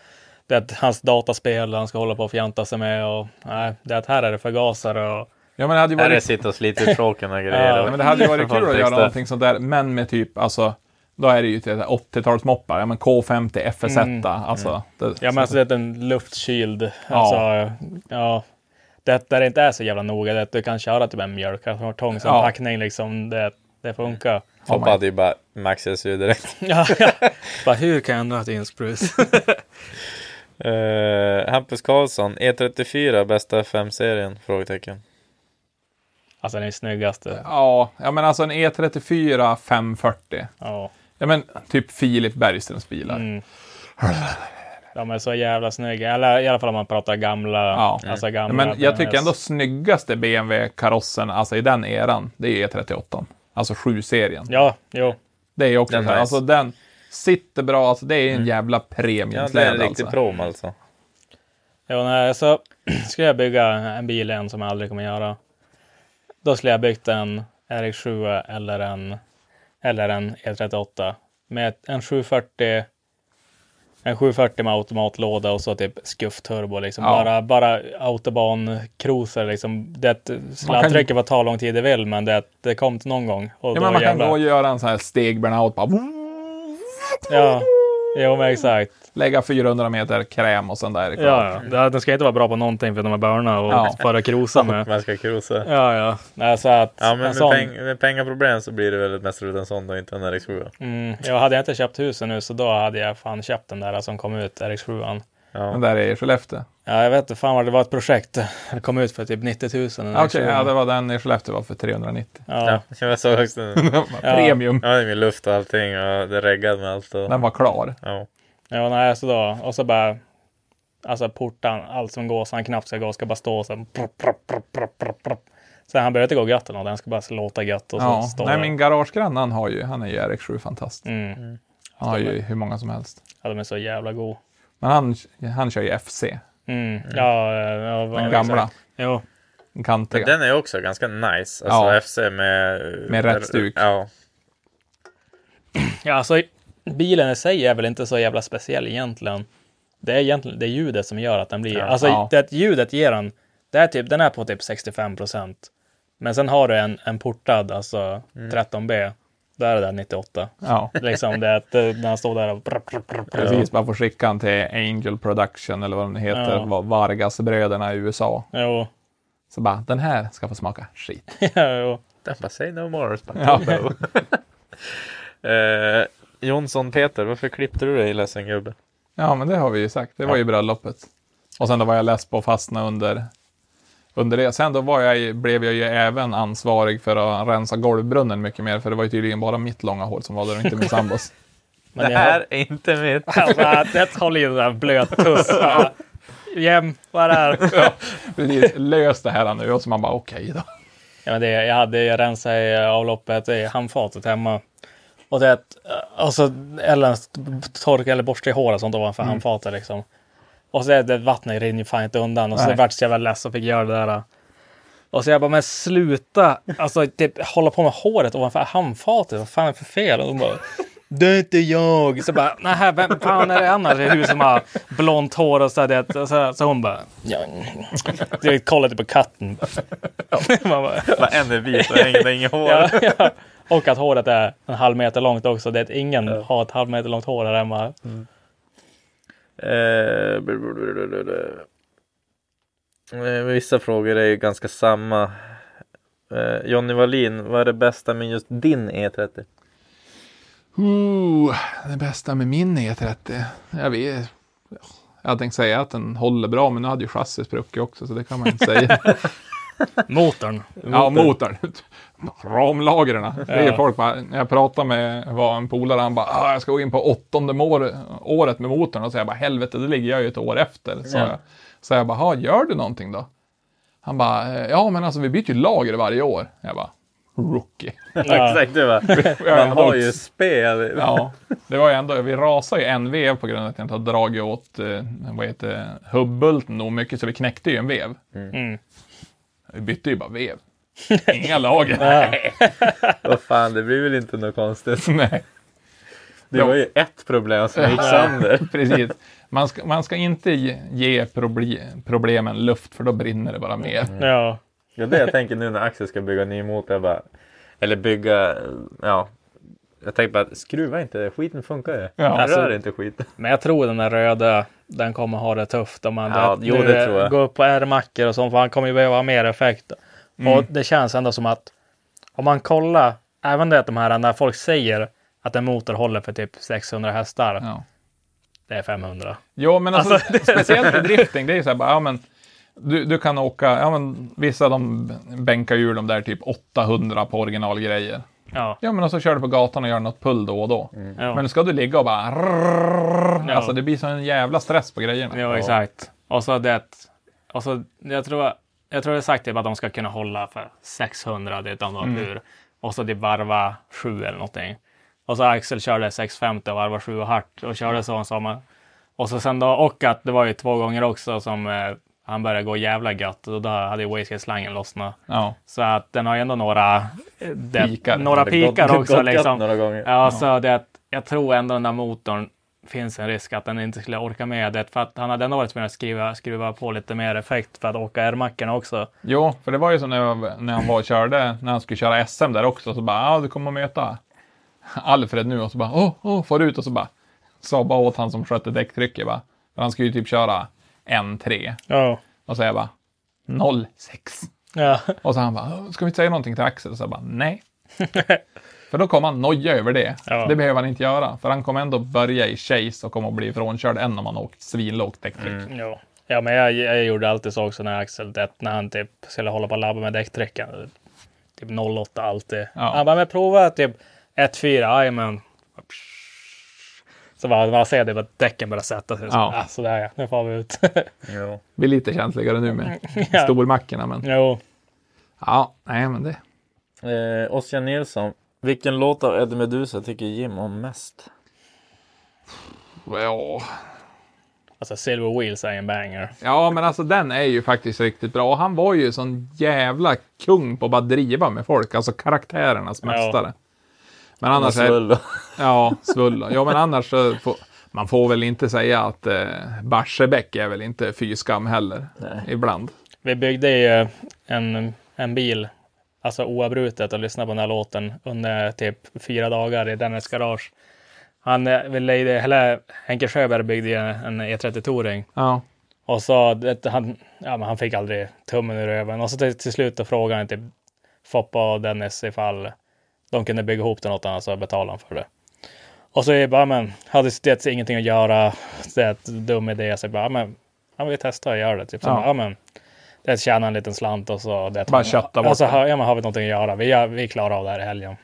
det är att hans dataspel han ska hålla på och fjanta sig med och nej, det är att här är det förgasare och Ja, men det hade ju Här är varit sitta och slita ut tråken och grejer. Ja, men det hade ju varit kul att göra någonting sånt där, men med typ, alltså, då är det ju till 80-talsmoppar, ja men K50 FS1, Mm. alltså. Det, ja men alltså det är en luftkyld. Alltså, ja. Det där det inte är så jävla noga. Det att du kan köra typ en mjölkkartong som Ja. packning liksom. Det, det funkar. Foppa hade ju bara Max SU direkt. Ja, ja. Bara, hur kan jag ändra till insprut? Eh, Hampus Karlsson, E34 bästa FM-serien? Frågetecken. Alltså den snyggaste. Ja, ja men alltså en E34 540. Ja. Ja men typ Filip Bergströms bilar. Mm. De är så jävla snygga. Eller i alla fall om man pratar gamla. Ja. Alltså Ja, gamla men jag tycker ändå snyggaste BMW-karossen, alltså i den eran, det är E38. Alltså 7-serien. Ja, jo. Det är också Den så här, är alltså den sitter bra, alltså det är en jävla Ja, det är en riktig alltså. prom alltså. Ja, nej, så skulle jag bygga en bil igen som jag aldrig kommer göra. Då skulle jag byggt en RX7 eller en, eller en E38 med en 740 en 740 med automatlåda och så typ skuffturbo liksom. Ja. Bara, bara autobahn-cruiser liksom. Det sladdtrycket får ta lång tid det vill, men det, det kom till någon gång. Och Ja, då men man kan jävlar. gå och göra en sån här steg-burnout, bara Ja, jo men exakt. Lägga 400 meter kräm och sen där är det klart. Ja, ja. Den ska inte vara bra på någonting för de är börna och Ja. bara cruisa med. Man ska cruisa. Ja, ja. Nej, så att Ja, men en med, sån, peng med pengaproblem så blir det väl mest roligt en sån och inte en RX7. mm, jag hade jag inte köpt huset nu så då hade jag fan köpt den där som kom ut, RX7. Ja. Den där är i Skellefteå. Ja, jag vet inte fan vad det var ett projekt. Det kom ut för typ 90 000. den Okej, RX7. ja, det var den i Skellefteå var för 390. ja. Ja, jag såg också den. Premium. Ja, det är med luft och allting och det är reggad med allt. Och... Den var klar. Ja. Ja, nej, så då. Och så bara Alltså portan, allt som går så han knappt ska gå ska bara stå så här, prop, prop, prop. Så han behöver inte gå gött eller något, den ska bara låta gött och så Ja. står Nej, min garagegranne han har ju, han är ju RX7 fantast. Mm. Han har ju hur många som helst. Ja, de är så jävla god. Men han, han kör ju FC, Mm. Ja, ja, vad- den gamla, Jo. kantiga. den är också ganska nice. Alltså Ja. FC med... Med rätt stuk. Ja. Ja, alltså bilen i sig är väl inte så jävla speciell egentligen. Det är egentligen det är ljudet som gör att den blir... Ja. Alltså Ja. det ljudet ger den... Det är typ, den är på typ 65 procent. Men sen har du en, en portad, alltså 13B. Där är det 98. Ja, Liksom det, att, eh, när han står där och... Precis. Man får skicka han till Angel Production eller vad de heter, Ja. var Vargas-bröderna i USA. Jo. Så bara, den här ska få smaka skit. Ja, jo. Den bara, say no more. Så bara, Ja. "No." Jonsson Peter, varför klippte du dig ledsen gubbe? Ja, men det har vi ju sagt. Det var ju bröllopet. Och sen då var jag less på att fastna under, under det. Sen då var jag, ju- blev jag ju även ansvarig för att rensa golvbrunnen mycket mer, för det var ju tydligen bara mitt långa hår som var där och inte min sambos. Men det här är inte mitt. Alltså, det håller ju där blöt tuss. Ja. Jäm, vad är det här? ja, precis. Lös det här nu. Och så man bara, okej då. Ja, men det, jag hade jag rensat i avloppet i handfatet hemma. Och det, alltså, eller torka eller borsta i håret sånt ovanför handfatet liksom. Och så är det vattnet rinner fan inte undan och så vart jag väl less och fick göra det där. Och så jag bara, men sluta! Alltså typ hålla på med håret ovanför handfatet, vad fan är det för fel? Och de bara, det är inte jag! Så bara, nej, vem fan är det annars i huset som har blont hår och så, det, och så, så hon bara, ja. Direkt kollade på katten. Man bara, Bara en är vit och en har inget hår. Ja, ja. Och att håret är en halv meter långt också. Det är att ingen har ett halv meter långt hår här hemma. Eh, bl- bl- Eh, Vissa frågor är ju ganska samma. Eh, Jonny Wallin, vad är det bästa med just din E E30? Ooh, det bästa med min E30. Jag vet. Jag hade tänkt säga att den håller bra, men nu hade ju chassit spruckit också, så det kan man inte säga. Motorn. ja, motorn. Ramlagren. Det är ju Ja. folk bara, när jag pratade med var en polare, han bara, ah, jag ska gå in på åttonde år, året med motorn. Och så jag bara, helvete, det ligger jag ju ett år efter. Så, Ja. jag, så jag bara, "Ha, gör du någonting då? Han bara, "Eh, ja men alltså vi byter ju lager varje år. Jag bara, rookie. Ja. Exakt, det var. Man har ju spel. Ja, det var ju ändå, vi rasade ju en vev på grund av att jag inte hade dragit åt, eh, vad heter hubbulten nog mycket, så vi knäckte ju en vev. Mm. Vi bytte ju bara vev. Inga lager. Vad fan, det blir väl inte något konstigt. Nej, Det var ju ett problem som gick sönder. precis. Man ska, man ska inte ge, proble- problemen luft, för då brinner det bara mer. Ja. Ja, det jag tänker nu när Axel ska bygga ny motor. Bara, eller bygga, ja. Jag tänker bara, skruva inte, skiten funkar ju. Ja, Rör alltså- inte skiten. Men jag tror den där röda, den kommer ha det tufft. Om man Ja, det, jo, det tror jag. Gå upp på R-mackor och sånt, för han kommer ju behöva ha mer effekt. Mm. Och det känns ändå som att om man kollar, även det att de här, när folk säger att en motor håller för typ 600 hästar, Ja. det är 500. Jo, men alltså, speciellt i drifting, det är ju så här bara, ja men du, du kan åka, ja men vissa de bänkar ur de där typ 800 på originalgrejer. Ja. Ja, men och så kör du på gatan och gör något pull då och då. Ja. Men ska du ligga och bara... Ja. Alltså det blir så en jävla stress på grejerna. Ja, exakt. Och så det, och så jag tror, jag tror är sagt typ att de ska kunna hålla för 600, det ett annat ur. Och så det varva 7 eller någonting. Och Och så Axel körde 650 och varvar 7 hårt och körde så en sommar. Och så sen då, och att det var ju två gånger också som eh, han började gå jävla gött och då hade ju wastegate-slangen lossnat. Ja. Så att den har ju ändå några eh, det, Pikar. Några pikar också gått liksom. några gånger. Ja, så det jag tror ändå den där motorn finns en risk att den inte skulle orka med det. För att han hade ändå varit tvungen att skriva, skruva på lite mer effekt för att åka R-mackorna också. Jo, för det var ju som när, jag, när han var och körde, när han skulle köra SM där också, så bara, ja du kommer att möta Alfred nu och så bara, åh, åh, får ut och så bara, sa bara åt han som skötte däcktrycket bara, för han skulle ju typ köra en 3 Ja. och så jag bara, 06. Ja. Och så han bara, "Åh, ska vi inte säga någonting till Axel? Och så jag bara, nej. för då kommer han noja över det. Ja. Det behöver han inte göra, för han kommer ändå börja i chase och kommer att bli frånkörd än om han åkt svinlågt däcktryck. Ja. ja, men jag, jag gjorde alltid så också när Axel, det, när han typ skulle hålla på och labba med däcktrycken. Typ 08 alltid. Ja. Han bara, men prova typ 1-4, jajamän. Så bara, man ser det att däcken börjar sätta sig. Så, Ja. ah, sådär ja, nu får vi ut. Jo. Blir lite känsligare nu med Ja. stormackorna, men jo. ja, nej men det. Eh, Ossian Nilsson. Vilken låt av Eddie Meduza tycker Jim om mest? Ja, Alltså Silver Wheels är en banger. Ja, men alltså den är ju faktiskt riktigt bra. Och han var ju sån jävla kung på att bara driva med folk. Alltså karaktärernas Ja. mästare. Men annars är... Svull. Ja, Svulla. Ja, men annars så får... Man får väl inte säga att eh, Barsebäck är väl inte fy skam heller. Nej. Ibland. Vi byggde ju en, en bil, alltså oavbrutet och lyssnade på den här låten under typ fyra dagar i Dennis garage. Han, eh, vi lejde, eller Henke Sjöberg byggde ju en E30 Touring Ja. och så det, han, ja, men han fick aldrig tummen ur röven och så till, till slut då frågade han typ Foppa och Dennis ifall de kunde bygga ihop den åt honom så betalade han för det. Och så är jag bara, men hade det ingenting att göra, det är ett dum idé, så jag bara, men ja, vi testar och gör det. Typ. Så Ja. bara, ja, men det tjänar en liten slant och så det Bara kötta bort alltså, har, ja, men har vi någonting att göra? Vi, gör- vi klarar av det här i helgen.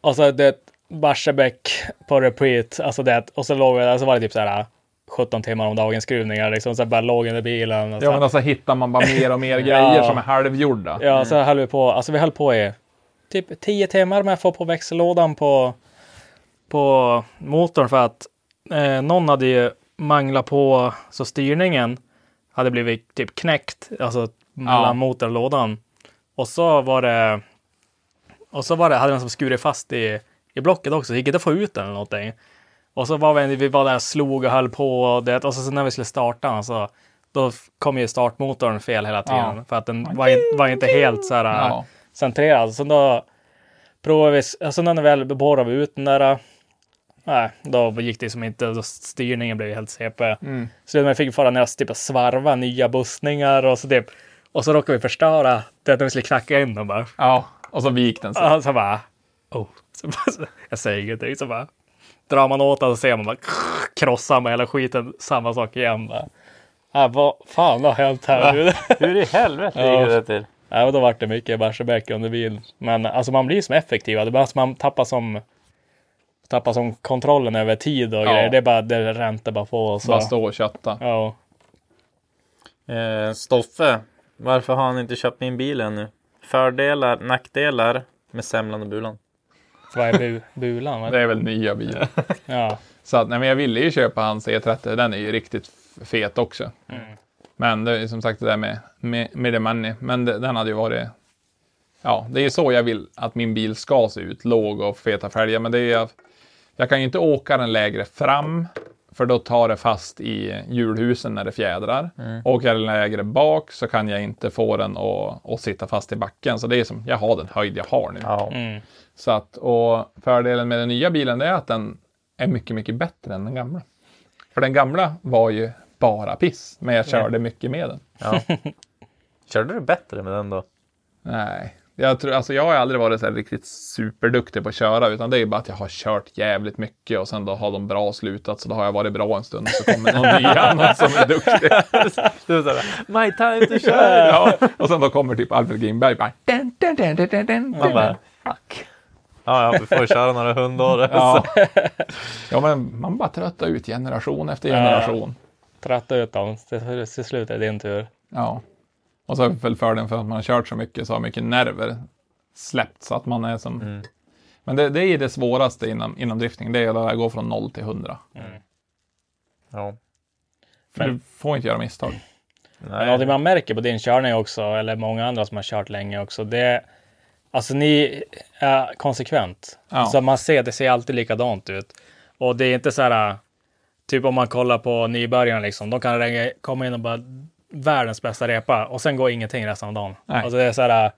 Och så det Barsebäck på repeat, alltså det, och så låg vi där, så var det typ så här 17 timmar om dagen skruvningar, liksom, så bara låg under bilen. Och så, Ja, men alltså hittar man bara mer och mer grejer Ja. som är halvgjorda. Ja, så höll vi på. Alltså vi höll på i typ 10 timmar med att få på växellådan på, på motorn för att eh, någon hade ju manglat på så styrningen hade blivit typ knäckt, alltså mellan Ja. motorn och lådan. Och så var det och så var det, hade den som skurit fast i, i blocket också, så gick det inte att få ut den eller någonting. Och så var vi, vi var där och slog och höll på och det, och så, så när vi skulle starta den så då kom ju startmotorn fel hela tiden Ja. för att den var, var inte helt så här Ja. centrerad. Så då provade vi, alltså när vi väl borrade vi ut den där, nej, då gick det som inte, då styrningen blev helt CP. Mm. Så vi fick fara ner och typ svarva nya bussningar och så typ, och så råkade vi förstöra det när vi skulle knacka in dem bara. ja. Och så vik den sig. Och så bara, oh. Så bara, jag säger ingenting, så bara drar man åt den och ser man bara krossar med hela skiten, samma sak igen bara. Äh, vad fan har hänt här nu? Hur i helvete Ja. gick det till? Ja, och då vart det mycket Barsebäck under bil. Men alltså man blir som effektiv. Det är bara att man tappar som tappar som kontrollen över tid och Ja. grejer. Det är bara, det räntar bara på. Och så. Bara stå och kötta. Ja. Eh, Stoffe. Varför har han inte köpt min bil ännu? Fördelar, nackdelar med semlan och bulan. Vad är bu bulan? va? Det är väl nya bilar. Ja. Så att, nej, men jag ville ju köpa hans E30. Den är ju riktigt fet också. Men det är som sagt det där med, med, med the money. Men det, den hade ju varit... Ja, det är ju så jag vill att min bil ska se ut. Låg och feta fälgar. Men det är... Jag kan ju inte åka den lägre fram. För då tar det fast i hjulhusen när det fjädrar. Åker jag den lägre bak så kan jag inte få den att, att sitta fast i backen. Så det är som, jag har den höjd jag har nu. Ja. Mm. Så att, och fördelen med den nya bilen är att den är mycket, mycket bättre än den gamla. För den gamla var ju bara piss, men jag körde mycket med den. ja. Körde du bättre med den då? Nej, jag, tror, alltså jag har aldrig varit så här riktigt superduktig på att köra, utan det är bara att jag har kört jävligt mycket och sen då har de bra slutat, så då har jag varit bra en stund och så kommer någon ny annan som är duktig. Du är såhär, my time to shine! Ja, och sen då kommer typ Alfred Grimberg bara... Dun, dun, dun, dun, dun, dun, Man bara, fuck. Ja, ja, vi får köra några hundår. Ja. ja, men man bara tröttar ut generation efter generation. Tratta ut dem. Till, till slut är det din tur. Ja. Och så är väl fördelen för att man har kört så mycket så har mycket nerver släppt så att man är som... Mm. Men det, det är det svåraste inom, inom drifting, det är att gå från 0 till 100. Ja. För Men- du får inte göra misstag. Men Nej. någonting man märker på din körning också, eller många andra som har kört länge också, det är alltså ni är konsekvent. Ja. Så man ser, det ser alltid likadant ut. Och det är inte så här, typ om man kollar på nybörjarna liksom, de kan komma in och bara världens bästa repa och sen går ingenting resten av dagen. Nej. Alltså det är så här,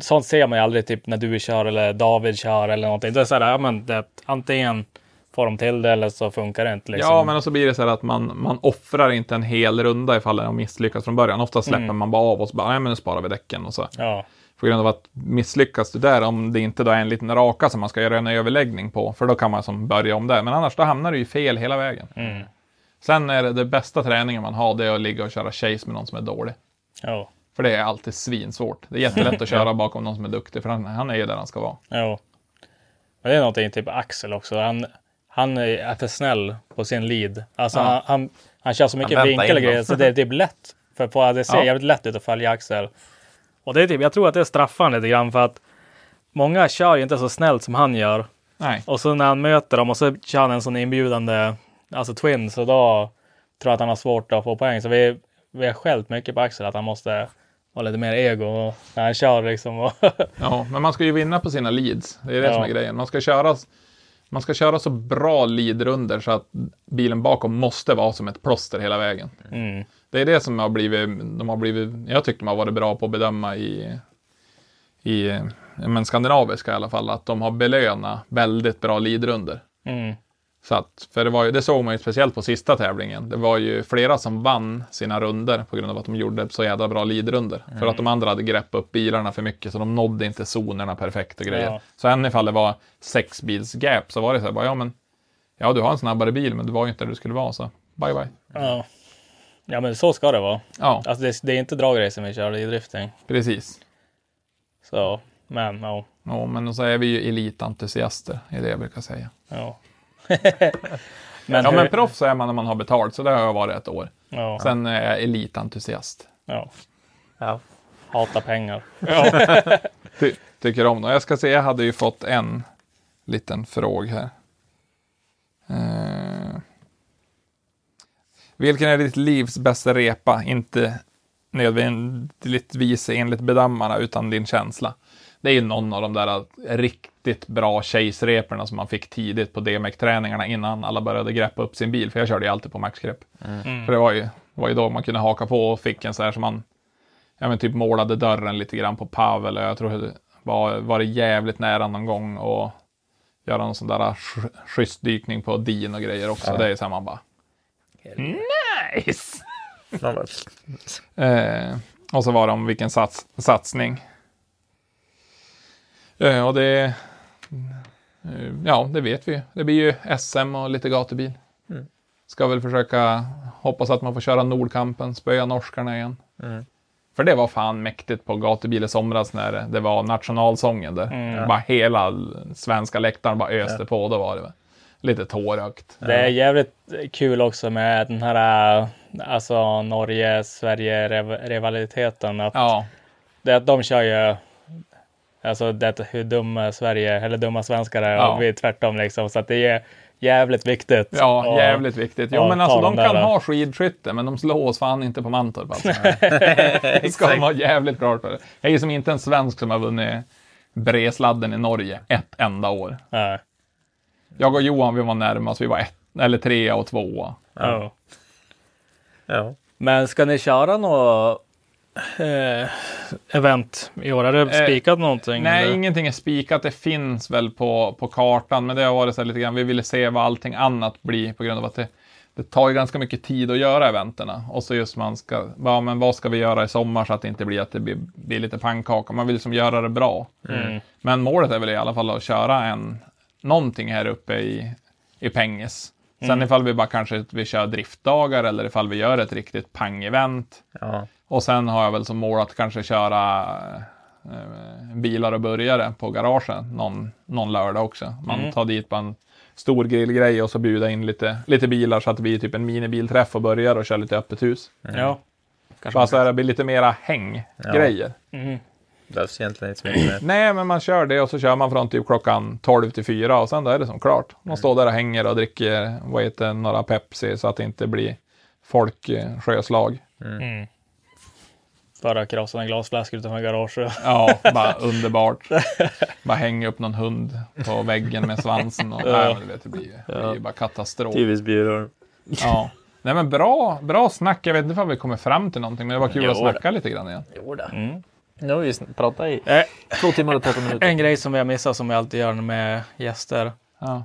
sånt ser man ju aldrig typ när du kör eller David kör eller någonting. Det är så här, ja men det, antingen får de till det eller så funkar det inte. Liksom. Ja, men så blir det så här att man, man offrar inte en hel runda ifall de misslyckas från början. Ofta släpper Mm. man bara av och så bara, nej men nu sparar vi däcken och så. Ja, På grund av att misslyckas du där, om det inte då är en liten raka som man ska göra en överläggning på, för då kan man som börja om där. Men annars då hamnar du ju fel hela vägen. mm. Sen är det, det bästa träningen man har, det är att ligga och köra chase med någon som är dålig. ja, För det är alltid svinsvårt. Det är jättelätt att köra bakom någon som är duktig, för han, han är ju där han ska vara. ja. Men det är någonting typ Axel också. Han, han är för snäll på sin lead. Alltså Ja. han, han, han kör så mycket vinkel och grejer så det är typ lätt. För på, det ser Ja. jävligt lätt ut att följa Axel. Och det är typ, jag tror att det är straffande lite grann för att många kör ju inte så snällt som han gör. Nej. Och så när han möter dem och så kör han en sån inbjudande, alltså twin, så då tror jag att han har svårt att få poäng. Så vi, vi har skällt mycket på Axel att han måste ha lite mer ego när han kör liksom. Och Ja, men man ska ju vinna på sina leads. Det är det Ja. som är grejen. Man ska köra, man ska köra så bra leadrunder så att bilen bakom måste vara som ett plåster hela vägen. mm, Det är det som har blivit, de har blivit, jag tycker de har varit bra på att bedöma i, i ja, men skandinaviska i alla fall, att de har belönat väldigt bra leadrunder. mm, Så att, för det, var ju, det såg man ju speciellt på sista tävlingen. Det var ju flera som vann sina runder på grund av att de gjorde så jävla bra leadrunder. För att de andra hade greppat upp bilarna för mycket så de nådde inte zonerna perfekt och grejer. Ja. Så än ifall det var sex bils gap så var det så här, bara, ja men, ja du har en snabbare bil men du var ju inte där du skulle vara så bye bye. ja. ja, men så ska det vara. Ja, Alltså det, det är inte dragracing vi kör, det är drifting. precis. Så, men ja. Ja, men så är vi ju elitentusiaster, är det jag brukar säga. ja. men, Ja, hur- men proffs är man när man har betalt, så det har jag varit ett år. ja, Sen är jag elitentusiast. ja. Ja. Hata pengar. Ty tycker om dem. Jag ska se, jag hade ju fått en liten fråga här. Eh, vilken är ditt livs bästa repa? Inte nödvändigtvis enligt bedömarna, utan din känsla. Det är ju någon av de där riktigt bra chase-reporna som man fick tidigt på DMEC-träningarna innan alla började greppa upp sin bil. För jag körde ju alltid på maxgrepp. Mm. För det var, ju, det var ju då man kunde haka på och fick en så här som man ja, men typ målade dörren lite grann på Pavel. och Jag tror det var, var det jävligt nära någon gång och göra någon sån där sch- schysst dykning på Dean och grejer också. Det är så här man bara nice! Eh, och så var det om vilken sats, satsning. Eh, och det, eh, ja, det vet vi ju. Det blir ju SM och lite gatubil. Mm. Ska väl försöka hoppas att man får köra Nordkampen, spöa norskarna igen. Mm. För det var fan mäktigt på gatubil i somras när det var nationalsången där. Mm. Bara hela svenska läktaren bara öste på. Då var det lite tårögt. Det är jävligt kul också med den här äh, alltså Norge-Sverige-rivaliteten. Att, Ja, det, att de kör ju alltså det, hur dumma Sverige eller dumma svenskar är Ja. och vi är tvärtom liksom. Så att det är jävligt viktigt. ja Och- jävligt viktigt. Jo, ja, men alltså de de kan där. ha skidskytte, men de slår oss fan inte på Mantorp alltså. Det ska de vara jävligt klart för. Jag är ju som inte en svensk som har vunnit Bresladden i Norge ett enda år. Ja. Jag och Johan, vi var närmast. Vi var ett, eller trea och tvåa. Ja. ja. Men ska ni köra något eh, event i år? Har du Eh, spikat någonting? Nej, eller? ingenting är spikat. Det finns väl på, på kartan, men det har varit så här lite grann. Vi ville se vad allting annat blir på grund av att det, det tar ju ganska mycket tid att göra eventerna. Och så just man ska, ja, men vad ska vi göra i sommar så att det inte blir att det blir, blir lite pannkaka. Man vill liksom göra det bra. Mm. Men målet är väl i alla fall att köra en, någonting här uppe i, i Penges. Sen ifall vi bara kanske vi kör driftdagar eller ifall vi gör ett riktigt pang-event. ja. Och sen har jag väl som mål att kanske köra eh, bilar och burgare på garagen någon, någon lördag också. Man Mm. tar dit bara en stor grillgrej och så bjuda in lite, lite bilar så att det blir typ en minibilträff och börjar och köra lite öppet hus. Ja. Bara så här, det blir lite mera hänggrejer. Mm. Behövs egentligen inte så mycket. Nej, men man kör det och så kör man från typ klockan 12 till 4 och sen då är det som klart. Man står där och hänger och dricker, vad heter några Pepsi så att det inte blir folk eh, sjöslag. Mm. Bara krossa en glasflaska utanför garaget. Ja, bara underbart. Bara hänga upp någon hund på väggen med svansen och nej, men du vet, det blir, ju- det ju bara katastrof. Typiskt Bjurholm. Ja. Nej men bra, bra snack. Jag vet inte om vi kommer fram till någonting, men det var kul Jo, att snacka lite grann igen. Mm. Nu har vi pratat i Eh, två timmar och 13 minuter. En grej som vi har missat som vi alltid gör med gäster. Ja.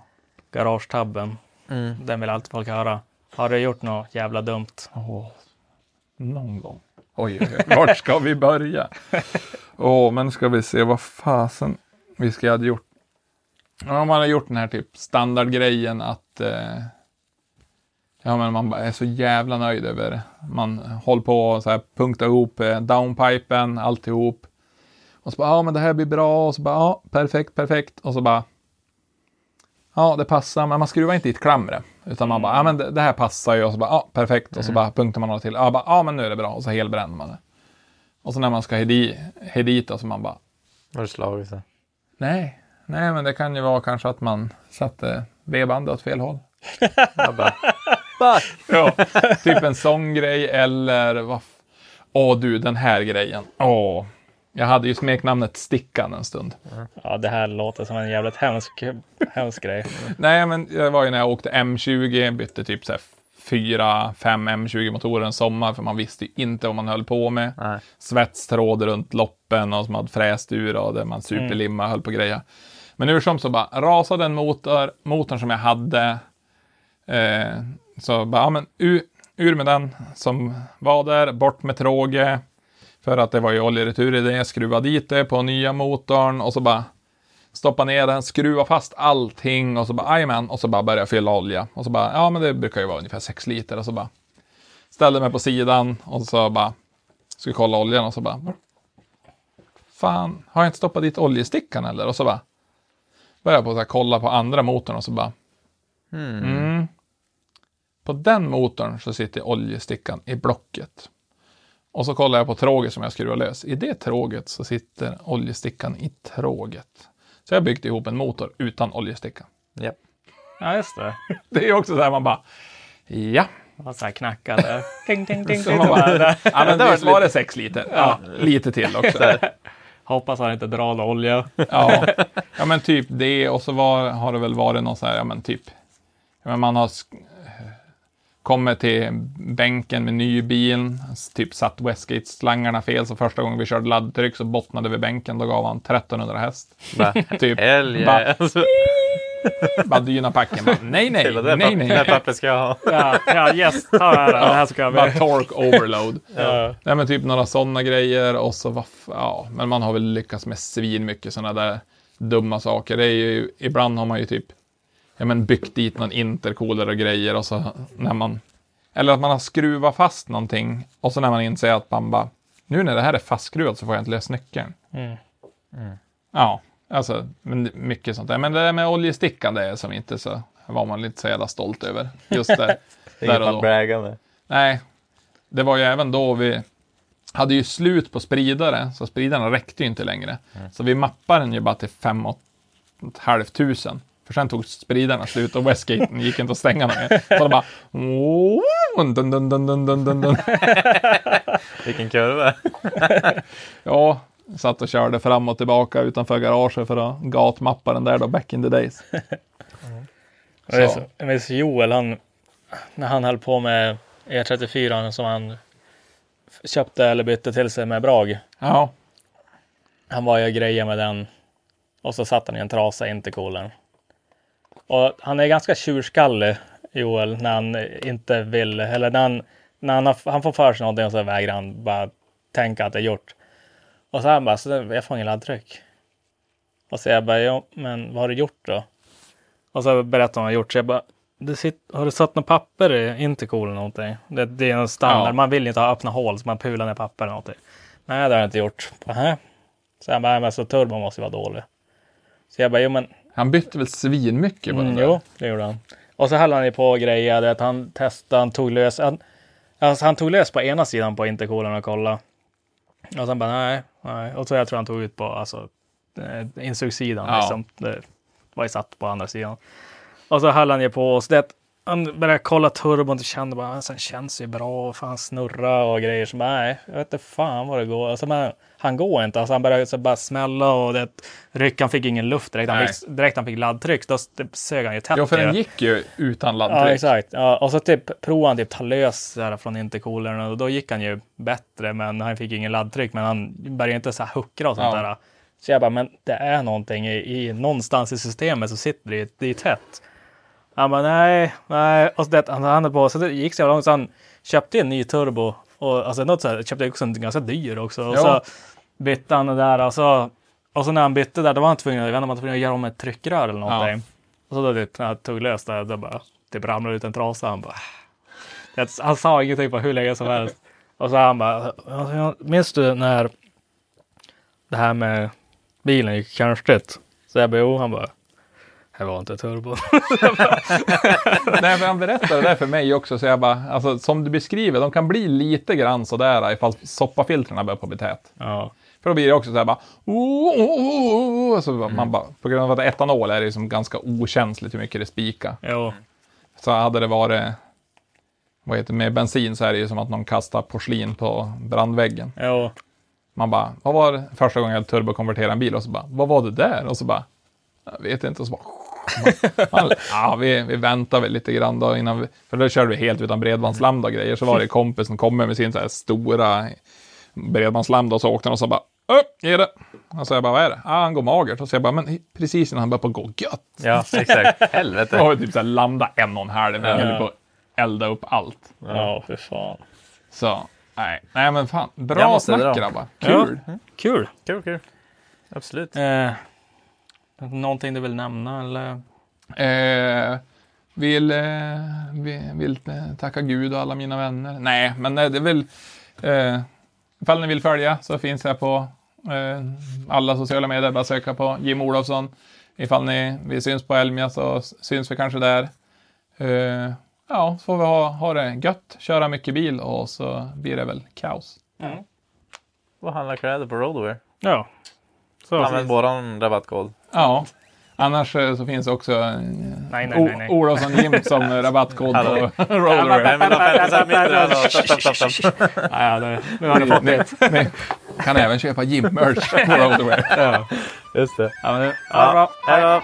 Garagetabben. Mm. Den vill alltid folk höra. Har du gjort något jävla dumt? Åh, någon gång. Oj, oj, oj. Vart ska vi börja? Åh, men ska vi se vad fasen vi ska ha gjort. Ja, man har gjort den här typ standardgrejen att eh, ja, men man bara är så jävla nöjd över man håller på och så här punkta ihop eh, downpipen, alltihop. Och så bara, ja men det här blir bra och så bara, ja perfekt, perfekt. Och så bara, ja det passar, men man skruvar inte i ett klamre. Utan man bara, ja men det, det här passar ju och så bara, ja perfekt. Och så bara punktar man några till, ja, bara, ja men nu är det bra. Och så helbränner man det. Och så när man ska ha di- ha dit då, så man bara, Har du slagit sig? nej, nej men det kan ju vara kanske att man satte V-bandet åt fel håll. Bara, Ja, typ en sån grej eller vad... Åh du, den här grejen. Åh. Jag hade ju smeknamnet Stickan en stund. Ja, det här låter som en jävligt hemsk, hemsk grej. Nej, men det var ju när jag åkte M20, bytte typ så här fyra, fem M20-motorer en sommar, för man visste ju inte vad man höll på med. nej. Svetstråd runt loppen och som hade fräst ur och där man superlimma höll på greja. Men hur som så bara rasade en motor, motorn som jag hade. Eh, så bara, ja men ur, ur med den som var där, bort med tråge. För att det var ju oljeretur i det, skruva dit det på nya motorn och så bara stoppa ner den, skruva fast allting och så bara, jajamän, och så bara börja fylla olja. Och så bara, ja men det brukar ju vara ungefär 6 liter och så bara ställde mig på sidan och så bara skulle kolla oljan och så bara, fan, har jag inte stoppat dit oljestickan eller? Och så bara, började jag på att kolla på andra motorn och så bara, Mm. mm. På den motorn så sitter oljestickan i blocket. Och så kollar jag på tråget som jag skruvar lös. I det tråget så sitter oljestickan i tråget. Så jag byggde ihop en motor utan oljesticka. Japp. Ja, just det. Det är också så här man bara, ja. Var så här knackade. Ding, ding, ding, Så ding. man bara, ja men Det var visst var det sex liter? Ja, lite till också. Hoppas han inte drar någon olja. Ja. ja, men typ det och så var, har det väl varit någon så här, ja men typ, ja, men man har kommit till bänken med ny bil, typ satt Westgate-slangarna fel, så första gången vi körde laddtryck så bottnade vi bänken, då gav han 1300 häst. Bara, Typ, Bara- alltså, bara dynapacken, bara, nej nej, nej nej, nej, det pappret ska jag ha. Ja, ja yes, ta det här. Det här ska jag bara med. torque overload. Ja. Nej men typ några sådana grejer och så vad f- ja, men man har väl lyckats med svin mycket sådana där dumma saker. Det är ju, ibland har man ju typ, ja men byggt dit någon intercooler och grejer och så när man, eller att man har skruvat fast någonting och så när man inser att man bara, nu när det här är fastskruvat så får jag inte lös nyckeln. Mm. Ja, alltså men mycket sånt där. Men det där med oljestickan det är som inte så, var man inte så jävla stolt över. Just där, Det där och då. med. Nej, det var ju även då vi hade ju slut på spridare, så spridarna räckte ju inte längre. Så vi mappade den ju bara till fem och ett halvt tusen. För sen tog spridarna slut och Westgaten gick inte att stänga mer. Så det bara... Dun, dun, dun, dun, dun, dun, dun, dun. Vilken kurva. Ja, satt och körde fram och tillbaka utanför garaget för att gatmappa den där då back in the days. Är Så. så- Jag minns Joel, han, när han höll på med E34 som han köpte eller bytte till sig med Brag. Ja, Han var ju grejade med den och så satt han i en trasa in till coolern. Och han är ganska tjurskallig, Joel, när han inte vill, eller när han, när han, har, han får för sig någonting och så vägrar han bara tänka att det är gjort. Och så han bara, så jag får ingen laddtryck. Och så jag bara, ja, men vad har du gjort då? Och så berättar han vad han har gjort, så jag bara, det sitt, har du satt något papper i intercool eller någonting? Det, det är en standard, Ja. man vill inte ha öppna hål så man pular ner papper eller någonting. Nej, det har jag inte gjort. Nähä. Så han bara, "Nej, men så turbo måste ju vara dålig. Så jag bara, jo men han bytte väl svinmycket Mm, där. jo, det gjorde han. Och så höll han ju på och grejade. Att han testade, han tog lös. Han, alltså han tog lös på ena sidan på intercoolen och kollade. Och sen bara, nej, Nej. Och så jag tror han tog ut på alltså, eh, insugssidan. Ja. Liksom. Det var ju satt på andra sidan. Och så höll han ju på oss. Det, han började kolla turbon och kände bara, "Ah, sen känns ju bra, och fan snurra och grejer. Så bara, nej, jag vet inte fan vad det går. Alltså, men, han går inte, alltså, han började så bara smälla och det, ryck, han fick ingen luft direkt. Han fick, direkt han fick laddtryck, då typ, sög han ju tätt. Ja, för den gick ju utan Ja, laddtryck. exakt. Ja, och så typ provade han typ ta lös från intercoolern och då gick han ju bättre, men han fick ingen laddtryck. Men han började inte så här huckra och sånt Ja. där. Så jag bara, men det är någonting i, i någonstans i systemet så sitter det, det är tätt. Han bara, nej, nej. Och så det, han hade på, så det gick så långt så han köpte en ny turbo. Och alltså något så här, köpte också en ganska dyr också. Och Ja. så bytte han det där och så, och så när han bytte där, då var han tvungen, jag vet inte om han var tvungen att göra om ett tryckrör eller någonting. Och så då typ, när jag tog lös det, då bara, typ ramlade ut en trasa. Han bara, det, han sa ingenting på hur länge som helst. Och så han bara, "Ja, minns du när det här med bilen gick konstigt? Så jag bara, jo, han bara, det var inte turbo. Nej, för han berättade det för mig också, så jag bara, alltså som du beskriver, de kan bli lite grann sådär ifall soppafiltren börjar på bli tät. ja. För då blir det också så här bara, oh, oh, oh, oh. Så man bara, på grund av att etanol är det liksom ganska okänsligt hur mycket det spikar. Jo, Så hade det varit, vad heter med bensin så är det ju som att någon kastar porslin på brandväggen. jo. Man bara, vad var det första gången jag turbokonverterade en bil? Och så bara, vad var det där? Och så bara, jag vet inte. Och så bara, man, ja, vi, vi väntar väl lite grann då innan vi, för då körde vi helt utan bredbandslambda och grejer. Så var det kompis som kom med sin så här stora bredbandslambda och så åkte han och så bara, upp, ge det. Och så jag bara, vad är det? Ah, han går magert. Och så jag bara, men precis innan han började på att gå gött. Ja, exakt. Helvete. var typ så här en och en halv. Jag höll på att elda upp allt. Ja, för fan. Så, nej, nej men fan, Jag bra snack grabbar. Kul. Kul. Kul, kul. Absolut. Eh, någonting du vill nämna eller? Eh, vill, eh, vill, vill eh, tacka Gud och alla mina vänner. Nej, men eh, det är väl... Eh, ifall ni vill följa så finns jag på alla sociala medier. Bara söka på Jim Olofsson. Ifall ni vi syns på Elmia så syns vi kanske där. Eh, ja, så får vi ha, ha det gött, köra mycket bil och så blir det väl kaos. Och handla kläder på Roadwear. Ja. Så. Använd våran rabattkod. Ja, annars eh, så finns också eh, Nej, nej. Olofsson Jim som rabattkod på Roadwear. Vem vill ha 50 cent mindre? Hallå, stopp, stopp, stopp, stopp. Ja, det, nu har du fått det. Ni kan även köpa Jim-merch på. Ja. Just det. Ja, men, det- ja, Ja, bra. hej då.